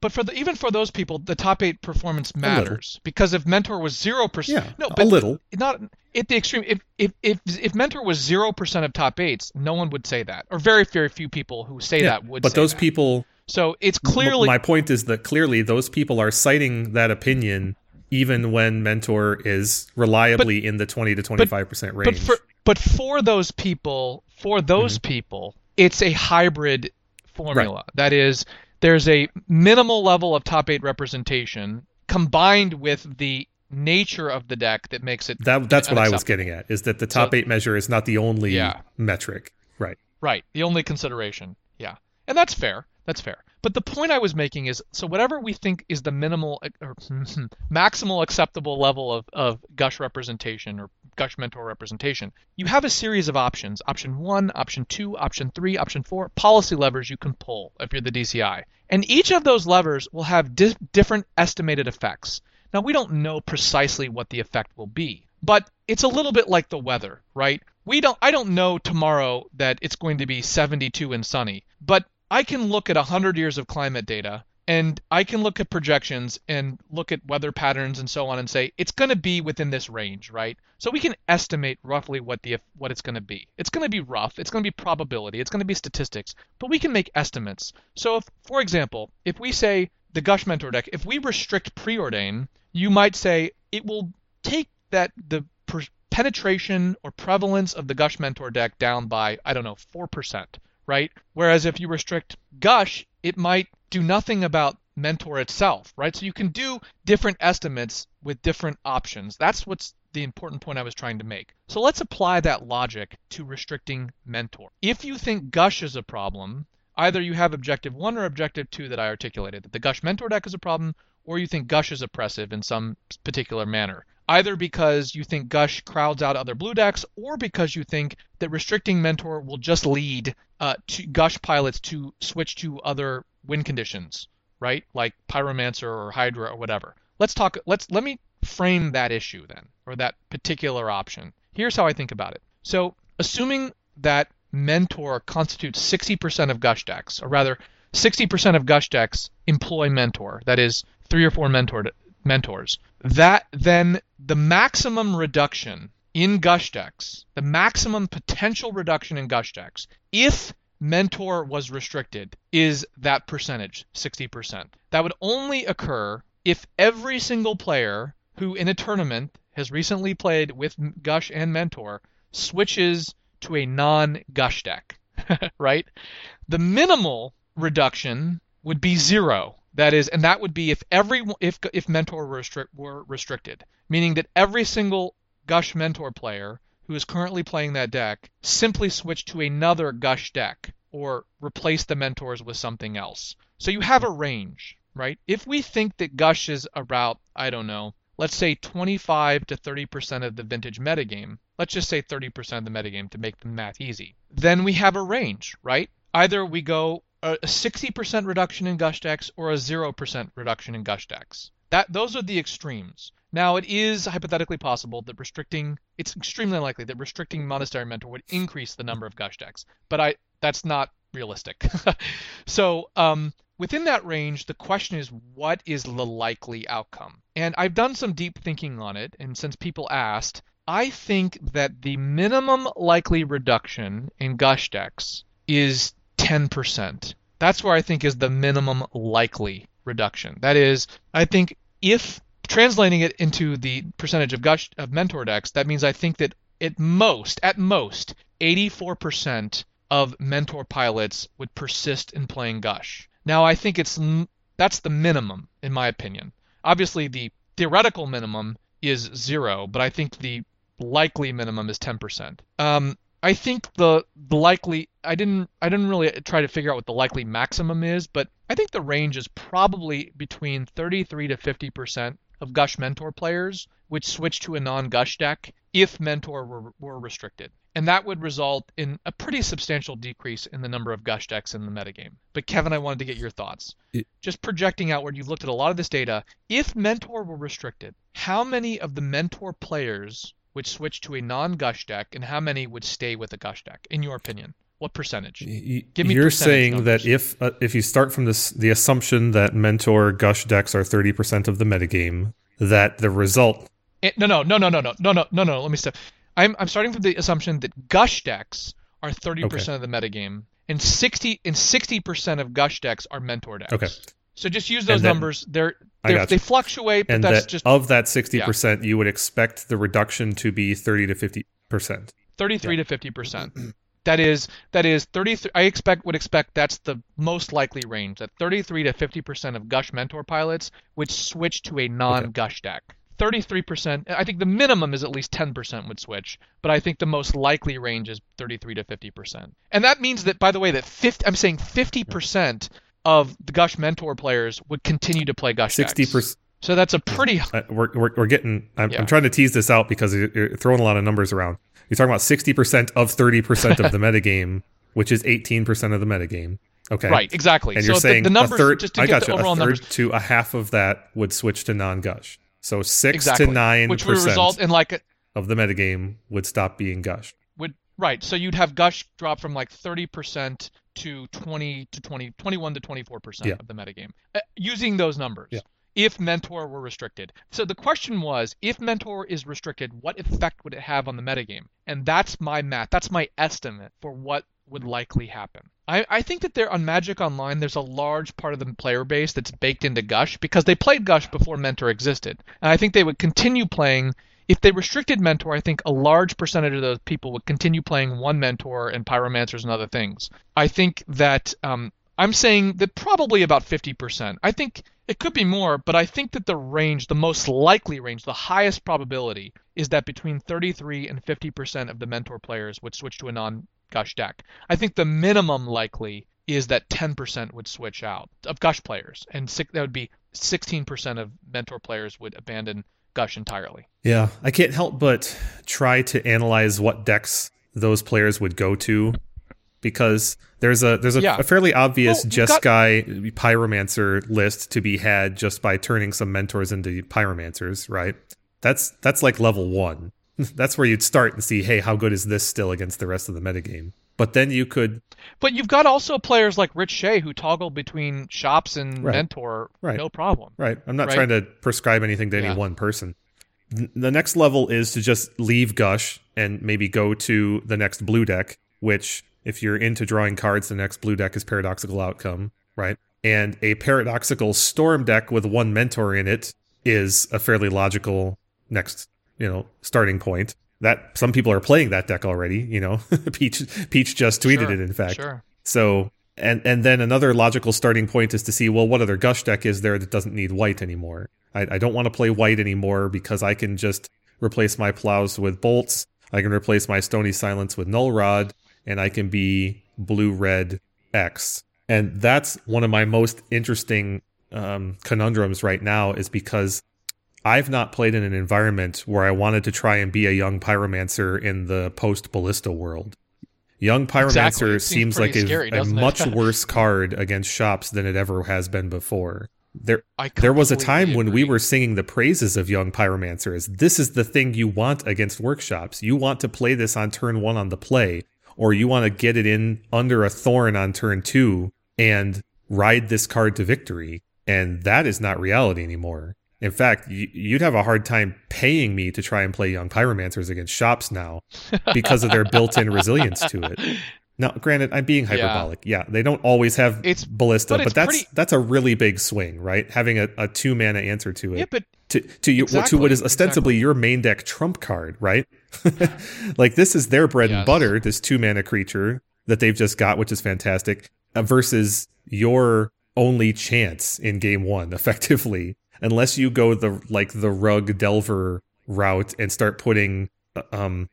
but for the even for those people, the top eight performance matters because if mentor was zero percent, yeah, no, but a little, not at the extreme. If if if if mentor was zero percent of top eights, no one would say that, or very very few people who say yeah, that would. But those that. people. So it's clearly. My point is that clearly those people are citing that opinion even when mentor is reliably but, in the 20 to 25 percent range. But for but for those people, for those mm-hmm. people, it's a hybrid formula. Right. That is, there's a minimal level of top eight representation combined with the nature of the deck that makes it that that's what I was getting at is that the top so, eight measure is not the only yeah. metric. Right. Right. The only consideration. Yeah. And that's fair. That's fair. But the point I was making is so whatever we think is the minimal eh, or hmm, hmm, maximal acceptable level of, of gush representation or gush mentor representation, you have a series of options. Option one, option two, option three, option four, policy levers you can pull if you're the DCI. And each of those levers will have di- different estimated effects. Now, we don't know precisely what the effect will be, but it's a little bit like the weather, right? We don't I don't know tomorrow that it's going to be 72 and sunny, but I can look at 100 years of climate data and I can look at projections and look at weather patterns and so on and say it's going to be within this range, right? So we can estimate roughly what the what it's going to be. It's going to be rough, it's going to be probability, it's going to be statistics, but we can make estimates. So if for example, if we say the Gush mentor deck, if we restrict preordain, you might say it will take that the per- penetration or prevalence of the Gush mentor deck down by I don't know, 4% right? Whereas if you restrict Gush, it might do nothing about Mentor itself, right? So you can do different estimates with different options. That's what's the important point I was trying to make. So let's apply that logic to restricting Mentor. If you think Gush is a problem, either you have objective 1 or objective 2 that I articulated, that the Gush Mentor deck is a problem, or you think Gush is oppressive in some particular manner either because you think Gush crowds out other blue decks, or because you think that restricting Mentor will just lead uh, to Gush pilots to switch to other wind conditions, right? Like Pyromancer or Hydra or whatever. Let's talk. Let's let me frame that issue then, or that particular option. Here's how I think about it. So, assuming that Mentor constitutes 60% of Gush decks, or rather, 60% of Gush decks employ Mentor. That is, three or four mentor mentors. That then the maximum reduction in gush decks, the maximum potential reduction in gush decks, if mentor was restricted, is that percentage, 60%. That would only occur if every single player who in a tournament has recently played with gush and mentor switches to a non gush deck, right? The minimal reduction would be zero that is, and that would be if every if if mentor were, were restricted, meaning that every single Gush mentor player who is currently playing that deck simply switch to another Gush deck or replace the mentors with something else. So you have a range, right? If we think that Gush is about, I don't know, let's say 25 to 30% of the vintage metagame, let's just say 30% of the metagame to make the math easy, then we have a range, right? Either we go a 60% reduction in gush decks or a 0% reduction in gush decks. That those are the extremes. Now it is hypothetically possible that restricting it's extremely likely that restricting monastery mentor would increase the number of gush decks, but I that's not realistic. so um, within that range, the question is what is the likely outcome? And I've done some deep thinking on it, and since people asked, I think that the minimum likely reduction in gush decks is 10%. That's where I think is the minimum likely reduction. That is, I think if translating it into the percentage of gush of mentor decks, that means I think that at most, at most, 84% of mentor pilots would persist in playing gush. Now, I think it's that's the minimum in my opinion. Obviously, the theoretical minimum is zero, but I think the likely minimum is 10%. Um, I think the the likely I didn't I didn't really try to figure out what the likely maximum is, but I think the range is probably between 33 to 50 percent of Gush Mentor players would switch to a non-Gush deck if Mentor were, were restricted, and that would result in a pretty substantial decrease in the number of Gush decks in the metagame. But Kevin, I wanted to get your thoughts. It, Just projecting outward, you've looked at a lot of this data. If Mentor were restricted, how many of the Mentor players would switch to a non-gush deck, and how many would stay with a gush deck? In your opinion, what percentage? Give me. You're saying numbers. that if uh, if you start from this the assumption that mentor gush decks are 30% of the metagame, that the result. It, no, no, no, no, no, no, no, no, no, no. Let me step. I'm I'm starting from the assumption that gush decks are 30% okay. of the metagame, and 60 and 60% of gush decks are mentor decks. Okay. So just use those then, numbers. They're, they're they fluctuate, but and that's that just of that sixty percent, yeah. you would expect the reduction to be thirty to fifty percent. Thirty-three yeah. to fifty percent. That is that is thirty. I expect would expect that's the most likely range. That thirty-three to fifty percent of Gush Mentor pilots would switch to a non-Gush deck. 33%, I think the minimum is at least 10% would switch, but I think the most likely range is 33 to 50%. And that means that, by the way, that 50, I'm saying 50% of the Gush Mentor players would continue to play Gush. Sixty percent. So that's a pretty. Uh, we're, we're, we're getting. I'm, yeah. I'm, trying to tease this out because you're throwing a lot of numbers around. You're talking about sixty percent of thirty percent of the metagame, which is eighteen percent of the metagame. Okay. Right. Exactly. And you're saying the, the numbers, a third. I got you. A third numbers. to a half of that would switch to non-gush. So six Exactly. to nine which would result in like a, of the metagame would stop being gushed. would right. So you'd have gush drop from like 30% to 20 to 20, 21 to 24% Yeah. of the metagame uh, using those numbers. Yeah. If mentor were restricted. So the question was, if mentor is restricted, what effect would it have on the metagame? And that's my math. That's my estimate for what would likely happen. I, I think that there on Magic Online, there's a large part of the player base that's baked into Gush because they played Gush before Mentor existed. And I think they would continue playing if they restricted mentor, I think a large percentage of those people would continue playing one mentor and pyromancers and other things. I think that um, I'm saying that probably about 50%. I think it could be more, but I think that the range, the most likely range, the highest probability is that between 33 and 50% of the mentor players would switch to a non-gush deck. I think the minimum likely is that 10% would switch out of gush players, and six, that would be 16% of mentor players would abandon gush entirely. Yeah, I can't help but try to analyze what decks those players would go to because there's a there's a, Yeah. a fairly obvious Well, Just got- Guy Pyromancer list to be had just by turning some mentors into Pyromancers, right? That's that's like level one. that's where you'd start and see, hey, how good is this still against the rest of the metagame? But then you could But you've got also players like Rich Shay who toggle between shops and Right. mentor Right. no problem. Right. I'm not Right. trying to prescribe anything to any Yeah. one person. The next level is to just leave Gush and maybe go to the next blue deck, which, if you're into drawing cards, the next blue deck is Paradoxical Outcome, right? And a Paradoxical Storm deck with one mentor in it is a fairly logical next, you know, starting point. That some people are playing that deck already, you know. Peach Peach just tweeted Sure, it in fact. Sure. So and and then another logical starting point is to see well what other gush deck is there that doesn't need white anymore. I, I don't want to play white anymore because I can just replace my plows with bolts. I can replace my stony silence with null rod, and I can be blue red X. And that's one of my most interesting um, conundrums right now is because I've not played in an environment where I wanted to try and be a young pyromancer in the post ballista world. Young pyromancer Exactly. Seems seems like a, scary, a much worse card against shops than it ever has been before. There there was a time when we were singing the praises of young pyromancers. This is the thing you want against workshops. You want to play this on turn one on the play, or you want to get it in under a thorn on turn two and ride this card to victory. And that is not reality anymore. In fact, you'd have a hard time paying me to try and play young pyromancers against shops now because of their built-in resilience to it. Now, granted, I'm being hyperbolic. Yeah, they don't always have It's- ballista, but but, that's pretty- that's a really big swing, right? Having a, a two mana answer to it Yeah, but to to you well, to what is Exactly, ostensibly your main deck trump card, right? like this is their bread and butter, this two mana creature that they've just got, which is fantastic, uh, versus your only chance in game one, effectively, unless you go the like the rug delver route and start putting uh, um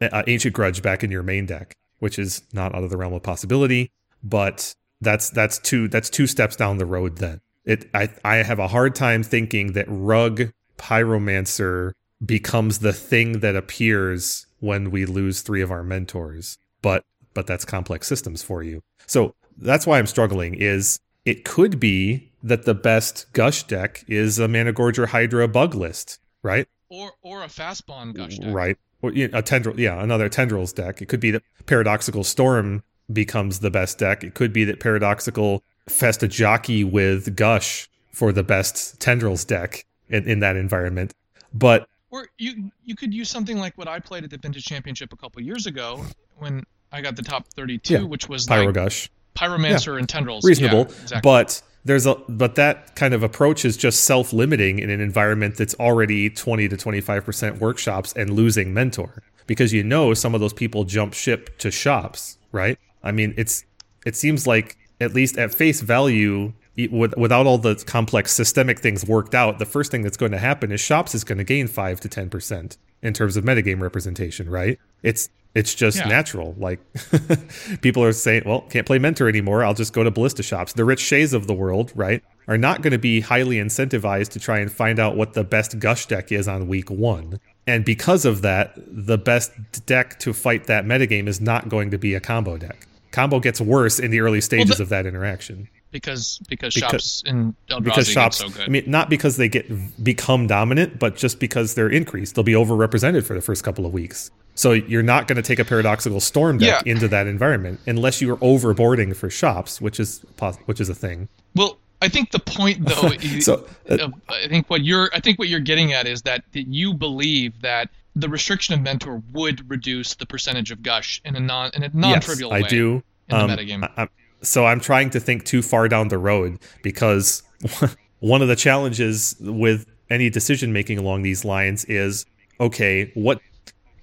uh, ancient grudge back in your main deck, which is not out of the realm of possibility, but that's that's two that's two steps down the road then it I I have a hard time thinking that rug pyromancer becomes the thing that appears when we lose three of our mentors. But but that's complex systems for you. So that's why I'm struggling is it could be that the best gush deck is a Managorger Hydra bug list, right? or or a Fastbond gush deck. Right. Or you know, a tendril, yeah, another tendrils deck. It could be that Paradoxical Storm becomes the best deck. It could be that Paradoxical Festa Jockey with Gush for the best tendrils deck in, in that environment. But Or you you could use something like what I played at the Vintage Championship a couple years ago when I got the top 32, Yeah, which was Pyro like Gush, Pyromancer and Tendrils. reasonable. Yeah, exactly. But there's a but that kind of approach is just self-limiting in an environment that's already 20 to 25% workshops and losing mentor because you know some of those people jump ship to shops, right? I mean, it's it seems like at least at face value without all the complex systemic things worked out, the first thing that's going to happen is shops is going to gain 5 to 10% in terms of metagame representation, right? It's it's just Yeah. natural. Like people are saying, well, can't play mentor anymore. I'll just go to ballista shops. The Rich Shays of the world, right, are not going to be highly incentivized to try and find out what the best gush deck is on week one. And because of that, the best deck to fight that metagame is not going to be a combo deck. Combo gets worse in the early stages the- of that interaction. Because because, Because- shops in Eldrazi because shops so good. I mean not because they get become dominant, but just because they're increased. They'll be overrepresented for the first couple of weeks. So you're not going to take a paradoxical storm deck Yeah. into that environment unless you are overboarding for shops, which is which is a thing. well, I think the point though, is- So, uh, I think what you're I think what you're getting at is that, that you believe that the restriction of mentor would reduce the percentage of gush in a non in a non-trivial yes, way. I do. in the Um, metagame. I- I- so I'm trying to think too far down the road because one of the challenges with any decision making along these lines is okay, what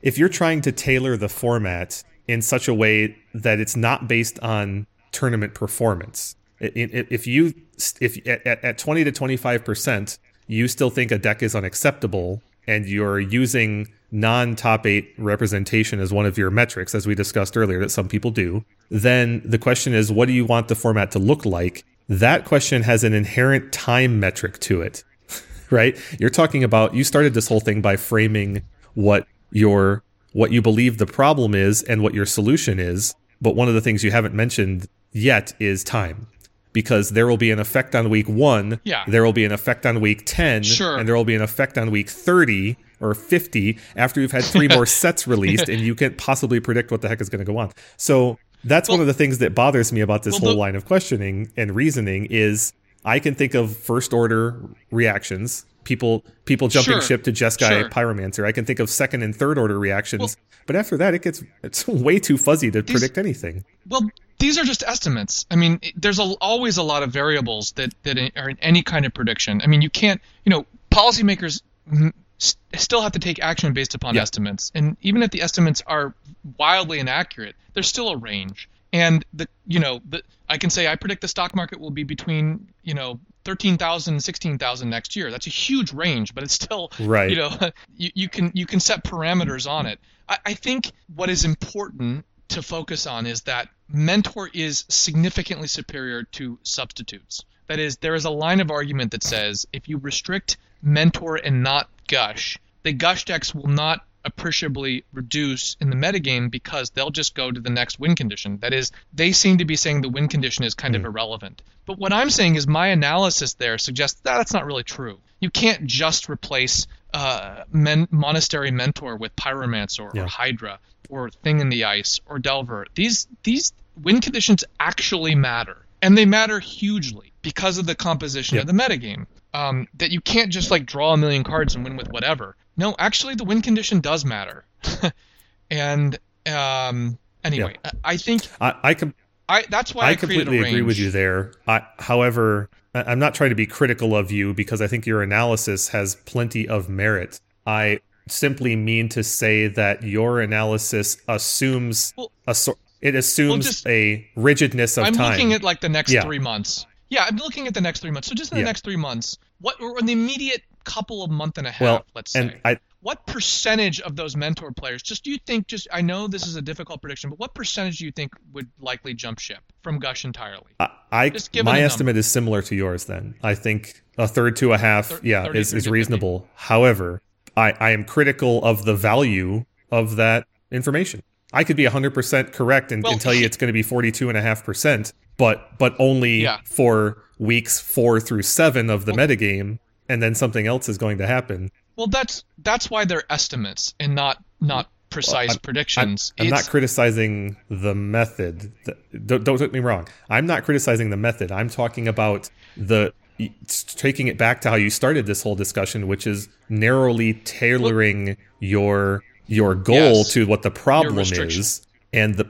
if you're trying to tailor the format in such a way that it's not based on tournament performance? If you if at, at at 20 to 25 percent you still think a deck is unacceptable and you're using non-top eight representation as one of your metrics, as we discussed earlier, that some people do, then the question is, what do you want the format to look like? That question has an inherent time metric to it, right? You're talking about you started this whole thing by framing what your what you believe the problem is and what your solution is, but one of the things you haven't mentioned yet is time. Because there will be an effect on week one, Yeah. there will be an effect on week 10, Sure. and there will be an effect on week 30 or 50 after you've had three more sets released and you can't possibly predict what the heck is going to go on. So that's one of the things that bothers me about this well, whole the- line of questioning and reasoning is I can think of first order reactions, people people jumping Sure. ship to Jeskai Sure. Pyromancer. I can think of second and third order reactions, but after that it gets it's way too fuzzy to predict anything. Well, these are just estimates. I mean, there's a, always a lot of variables that, that are in any kind of prediction. I mean, you can't, you know, policymakers mm, s- still have to take action based upon Yeah. estimates. And even if the estimates are wildly inaccurate, there's still a range. And the, you know, the, I can say I predict the stock market will be between, you know, 13,000 and 16,000 next year. That's a huge range, but it's still, Right. you know, you, you can you can set parameters on it. I, I think what is important to focus on is that mentor is significantly superior to substitutes. That is, there is a line of argument that says if you restrict mentor and not gush, the gush decks will not appreciably reduce in the metagame because they'll just go to the next win condition. That is, they seem to be saying the win condition is kind of irrelevant. But what I'm saying is my analysis there suggests that that's not really true. You can't just replace uh, men- monastery mentor with pyromancer or Yeah. hydra or thing in the ice or delver. These these win conditions actually matter, and they matter hugely because of the composition Yep. of the metagame. Um, that you can't just like draw a million cards and win with whatever. No, actually, the win condition does matter. and um, anyway, I, I think I, I com- I that's why I, I completely agree with you there. I, however, I'm not trying to be critical of you because I think your analysis has plenty of merit. I simply mean to say that your analysis assumes Well- a sort. It assumes just- a rigidness of I'm time. looking at like the next Yeah. three months. Yeah, I'm looking at the next three months. So just in the Yeah. next three months, what or in the immediate couple of month and a half, well, let's say, and I, what percentage of those mentor players? Just do you think? Just I know this is a difficult prediction, but what percentage do you think would likely jump ship from Gush entirely? I, I my estimate is similar to yours. Then I think a third to a half, Thir- yeah, 30, is, is 50. reasonable. However, I, I am critical of the value of that information. I could be 100% correct and, Well, and tell you it's going to be 42.5%, but but only Yeah. for weeks four through seven of the metagame, and then something else is going to happen. Well, that's that's why they're estimates and not not precise I'm- predictions. I'm not criticizing the method. Don't, don't get me wrong. I'm not criticizing the method. I'm talking about the taking it back to how you started this whole discussion, which is narrowly tailoring your your goal Yes. to what the problem is, and the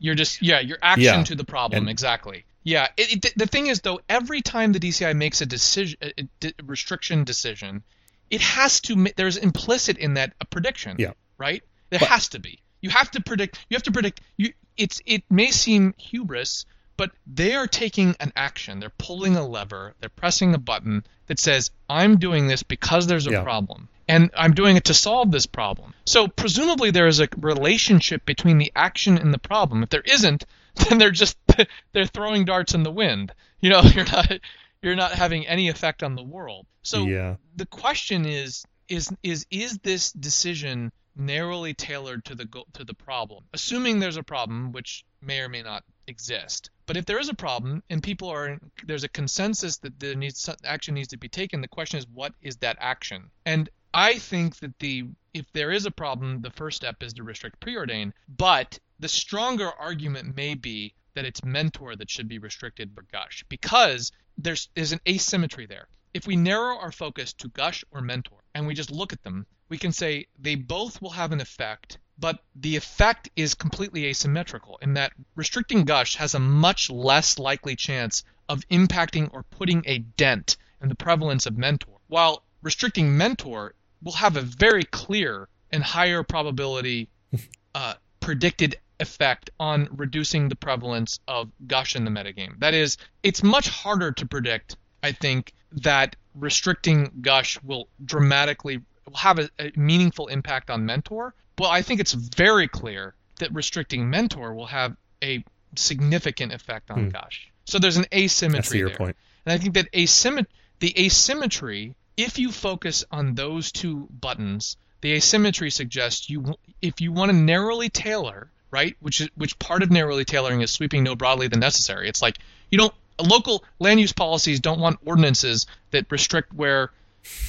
You're just yeah, your action Yeah. to the problem And- exactly. Yeah, it, it, the thing is though, every time the DCI makes a decision, a, a restriction decision, it has to. There's implicit in that a prediction. Yeah. Right. There But- has to be. You have to predict. You have to predict. You. It's. It may seem hubris, but they are taking an action. They're pulling a lever. They're pressing a button that says, "I'm doing this because there's a Yeah. problem." And I'm doing it to solve this problem. So presumably there is a relationship between the action and the problem. If there isn't, then they're just they're throwing darts in the wind. You know, you're not you're not having any effect on the world. So yeah, the question is is is is this decision narrowly tailored to the go- to the problem? Assuming there's a problem, which may or may not exist. But if there is a problem and people are there's a consensus that there needs action needs to be taken, the question is what is that action? And I think that the if there is a problem, the first step is to restrict preordain. But the stronger argument may be that it's mentor that should be restricted for gush because there's there's an asymmetry there. If we narrow our focus to gush or mentor and we just look at them, we can say they both will have an effect, but the effect is completely asymmetrical in that restricting gush has a much less likely chance of impacting or putting a dent in the prevalence of mentor, while restricting mentor will have a very clear and higher probability uh, predicted effect on reducing the prevalence of gush in the metagame. That is, it's much harder to predict, I think, that restricting gush will dramatically will have a, a meaningful impact on mentor. Well, I think it's very clear that restricting mentor will have a significant effect on hmm. gush. So there's an asymmetry there. Point. And I think that asymmet- the asymmetry, if you focus on those two buttons, the asymmetry suggests you if you want to narrowly tailor, right? Which is which part of narrowly tailoring is sweeping no broadly than necessary. It's like you don't local land use policies don't want ordinances that restrict where,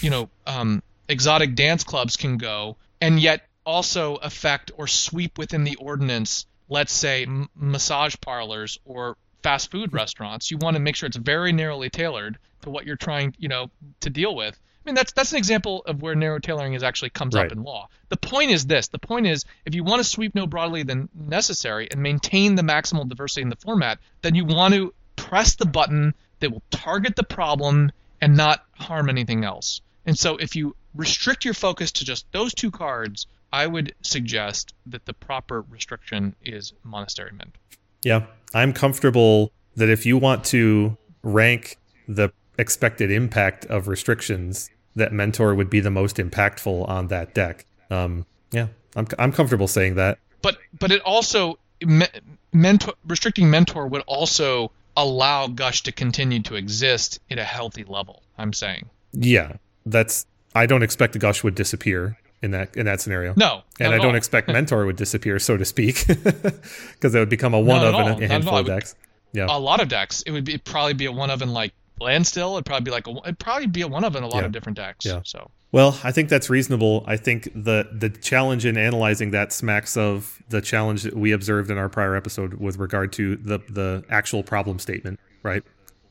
you know, um, exotic dance clubs can go, and yet also affect or sweep within the ordinance, let's say, m- massage parlors or fast food restaurants. You want to make sure it's very narrowly tailored to what you're trying, you know, to deal with. I mean, that's that's an example of where narrow tailoring is actually comes right. up in law. The point is this: the point is, if you want to sweep no broadly than necessary and maintain the maximal diversity in the format, then you want to press the button that will target the problem and not harm anything else. And so if you restrict your focus to just those two cards, I would suggest that the proper restriction is Monastery Mentor. Yeah, I'm comfortable that if you want to rank the expected impact of restrictions, that Mentor would be the most impactful on that deck. Um, yeah, I'm, I'm comfortable saying that. But but it also me, mentor restricting Mentor would also allow Gush to continue to exist at a healthy level. I'm saying. Yeah, that's. I don't expect Gush would disappear in that in that scenario. No, and I don't all. expect Mentor would disappear, so to speak, because it would become a one of in a handful of decks. Yeah, a lot of decks. It would be, probably be a one of in like Landstill. It'd probably be like a, it'd probably be a one of in a lot yeah. of different decks. Yeah. So well, I think that's reasonable. I think the the challenge in analyzing that smacks of the challenge that we observed in our prior episode with regard to the the actual problem statement, right?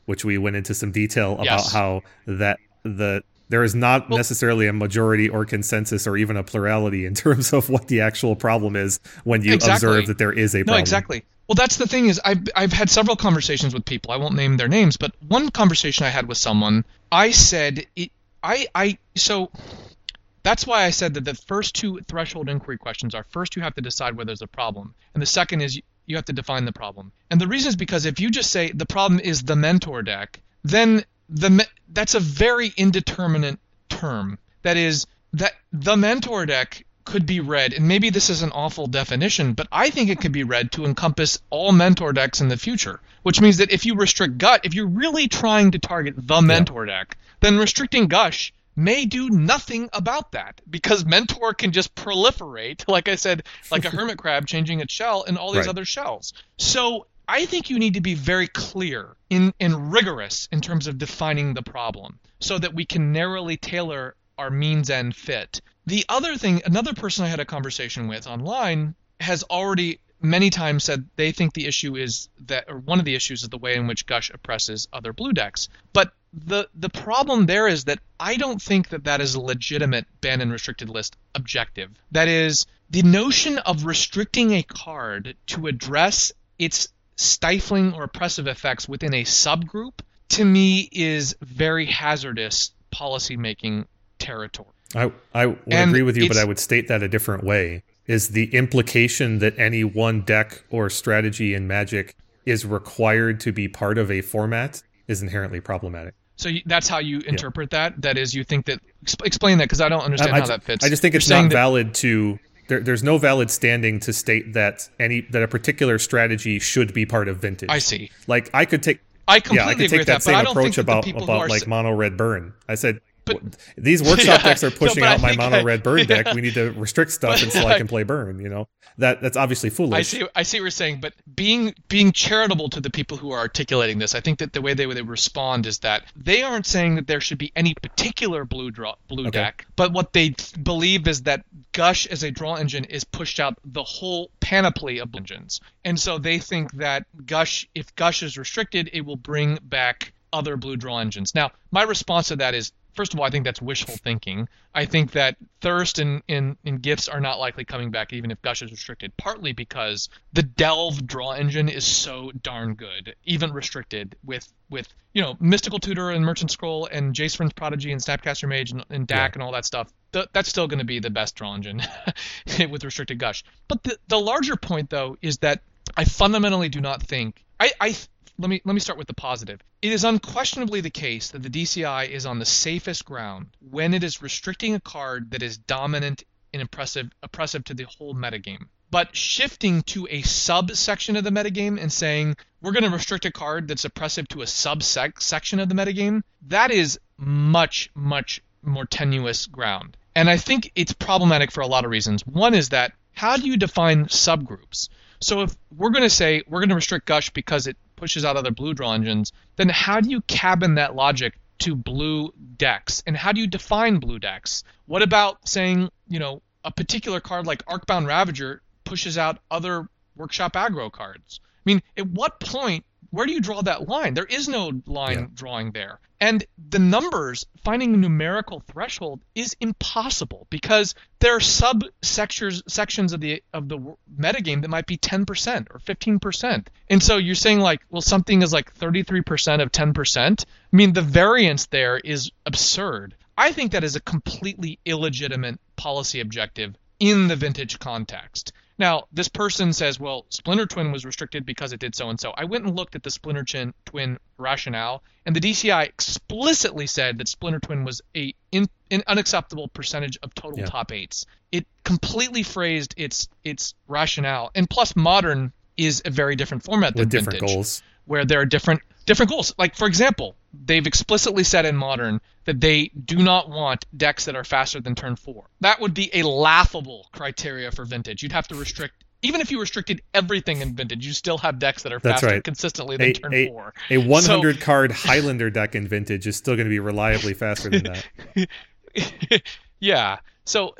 Which we went into some detail about yes. how that the there is not well, necessarily a majority or consensus or even a plurality in terms of what the actual problem is when you exactly. observe that there is a problem. No, exactly. Well, that's the thing is I've I've had several conversations with people. I won't name their names, but one conversation I had with someone, I said it I I so that's why I said that the first two threshold inquiry questions are first you have to decide whether there's a problem, and the second is you have to define the problem. And the reason is because if you just say the problem is the mentor deck, then the that's a very indeterminate term. That is that the mentor deck could be read, and maybe this is an awful definition, but I think it could be read to encompass all mentor decks in the future. Which means that if you restrict gut, if you're really trying to target the mentor yeah. deck, then restricting gush may do nothing about that because mentor can just proliferate, like I said, like a hermit crab changing its shell and all these right. other shells. So I think you need to be very clear in, and rigorous in terms of defining the problem so that we can narrowly tailor our means and fit. The other thing, another person I had a conversation with online has already many times said they think the issue is that, or one of the issues is the way in which Gush oppresses other blue decks. But the the problem there is that I don't think that that is a legitimate ban and restricted list objective. That is the notion of restricting a card to address its stifling or oppressive effects within a subgroup to me is very hazardous policymaking territory. I I would and agree with you, but I would state that a different way. Is the implication that any one deck or strategy in Magic is required to be part of a format is inherently problematic. So you, that's how you interpret yeah. that. That is, you think that. Exp- explain that because I don't understand I, how that fits. I just think it's not valid to. There, there's no valid standing to state that any that a particular strategy should be part of vintage. I see. Like I could take. I completely yeah, I could take that, that same approach about about like mono red burn. I said but these workshop Yeah, decks are pushing out my mono I- red burn deck. We need to restrict stuff But until I I- can play burn. You know that that's obviously foolish. I see. I see what you're saying, but being being charitable to the people who are articulating this, I think that the way they would respond is that they aren't saying that there should be any particular blue draw blue Okay. deck, but what they believe is that Gush as a draw engine is pushed out the whole panoply of engines, and so they think that Gush, if Gush is restricted, it will bring back other blue draw engines. Now, my response to that is. First of all, I think that's wishful thinking. I think that Thirst and, and, and Gifts are not likely coming back even if Gush is restricted, partly because the Delve draw engine is so darn good, even restricted with with you know Mystical Tutor and Merchant Scroll and Jace Vryn's Prodigy and Snapcaster Mage and, and Dack Yeah. and all that stuff. Th- that's still going to be the best draw engine with restricted Gush. But the the larger point though is that I fundamentally do not think I, I let me let me start with the positive. It is unquestionably the case that the DCI is on the safest ground when it is restricting a card that is dominant and impressive oppressive to the whole metagame. But shifting to a subsection of the metagame and saying we're going to restrict a card that's oppressive to a subsection of the metagame, that is much much more tenuous ground. And I think it's problematic for a lot of reasons. One is that how do you define subgroups? So if we're going to say we're going to restrict Gush because it pushes out other blue draw engines, then how do you cabin that logic to blue decks? And how do you define blue decks? What about saying, you know, a particular card like Arcbound Ravager pushes out other workshop aggro cards? I mean, at what point where do you draw that line? There is no line Yeah. drawing there. And the numbers, finding a numerical threshold is impossible because there are sub sections sections of the of the metagame that might be 10% or 15%. And so you're saying like, well, something is like 33% of 10%. I mean, the variance there is absurd. I think that is a completely illegitimate policy objective in the vintage context. Now, this person says, well, Splinter Twin was restricted because it did so and so. I went and looked at the Splinter Chin, Twin rationale, and the DCI explicitly said that Splinter Twin was a in, an unacceptable percentage of total Yeah. top eights. It completely phrased its its rationale, and plus modern is a very different format than with different vintage goals. where there are different different goals. Like for example, they've explicitly said in modern that they do not want decks that are faster than turn 4. That would be a laughable criteria for vintage. You'd have to restrict even if you restricted everything in vintage, you still have decks that are That's faster right. consistently than A- turn a- 4. A 100 card Highlander deck in Vintage is still going to be reliably faster than that. yeah. So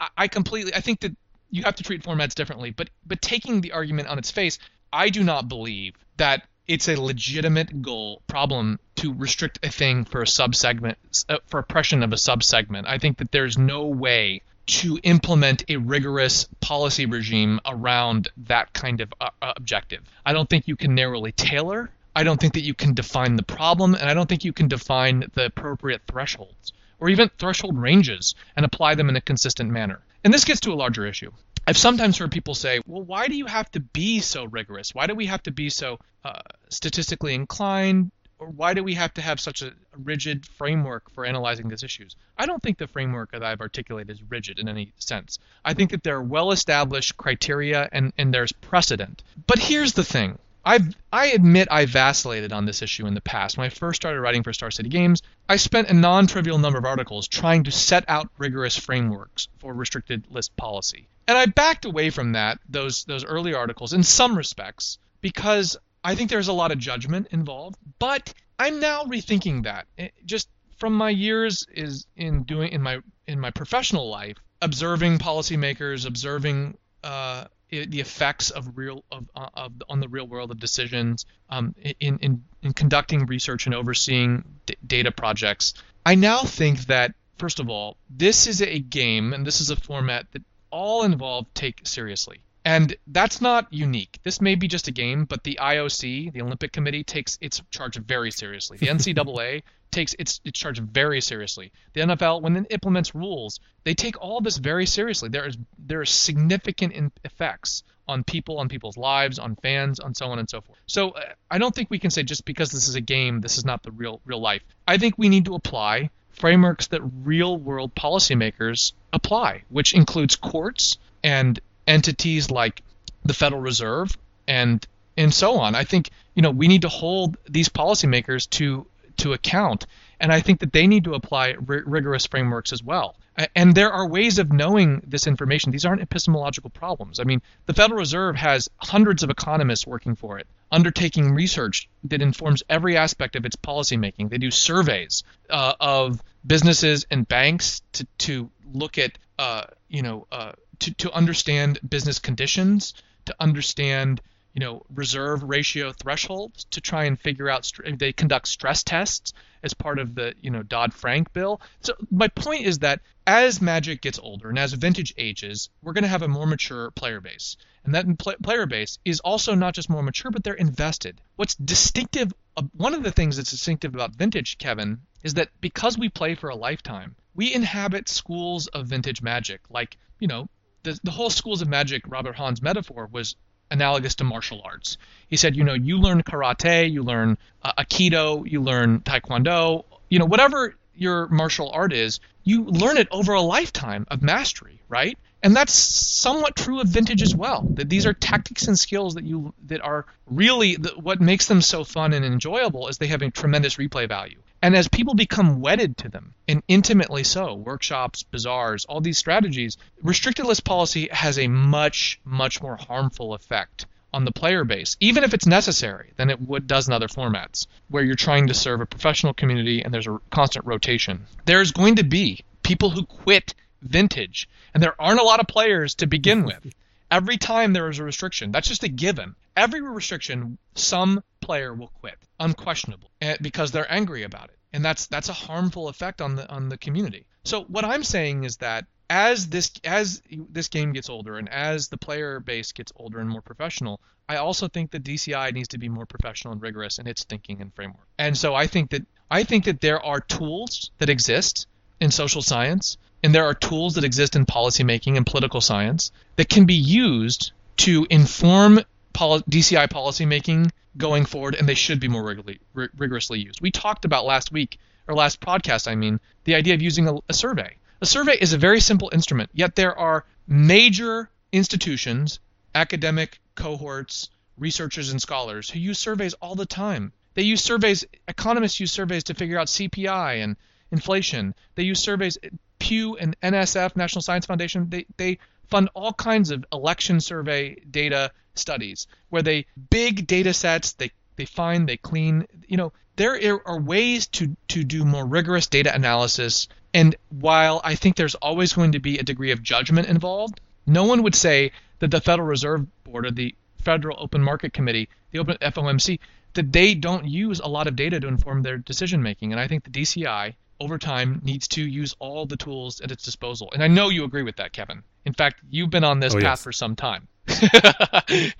I- I completely I think that you have to treat formats differently, but but taking the argument on its face, I do not believe that it's a legitimate goal problem to restrict a thing for a subsegment uh, for oppression of a subsegment. I think that there's no way to implement a rigorous policy regime around that kind of uh, uh, objective. I don't think you can narrowly tailor. I don't think that you can define the problem, and I don't think you can define the appropriate thresholds or even threshold ranges and apply them in a consistent manner. And this gets to a larger issue. I've sometimes heard people say, well, why do you have to be so rigorous? Why do we have to be so uh, statistically inclined? Or why do we have to have such a rigid framework for analyzing these issues? I don't think the framework that I've articulated is rigid in any sense. I think that there are well established criteria and, and there's precedent. But here's the thing I've, I admit I vacillated on this issue in the past. When I first started writing for Star City Games, I spent a non trivial number of articles trying to set out rigorous frameworks for restricted list policy. And I backed away from that, those, those early articles, in some respects, because I think there's a lot of judgment involved. But I'm now rethinking that. It- just from my years is in doing in my in my professional life, observing policymakers, observing uh, the effects of real of, uh, of on the real world of decisions um, in, in in conducting research and overseeing d- data projects. I now think that first of all, this is a game and this is a format that all involved take seriously. And that's not unique. This may be just a game, but the IOC, the Olympic Committee, takes its charge very seriously. The NCAA takes its, its charge very seriously. The NFL, when it implements rules, they take all this very seriously. There is there are significant effects on people, on people's lives, on fans, on so on and so forth. So uh, I don't think we can say just because this is a game, this is not the real real life. I think we need to apply frameworks that real world policymakers apply, which includes courts and entities like the Federal Reserve and and so on. I think you know we need to hold these policymakers to to account. And I think that they need to apply r- rigorous frameworks as well. And there are ways of knowing this information. These aren't epistemological problems. I mean, the Federal Reserve has hundreds of economists working for it, undertaking research that informs every aspect of its policymaking. They do surveys uh, of businesses and banks to, to look at, uh, you know, uh, to, to understand business conditions, to understand you know reserve ratio thresholds to try and figure out they conduct stress tests as part of the you know Dodd-Frank bill. So my point is that as Magic gets older and as Vintage ages, we're going to have a more mature player base. And that player base is also not just more mature, but they're invested. What's distinctive, uh, one of the things that's distinctive about Vintage, Kevin, is that because we play for a lifetime, we inhabit schools of Vintage Magic. Like, you know, the, the whole schools of magic, Robert Hahn's metaphor was analogous to martial arts. He said, you know, you learn karate, you learn uh, aikido, you learn taekwondo, you know, whatever your martial art is, you learn it over a lifetime of mastery, right? And that's somewhat true of vintage as well. That these are tactics and skills that you that are really the, what makes them so fun and enjoyable is they have a tremendous replay value. And as people become wedded to them, and intimately so, workshops, bazaars, all these strategies, restricted list policy has a much, much more harmful effect on the player base, even if it's necessary, than it would does in other formats, where you're trying to serve a professional community and there's a constant rotation. There's going to be people who quit vintage, and there aren't a lot of players to begin with. Every time there is a restriction, that's just a given. Every restriction, some player will quit, unquestionable, eh, because they're angry about it, and that's that's a harmful effect on the on the community. So what I'm saying is that as this as this game gets older and as the player base gets older and more professional, I also think that DCI needs to be more professional and rigorous in its thinking and framework. And so I think that I think that there are tools that exist in social science and there are tools that exist in policymaking and political science that can be used to inform poli- DCI policymaking going forward, and they should be more rigorously, r- rigorously used. We talked about last week, or last podcast, I mean, the idea of using a, a survey. A survey is a very simple instrument, yet there are major institutions, academic cohorts, researchers, and scholars who use surveys all the time. They use surveys, economists use surveys to figure out CPI and inflation. They use surveys, Pew and NSF, National Science Foundation, they, they fund all kinds of election survey data studies where they big data sets they they find they clean you know there are ways to to do more rigorous data analysis and while i think there's always going to be a degree of judgment involved no one would say that the federal reserve board or the federal open market committee the open fomc that they don't use a lot of data to inform their decision making and i think the dci over time needs to use all the tools at its disposal. And I know you agree with that, Kevin. In fact, you've been on this oh, path yes. for some time.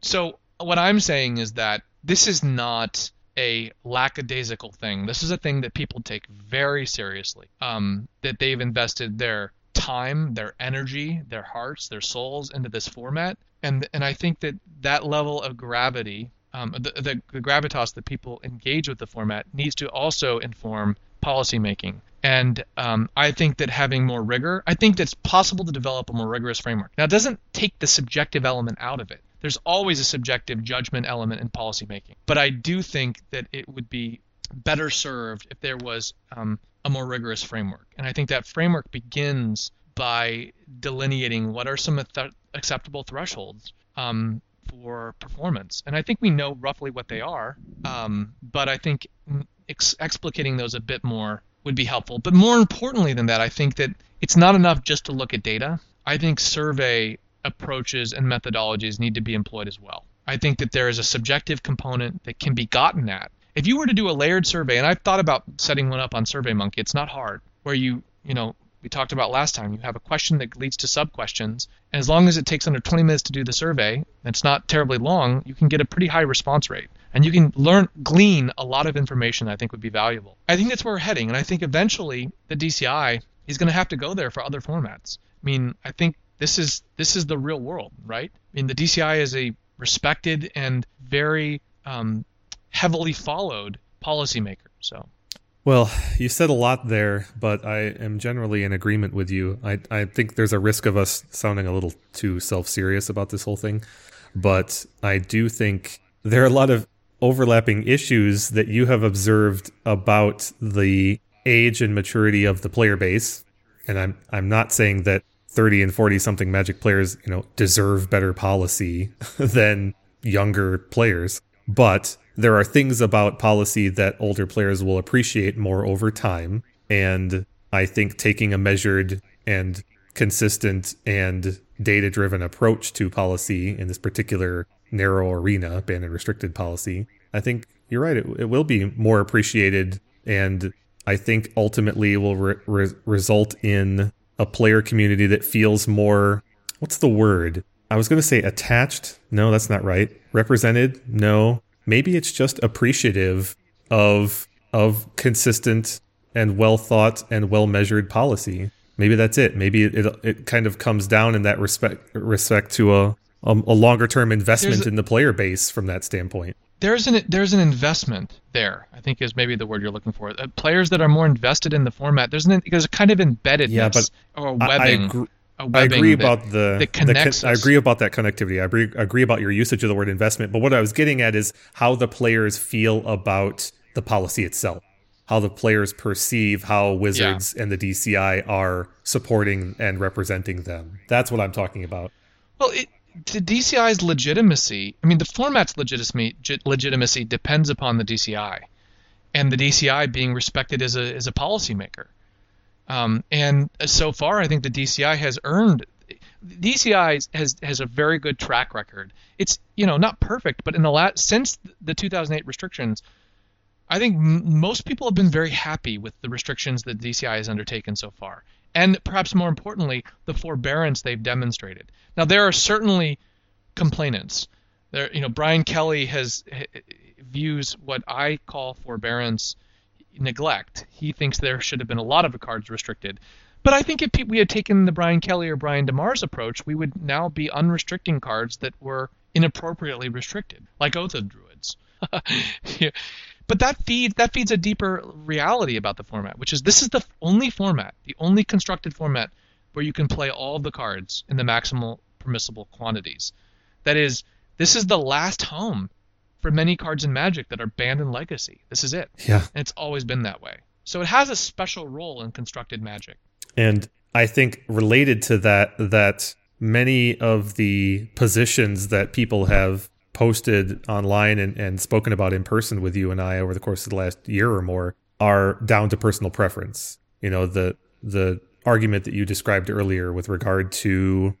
so what I'm saying is that this is not a lackadaisical thing. This is a thing that people take very seriously. Um, that they've invested their time, their energy, their hearts, their souls into this format, and and I think that that level of gravity um, the, the, the gravitas that people engage with the format needs to also inform policymaking. And um, I think that having more rigor, I think that's possible to develop a more rigorous framework. Now, it doesn't take the subjective element out of it. There's always a subjective judgment element in policymaking. But I do think that it would be better served if there was um, a more rigorous framework. And I think that framework begins by delineating what are some th- acceptable thresholds um, for performance. And I think we know roughly what they are, um, but I think ex- explicating those a bit more would be helpful. But more importantly than that, I think that it's not enough just to look at data. I think survey approaches and methodologies need to be employed as well. I think that there is a subjective component that can be gotten at. If you were to do a layered survey, and I've thought about setting one up on SurveyMonkey, it's not hard, where you, you know, we talked about last time. You have a question that leads to sub questions, and as long as it takes under 20 minutes to do the survey, and it's not terribly long, you can get a pretty high response rate, and you can learn glean a lot of information I think would be valuable. I think that's where we're heading, and I think eventually the DCI is going to have to go there for other formats. I mean, I think this is this is the real world, right? I mean, the DCI is a respected and very um, heavily followed policymaker. So well, you said a lot there, but I am generally in agreement with you. I, I think there's a risk of us sounding a little too self serious about this whole thing. But I do think there are a lot of overlapping issues that you have observed about the age and maturity of the player base. And I'm I'm not saying that 30 and 40 something magic players, you know, deserve better policy than younger players, but there are things about policy that older players will appreciate more over time and I think taking a measured and consistent and data driven approach to policy in this particular narrow arena, banned and restricted policy, I think you're right. It, it will be more appreciated. And I think ultimately will re- re- result in a player community that feels more, what's the word? I was going to say attached. No, that's not right. Represented. No, maybe it's just appreciative of, of consistent and well thought and well measured policy maybe that's it. Maybe it, it, it kind of comes down in that respect respect to a a, a longer term investment a, in the player base from that standpoint. There's an there's an investment there. I think is maybe the word you're looking for. Uh, players that are more invested in the format. There's an there's a kind of embeddedness yeah, but or webbing. I, I, I agree that, about the, that connects the I agree about that connectivity. I agree, agree about your usage of the word investment. But what I was getting at is how the players feel about the policy itself how the players perceive how Wizards yeah. and the DCI are supporting and representing them. That's what I'm talking about. Well, it, the DCI's legitimacy, I mean, the format's legitimacy, legitimacy depends upon the DCI, and the DCI being respected as a as a policymaker. Um, and so far, I think the DCI has earned. DCI has has a very good track record. It's you know not perfect, but in the last since the 2008 restrictions, I think m- most people have been very happy with the restrictions that DCI has undertaken so far, and perhaps more importantly, the forbearance they've demonstrated. Now there are certainly complainants. There, you know, Brian Kelly has eh, eh, views what I call forbearance neglect. He thinks there should have been a lot of cards restricted. But I think if we had taken the Brian Kelly or Brian DeMars approach, we would now be unrestricting cards that were inappropriately restricted, like Oath of Druids. But that feeds that feeds a deeper reality about the format, which is this is the only format, the only constructed format where you can play all of the cards in the maximal permissible quantities. That is, this is the last home for many cards in Magic that are banned in Legacy. This is it. Yeah. And it's always been that way. So it has a special role in constructed Magic. And I think related to that that many of the positions that people have posted online and, and spoken about in person with you and I over the course of the last year or more are down to personal preference. You know, the the argument that you described earlier with regard to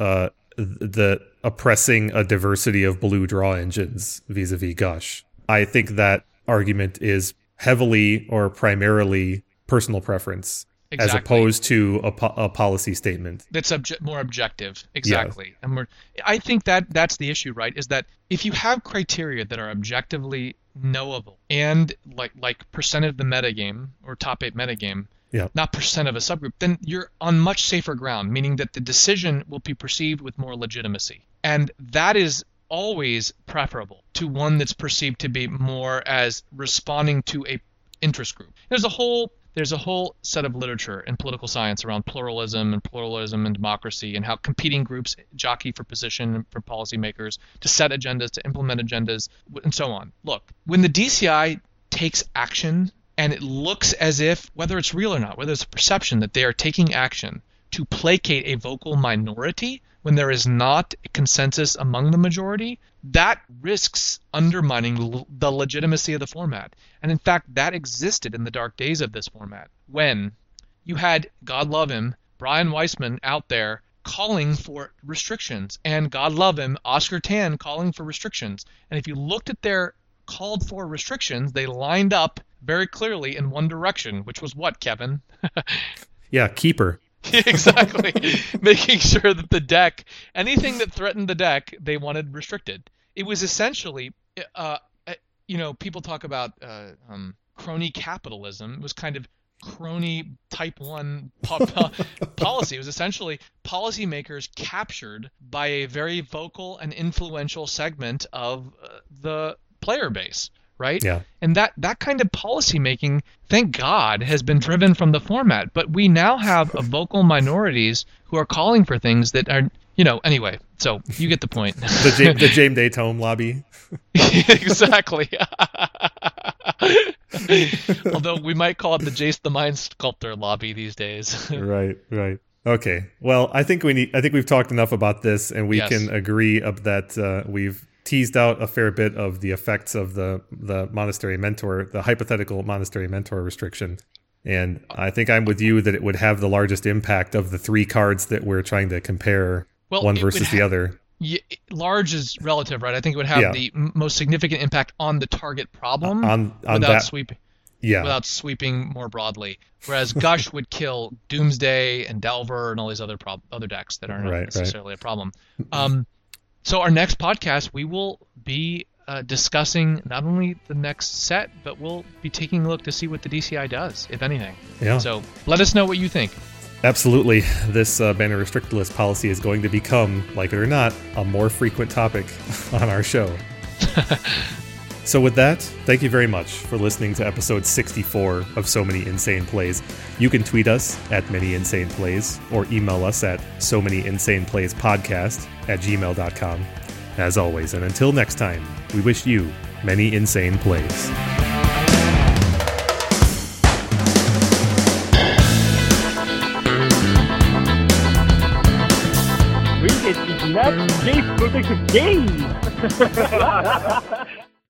uh, the oppressing a diversity of blue draw engines vis-a-vis Gush. I think that argument is heavily or primarily personal preference Exactly. as opposed to a, po- a policy statement that's obje- more objective exactly yeah. and we're, i think that that's the issue right is that if you have criteria that are objectively knowable and like like percent of the metagame or top eight metagame yeah. not percent of a subgroup then you're on much safer ground meaning that the decision will be perceived with more legitimacy and that is always preferable to one that's perceived to be more as responding to a interest group there's a whole there's a whole set of literature in political science around pluralism and pluralism and democracy and how competing groups jockey for position for policymakers to set agendas, to implement agendas, and so on. Look, when the DCI takes action and it looks as if, whether it's real or not, whether it's a perception that they are taking action to placate a vocal minority when there is not consensus among the majority, that risks undermining the legitimacy of the format. And in fact, that existed in the dark days of this format when you had, God love him, Brian Weissman out there calling for restrictions, and God love him, Oscar Tan calling for restrictions. And if you looked at their called for restrictions, they lined up very clearly in one direction, which was what, Kevin? yeah, keeper. exactly. Making sure that the deck, anything that threatened the deck, they wanted restricted. It was essentially, uh, uh, you know, people talk about uh, um, crony capitalism. It was kind of crony type 1 po- policy. It was essentially policymakers captured by a very vocal and influential segment of uh, the player base right? Yeah. And that that kind of policy making, thank God, has been driven from the format. But we now have a vocal minorities who are calling for things that are, you know, anyway. So you get the point. The James, the James Day Tome lobby. exactly. Although we might call it the Jace the Mind Sculptor lobby these days. right, right. Okay. Well, I think we need. I think we've talked enough about this, and we Yes. can agree of that uh, we've teased out a fair bit of the effects of the the monastery mentor, the hypothetical monastery mentor restriction. And I think I'm with you that it would have the largest impact of the three cards that we're trying to compare Well, one versus the other. Yeah, large is relative, right? I think it would have Yeah. the most significant impact on the target problem On on without that, sweeping yeah, without sweeping more broadly. Whereas Gush would kill Doomsday and Delver and all these other prob- other decks that aren't Right, right. necessarily a problem. Um, so our next podcast, we will be uh, discussing not only the next set, but we'll be taking a look to see what the DCI does, if anything. yeah. So let us know what you think. Absolutely. This uh, banner restrict list policy is going to become, like it or not, a more frequent topic on our show. so, with that, thank you very much for listening to episode 64 of So Many Insane Plays. You can tweet us at Many Insane Plays or email us at So Many Insane Plays Podcast at gmail.com. As always, and until next time, we wish you many insane plays. Bring it, it's not Jace Protective Game!